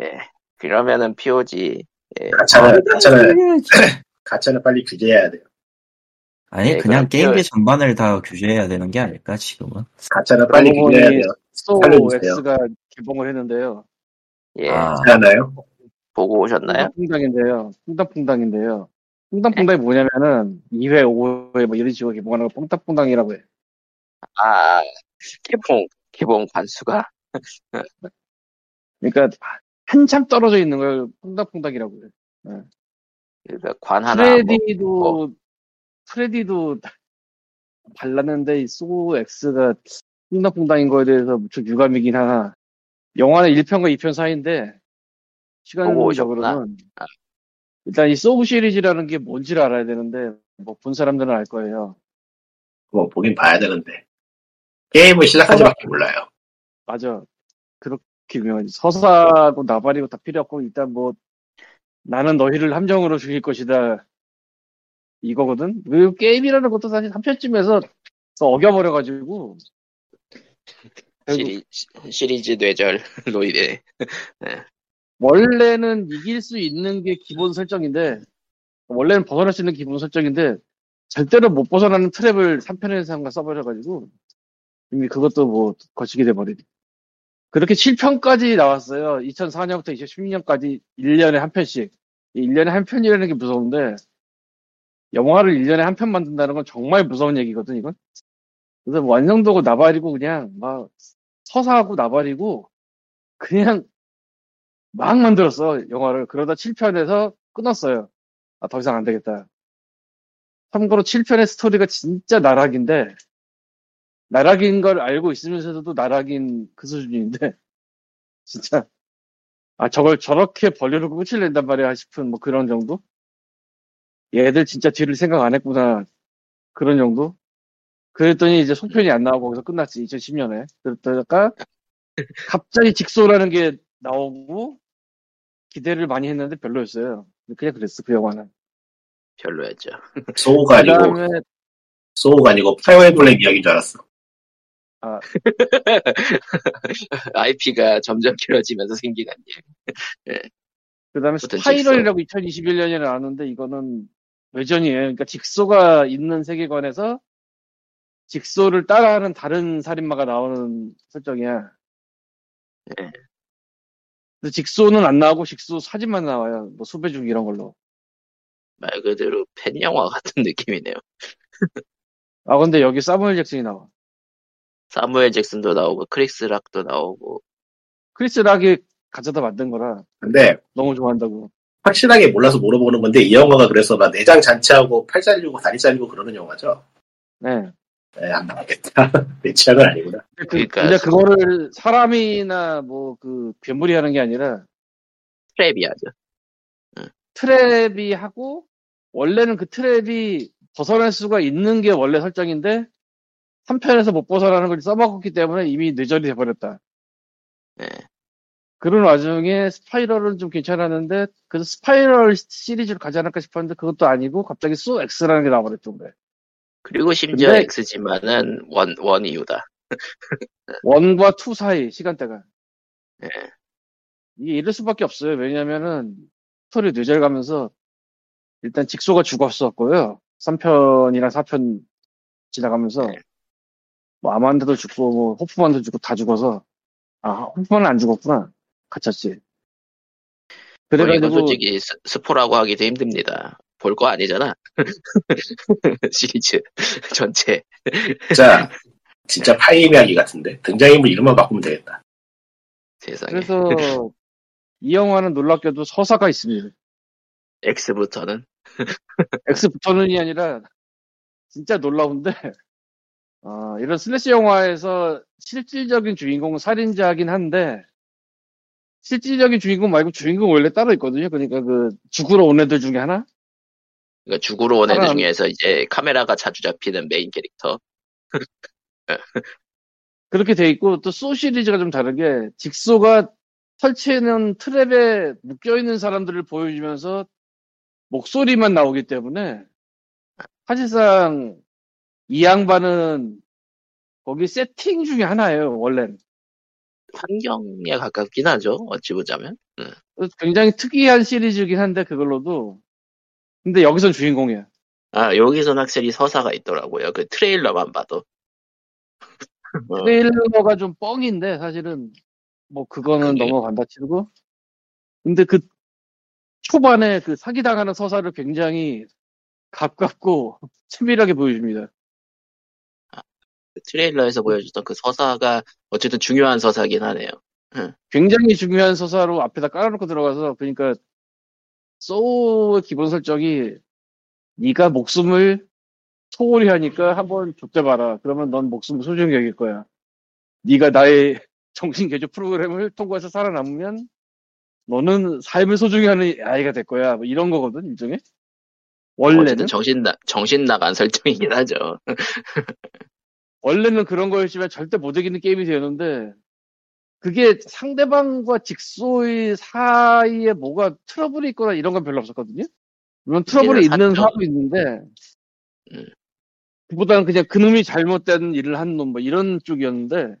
예 그러면은 POG 예. 가차는, 가차는, 가차는 빨리 규제해야 돼요. 아니 네, 그냥 그럼 게임기 그- 전반을 다 규제해야 되는 게 아닐까 지금은. 가차는 빨리 그러고 규제해야 보니 돼요. 소 살려주세요. X가 개봉을 했는데요. 예 아, 않아요? 보고 오셨나요? 퐁당퐁당인데요. 퐁당퐁당인데요. 퐁당퐁당이 뭐냐면은 2회, 5회 뭐 이런 식으로 개봉하는 거 퐁당퐁당이라고 해. 아 개봉 개봉 관수가 그러니까 한참 떨어져 있는 걸 퐁당퐁당이라고 해. 그러니까 관 하나 뭐, 프레디도 프레디도 발랐는데 이 소우 X가 퐁당퐁당인 거에 대해서 무척 유감이긴 하나 영화는 1편과 2편 사이인데. 시간적으로는 일단 이 소우 시리즈라는 게 뭔지를 알아야 되는데 뭐 본 사람들은 알 거예요. 뭐, 보긴 봐야 되는데. 게임을 시작하지밖에 몰라요. 맞아. 유명하지. 서사고 나발이고 다 필요 없고 일단 뭐 나는 너희를 함정으로 죽일 것이다. 이거거든. 그리고 게임이라는 것도 사실 3편쯤에서 어겨버려가지고 시리, 시리즈 뇌절 로이드 원래는 이길 수 있는 게 기본 설정인데 원래는 벗어날 수 있는 기본 설정인데 절대로 못 벗어나는 트랩을 3편에서 써버려가지고 이미 그것도 뭐 거치게 돼버리네. 그렇게 7편까지 나왔어요. 2004년부터 2016년까지 1년에 한 편씩. 이 1년에 한 편이라는 게 무서운데 영화를 1년에 한 편 만든다는 건 정말 무서운 얘기거든 이건. 그래서 뭐 완성도고 나발이고 그냥 막 서사하고 나발이고 그냥 막 만들었어 영화를. 그러다 7편에서 끊었어요. 아, 더 이상 안 되겠다. 참고로 7편의 스토리가 진짜 나락인데 나락인 걸 알고 있으면서도 나락인 그 수준인데 진짜 아 저걸 저렇게 벌려놓고 끝을 낸단 말이야 싶은 뭐 그런 정도? 얘들 진짜 뒤를 생각 안 했구나 그런 정도? 그랬더니 이제 속편이 안 나오고 거기서 끝났지 2010년에 그러다가 갑자기 직소라는 게 나오고 기대를 많이 했는데 별로였어요 그냥 그랬어 그 영화는 별로였죠. 소우가 그 아니고, 소우가 아니고, 파이어 엠블렘 이야기인 줄 알았어. IP가 점점 길어지면서 생기는 일. 그다음에 아무튼 스파이럴이라고 2021년에 나왔는데 이거는 외전이에요. 그러니까 직소가 있는 세계관에서 직소를 따라하는 다른 살인마가 나오는 설정이야. 네. 근데 직소는 안 나오고 직소 사진만 나와요. 뭐 수배 중 이런 걸로. 말 그대로 팬 영화 같은 느낌이네요. 아 근데 여기 사무엘 잭슨이 나와. 사무엘 잭슨도 나오고 크리스 락도 나오고 크리스 락이 가져다 만든 거라 근데 너무 좋아한다고. 확실하게 몰라서 물어보는 건데 이 영화가 그래서 막 내장 잔치하고 팔 잘리고 다리 잘리고 그러는 영화죠? 네. 네, 안 나왔겠다. 내 취향은 아니구나. 그, 그러니까 근데 그거를 사람이나 뭐 그 괴물이 하는 게 아니라 트랩이야죠. 트랩이 하고 원래는 그 트랩이 벗어날 수가 있는 게 원래 설정인데 3편에서 못 벗어나는 걸 써먹었기 때문에 이미 뇌절이 돼버렸다. 네. 그런 와중에 스파이럴은 좀 괜찮았는데 그래서 스파이럴 시리즈로 가지 않을까 싶었는데 그것도 아니고 갑자기 쏘우 X라는 게 나와버렸던 거예요. 그리고 심지어 근데- X지만은 one, one 이후다. one과 two 사이 시간대가 예. 이게 이럴 수밖에 없어요. 왜냐면은 스토리 뇌절 가면서 일단 직소가 죽었었고요. 3편이랑 4편 지나가면서 네. 뭐 아만다도 죽고 뭐 호프만도 죽고 다 죽어서 아 호프만은 안 죽었구나 갇혔지. 뭐 그래가지고 솔직히 스, 스포라고 하기도 힘듭니다. 볼 거 아니잖아. 시리즈 전체. 진짜, 진짜 파이미하기 같은데. 등장인물 이름만 바꾸면 되겠다. 세상에. 그래서 이 영화는 놀랍게도 서사가 있습니다. X부터는 X부터는이 아니라 진짜 놀라운데 어, 이런 슬래시 영화에서 실질적인 주인공은 살인자긴 한데 실질적인 주인공 말고 주인공 원래 따로 있거든요. 그러니까 그 죽으러 온 애들 중에 하나? 그러니까 죽으러 온 애들 중에서 이제 카메라가 자주 잡히는 메인 캐릭터. 그렇게 돼 있고 또 소 시리즈가 좀 다르게 직소가 설치해놓은 트랩에 묶여있는 사람들을 보여주면서 목소리만 나오기 때문에 사실상 이 양반은 거기 세팅 중에 하나예요 원래는 환경에 가깝긴 하죠. 어찌 보자면. 굉장히 특이한 시리즈긴 한데 그걸로도 근데 여기선 주인공이야 아 여기선 확실히 서사가 있더라고요. 그 트레일러만 봐도. 어, 트레일러가 좀 뻥인데 사실은 뭐 그거는 그게- 넘어간다 치고 근데 그 초반에 그 사기당하는 서사를 굉장히 가깝고 치밀하게 보여줍니다. 그 트레일러에서 보여줬던 그 서사가 어쨌든 중요한 서사긴 하네요. 굉장히 중요한 서사로 앞에다 깔아놓고 들어가서 그러니까 소우의 기본 설정이 네가 목숨을 소홀히 하니까 한번 족대봐라. 그러면 넌 목숨을 소중히 여길 거야. 네가 나의 정신 개조 프로그램을 통과해서 살아남으면 너는 삶을 소중히 하는 아이가 될 거야. 뭐 이런 거거든 일종의. 원래는 정신 나 정신 나간 설정이긴 하죠. 원래는 그런 거였지만 절대 못 이기는 게임이 되었는데 그게 상대방과 직소의 사이에 뭐가 트러블이 있거나 이런 건 별로 없었거든요. 물론 트러블이 있는 샀죠. 사람도 있는데 음. 그보다는 그냥 그놈이 잘못된 일을 한 놈 뭐 이런 쪽이었는데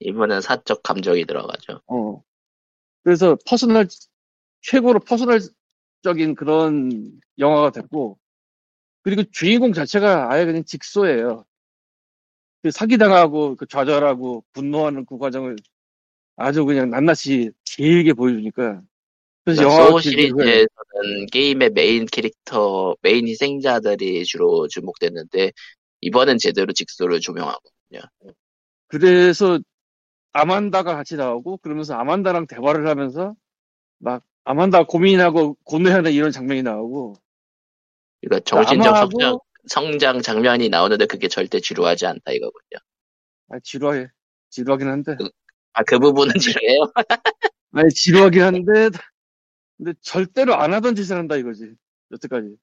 이번엔 사적 감정이 들어가죠. 어 그래서 personal 최고로 personal적인 그런 영화가 됐고 그리고 주인공 자체가 아예 그냥 직소예요. 그 사기당하고 그 좌절하고 분노하는 그 과정을 아주 그냥 낱낱이 길게 보여주니까. 그래서 그러니까 영화 소우 시리즈에서는 게임의 메인 캐릭터, 메인 희생자들이 주로 주목됐는데 이번엔 제대로 직소를 조명하거든요. 그래서 아만다가 같이 나오고 그러면서 아만다랑 대화를 하면서 막 아만다 고민하고 고뇌하는 이런 장면이 나오고. 그러니까 정신적 아마하고- 성장, 장면이 나오는데 그게 절대 지루하지 않다 이거군요. 아, 지루해 지루하긴 한데 아그 부분은 지루해요? 아니 지루하긴 한데 근데 절대로 안 하던 짓을 한다 이거지 여태까지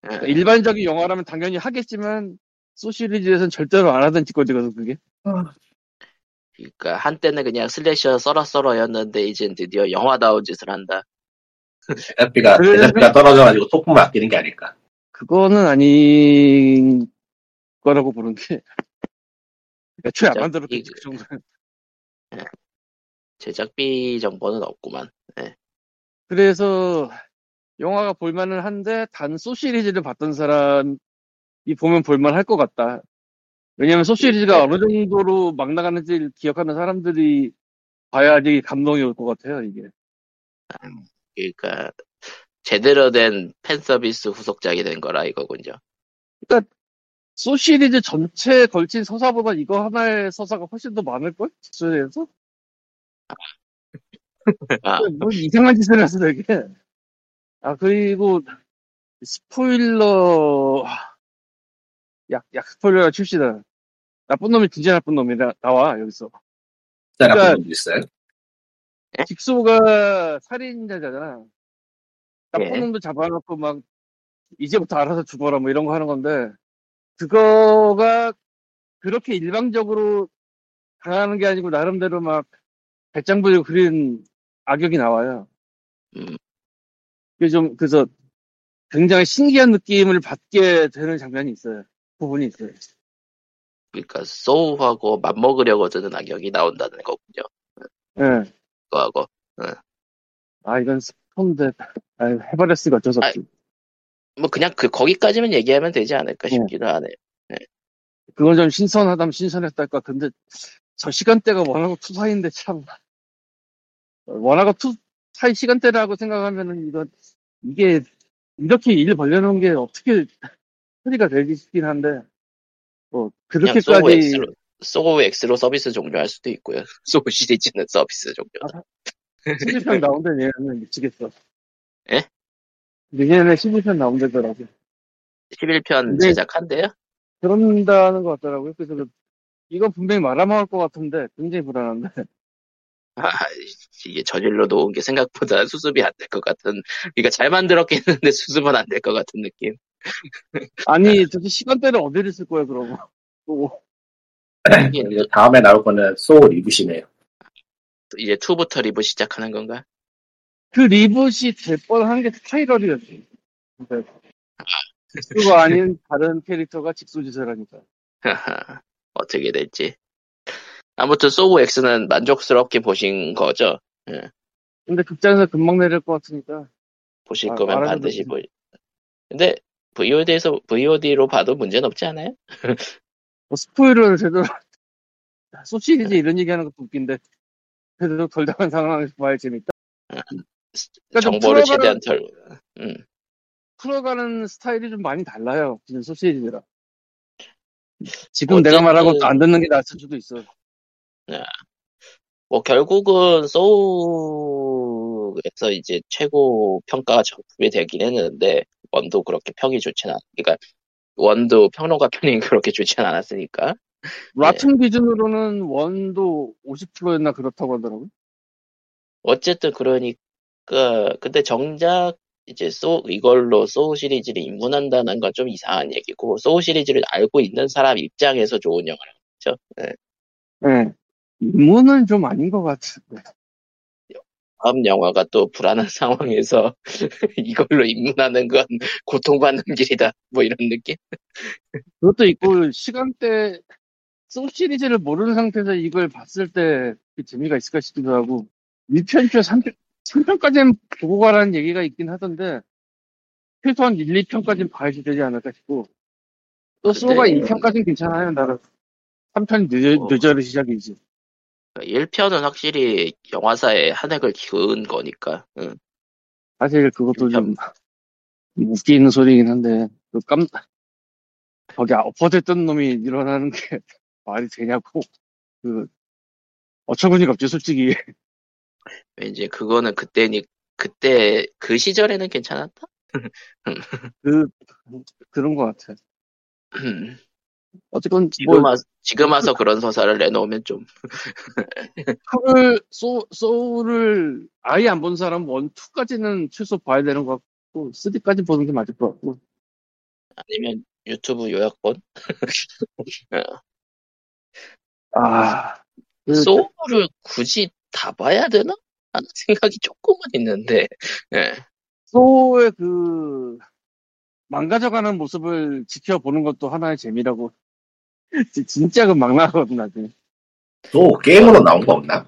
그러니까 일반적인 영화라면 당연히 하겠지만 소 시리즈에서는 절대로 안 하던 짓거리거든 그게 그러니까 한때는 그냥 슬래셔 썰어 썰어였는데 이젠 드디어 영화다운 짓을 한다. 그래서- 제작비가 떨어져가지고 소품 아끼는 게 아닐까. 그거는 아닌 거라고 보는 게 애초에 안 만들었겠지 이- 그 정도는 제작비 정보는 없구만. 그래서 영화가 볼만은 한데 단 소 시리즈를 봤던 사람이 보면 볼만할 것 같다. 왜냐면 소 시리즈가 네. 어느 정도로 막 나가는지 기억하는 사람들이 봐야지 감동이 올 것 같아요, 이게. 그러니까 제대로 된 팬 서비스 후속작이 된 거라 이거군요. 소 시리즈 전체에 걸친 서사보다 이거 하나의 서사가 훨씬 더 많을걸? 직소에서? 아, 뭐 이상한 짓을 해서 되게. 아, 그리고, 스포일러, 약, 약 스포일러가 출시다. 나쁜 놈이 진짜 나쁜 놈이 나, 나와, 여기서. 진짜 나쁜 그러니까- 놈도 있어요. 직소가 살인자잖아. 나쁜 예. 놈도 잡아놓고 막, 이제부터 알아서 죽어라 뭐 이런 거 하는 건데, 그거가 그렇게 일방적으로 당하는 게 아니고, 나름대로 막, 배짱 부리고 그린 악역이 나와요. 음. 그게 좀, 그래서 굉장히 신기한 느낌을 받게 되는 장면이 있어요. 부분이 있어요. 그러니까 소우하고 맞먹으려고 드는 악역이 나온다는 거군요. 예. 그거하고 아, 이건 스폰데, 아, 해버렸으니까 어쩔 수 없지. 뭐 그냥 그 거기까지만 얘기하면 되지 않을까 네. 싶기도 하네요. 그건 좀 신선하다면 신선했달까. 근데 저 시간대가 원하고 투사인데 참. 원하고 투사의 시간대라고 생각하면은 이건, 이게, 이렇게 일 벌려놓은 게 어떻게 처리가 되지 싶긴 한데, 뭐, 그렇게까지, 소우 X로 서비스 종료할 수도 있고요. 소우 시리즈는 서비스 종료. 11편 나온다, 얘는 미치겠어. 예? 내년에 11편 나온다더라고. 11편 근데- 제작한대요. 그런다는 것 같더라고요. 그래서 그- 이건 분명히 말아먹을 것 같은데, 굉장히 불안한데. 아, 이게 저질러 놓은 게 생각보다 수습이 안 될 것 같은. 그러니까 잘 만들었긴 했는데 수습은 안 될 것 같은 느낌. 아니, 도대체 시간대를 어디를 쓸 거야, 그러고. 또, 이제 다음에 나올 거는 소우 reboot이네요. 이제 2부터 reboot 시작하는 건가? 그 reboot이 될 뻔한 게. 근데 그거 아닌 다른 캐릭터가 직소짓을 하니까. 어떻게 될지. 아무튼 소우 X는 만족스럽게 보신 거죠? 근데 극장에서 금방 내릴 것 같으니까. 보실 아, 거면 반드시 거지. 보. 근데 VOD에서 VOD로 봐도 문제는 없지 않아요? 뭐 스포일러를 제대로, 소시리즈 이런 얘기하는 것도 웃긴데, 그래도 덜 당한 상황에서 봐야 재밌다. 그러니까 좀 정보를 최대한 덜. 음. 풀어가는 스타일이 좀 많이 달라요. 기존 소시리즈랑. 지금 어쨌든- 내가 말한 것도 안 듣는 게 낫을 수도 있어. 뭐 결국은 소우에서 이제 최고 평가 작품이 되긴 했는데 원도 그렇게 평이 좋진 않. 그러니까 원도 평론가 평이 그렇게 좋진 않았으니까. 라튼 기준으로는 원도 50%였나 그렇다고 하더라고요. 어쨌든 그러니 까 근데 정작 이제 소 이걸로 소우 시리즈를 입문한다는 건 좀 이상한 얘기고 소우 시리즈를 알고 있는 사람 입장에서 좋은 영화죠. 네. 네. 인문은 좀 아닌 것 같은데. 다음 영화가 또 불안한 상황에서 이걸로 입문하는 건 고통받는 길이다. 뭐 이런 느낌? 그것도 있고, 시간대, 소 시리즈를 모르는 상태에서 이걸 봤을 때그 재미가 있을까 싶기도 하고, 1편표, 3편, 3편까지는 보고 가라는 얘기가 있긴 하던데, 최소한 1, 2편까지는 봐야지 되지 않을까 싶고, 또 소가 2편까지는 괜찮아요, 나는. 3편 늦어, 어. 늦어를 시작이지. 1편은 확실히 영화사에 한 획을 그은 거니까. 응. 사실 그것도 좀 1편. 웃기는 소리긴 한데, 그 깜, 거기 엎어졌던 놈이 일어나는 게 말이 되냐고. 그, 어처구니가 없지, 솔직히. 왠지 그거는 그때니 그때 그 시절에는 괜찮았다. 그, 그런 것 같아. 어쨌건, 지금 뭐, 와 지금 와서 그런 서사를 내놓으면 좀 소울, 소, 소울을 아예 안 본 사람 1, 2까지는 최소 봐야 되는 것 같고, 3까지 보는 게 맞을 것 같고. 아니면 유튜브 요약본 아, 그, 소울을 굳이 다 봐야 되나? 하는 생각이 조금은 있는데 예. 소의 그, 망가져가는 모습을 지켜보는 것도 하나의 재미라고. 지- 진짜 그 막 나거든, 나중에. 또 게임으로 나온 거 없나?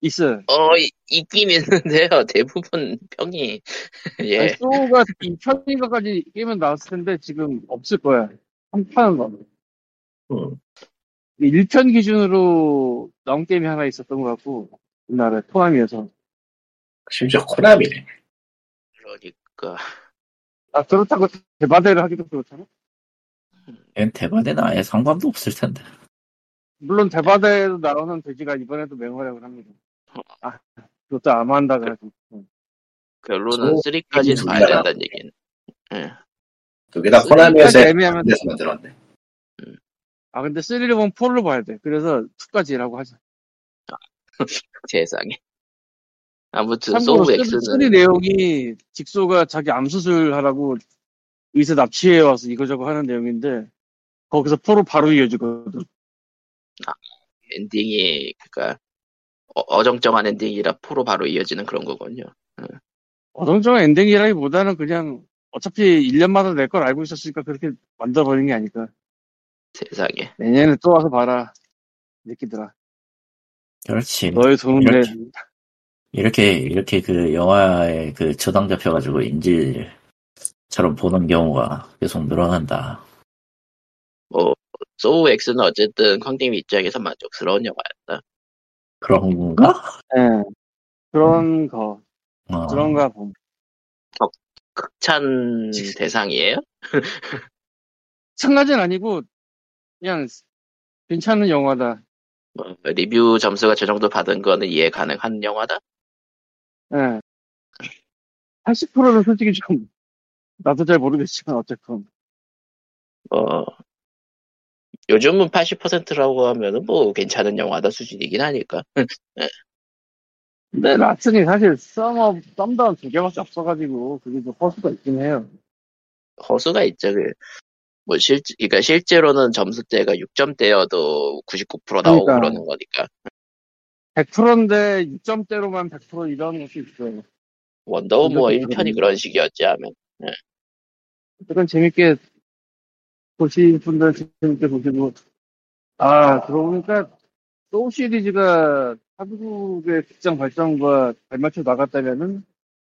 있어요. 어 이- 있긴 있는데요. 대부분 평이 예 아니, 소우가 2편인가까지 게임은 나왔을 텐데 지금 없을 거야. 한 판은 거. 음. 1편 기준으로 나온 게임이 하나 있었던 것 같고 우리나라에 토함이어서 심지어 코나미네. 그러니까 아 그렇다고 대바대를 하기도 그렇잖아. 얘는 대바대는 아예 상관도 없을 텐데. 물론 대바대에도 나오는 돼지가 이번에도 맹활약을 합니다. 아 그것도 아마 한다 그래가지고 결론은 저- 3까지는 저- 봐야 된다는 얘기는. 예. 그게 다 코나미에서 애매하면 만들었네. 아 근데 3를 보면 4를 봐야 돼. 그래서 2까지라고 하자. 세상에. 아무튼 소우 3, X는 내용이 직소가 자기 암 수술하라고 의사 납치해 와서 이거저거 하는 내용인데 거기서 4로 바로 이어지거든. 엔딩이 그니까 어정쩡한 엔딩이라 four로 바로 이어지는 그런 거군요. 어정쩡한 엔딩이라기보다는 그냥 어차피 1년마다 낼 걸 알고 있었으니까 그렇게 만들어버린 게 아닐까. 세상에. 내년에 또 와서 봐라. 느끼더라. 그렇지. 너의 내. 이렇게. 이렇게, 이렇게 그 영화에 그 저당 잡혀가지고 인질처럼 보는 경우가 계속 늘어난다. 뭐 소우 X는 어쨌든 쾅님 입장에서 만족스러운 영화였다. 그런 건가? 예. 그런 거. 어, 그런가 봄. 극찬 대상이에요? 마찬가지는 아니고 그냥 괜찮은 영화다. 뭐, 리뷰 점수가 저 정도 받은 거는 이해 가능한 영화다? 예. 80%는 솔직히 좀 나도 잘 모르겠지만 어쨌건 뭐 요즘은 80%라고 하면은 뭐 괜찮은 영화다 수준이긴 하니까. 근데 라슨이 사실 썸업 썸다운 두 개밖에 없어가지고 그게 좀 허수가 있긴 해요. 허수가 있죠. 그, 뭐 실, 그러니까 실제로는 점수대가 6점대여도 99% 나오고 그러니까. 그러는 거니까. 100%인데 6점대로만 100% 이런 것이 있어요. 원더우머 1편이 뭐 그런 식이었지 하면. 예. 약간 재밌게 보신 분들 재밌게 보시고. 아, 그러고 보니까 소우 시리즈가 한국의 극장 발전과 잘 맞춰 나갔다면은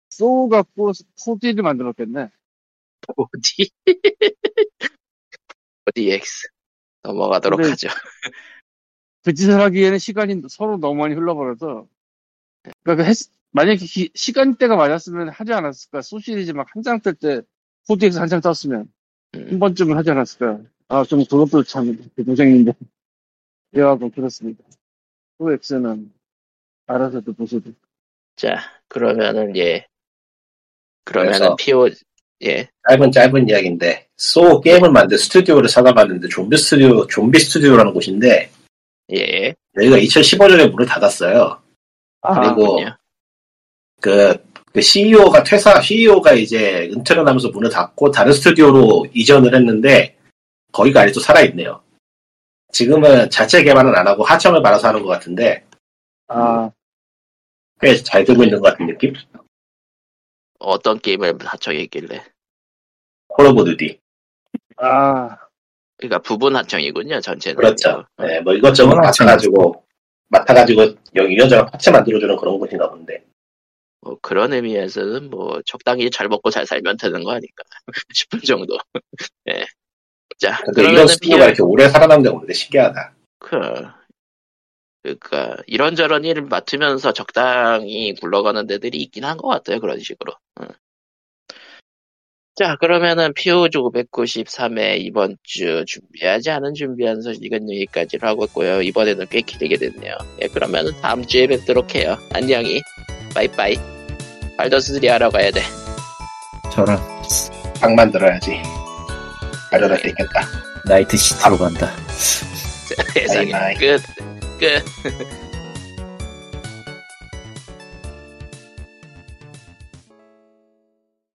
소우 갖고 4D를 만들었겠네. 4D? 4DX 넘어가도록 네. 하죠. 그 짓을 하기에는 시간이 서로 너무 많이 흘러버려서 그러니까 그 했, 만약에 기, 시간대가 맞았으면 하지 않았을까. 소우 시리즈 막 한창 뜰 때 4DX 한창 떴으면 음. 한 번쯤은 하지 않았을까. 아 좀 그것도 참 동생인데. 여하튼 그렇습니다. 코드엑스는 알아서도 보셔도. 자 그러면은 예. 그러면은 PO, 예. 짧은 짧은 이야기인데 소 게임을 만든 스튜디오를 찾아봤는데 좀비 스튜디오 좀비 스튜디오라는 곳인데 예. 여기가 2015년에 문을 닫았어요. 아, 그리고 그렇군요. 그, 그 CEO가 퇴사, CEO가 이제 은퇴를 하면서 문을 닫고 다른 스튜디오로 이전을 했는데 거기가 아직도 살아 있네요. 지금은 자체 개발은 안 하고 하청을 받아서 하는 것 같은데 아 꽤 잘 되고 있는 것 같은 느낌? 어떤 게임을 하청했길래. Call of Duty. 아, 그러니까 부분 하청이군요, 전체는. 그렇죠. 네, 뭐 이것저것 맡아가지고 맡아가지고 여기 이런저런 파츠 만들어주는 그런 곳인가 본데. 뭐 그런 의미에서는 뭐 적당히 잘 먹고 잘 살면 되는 거 아닐까 싶은 정도. 예. 자, 근데 이런 그러면은 스튜디오가 피어 이렇게 오래 살아남는 게 오는데 신기하다. 그, 그러니까 이런저런 일을 맡으면서 적당히 굴러가는 데들이 있긴 한 것 같아요. 그런 식으로. 응. 자, 그러면은 POG 593회 이번 주 준비하지 않은 준비한 소식은 여기까지로 하고 있고요. 이번에는 꽤 길게 됐네요. 예, 그러면은 다음 주에 뵙도록 해요. 안녕히. 빠이빠이. 발더스3 하러 가야 돼. 저런 방 만들어야지. 가려다 되겠다. 나이트 시티로 간다. 세상에. 끝. 끝.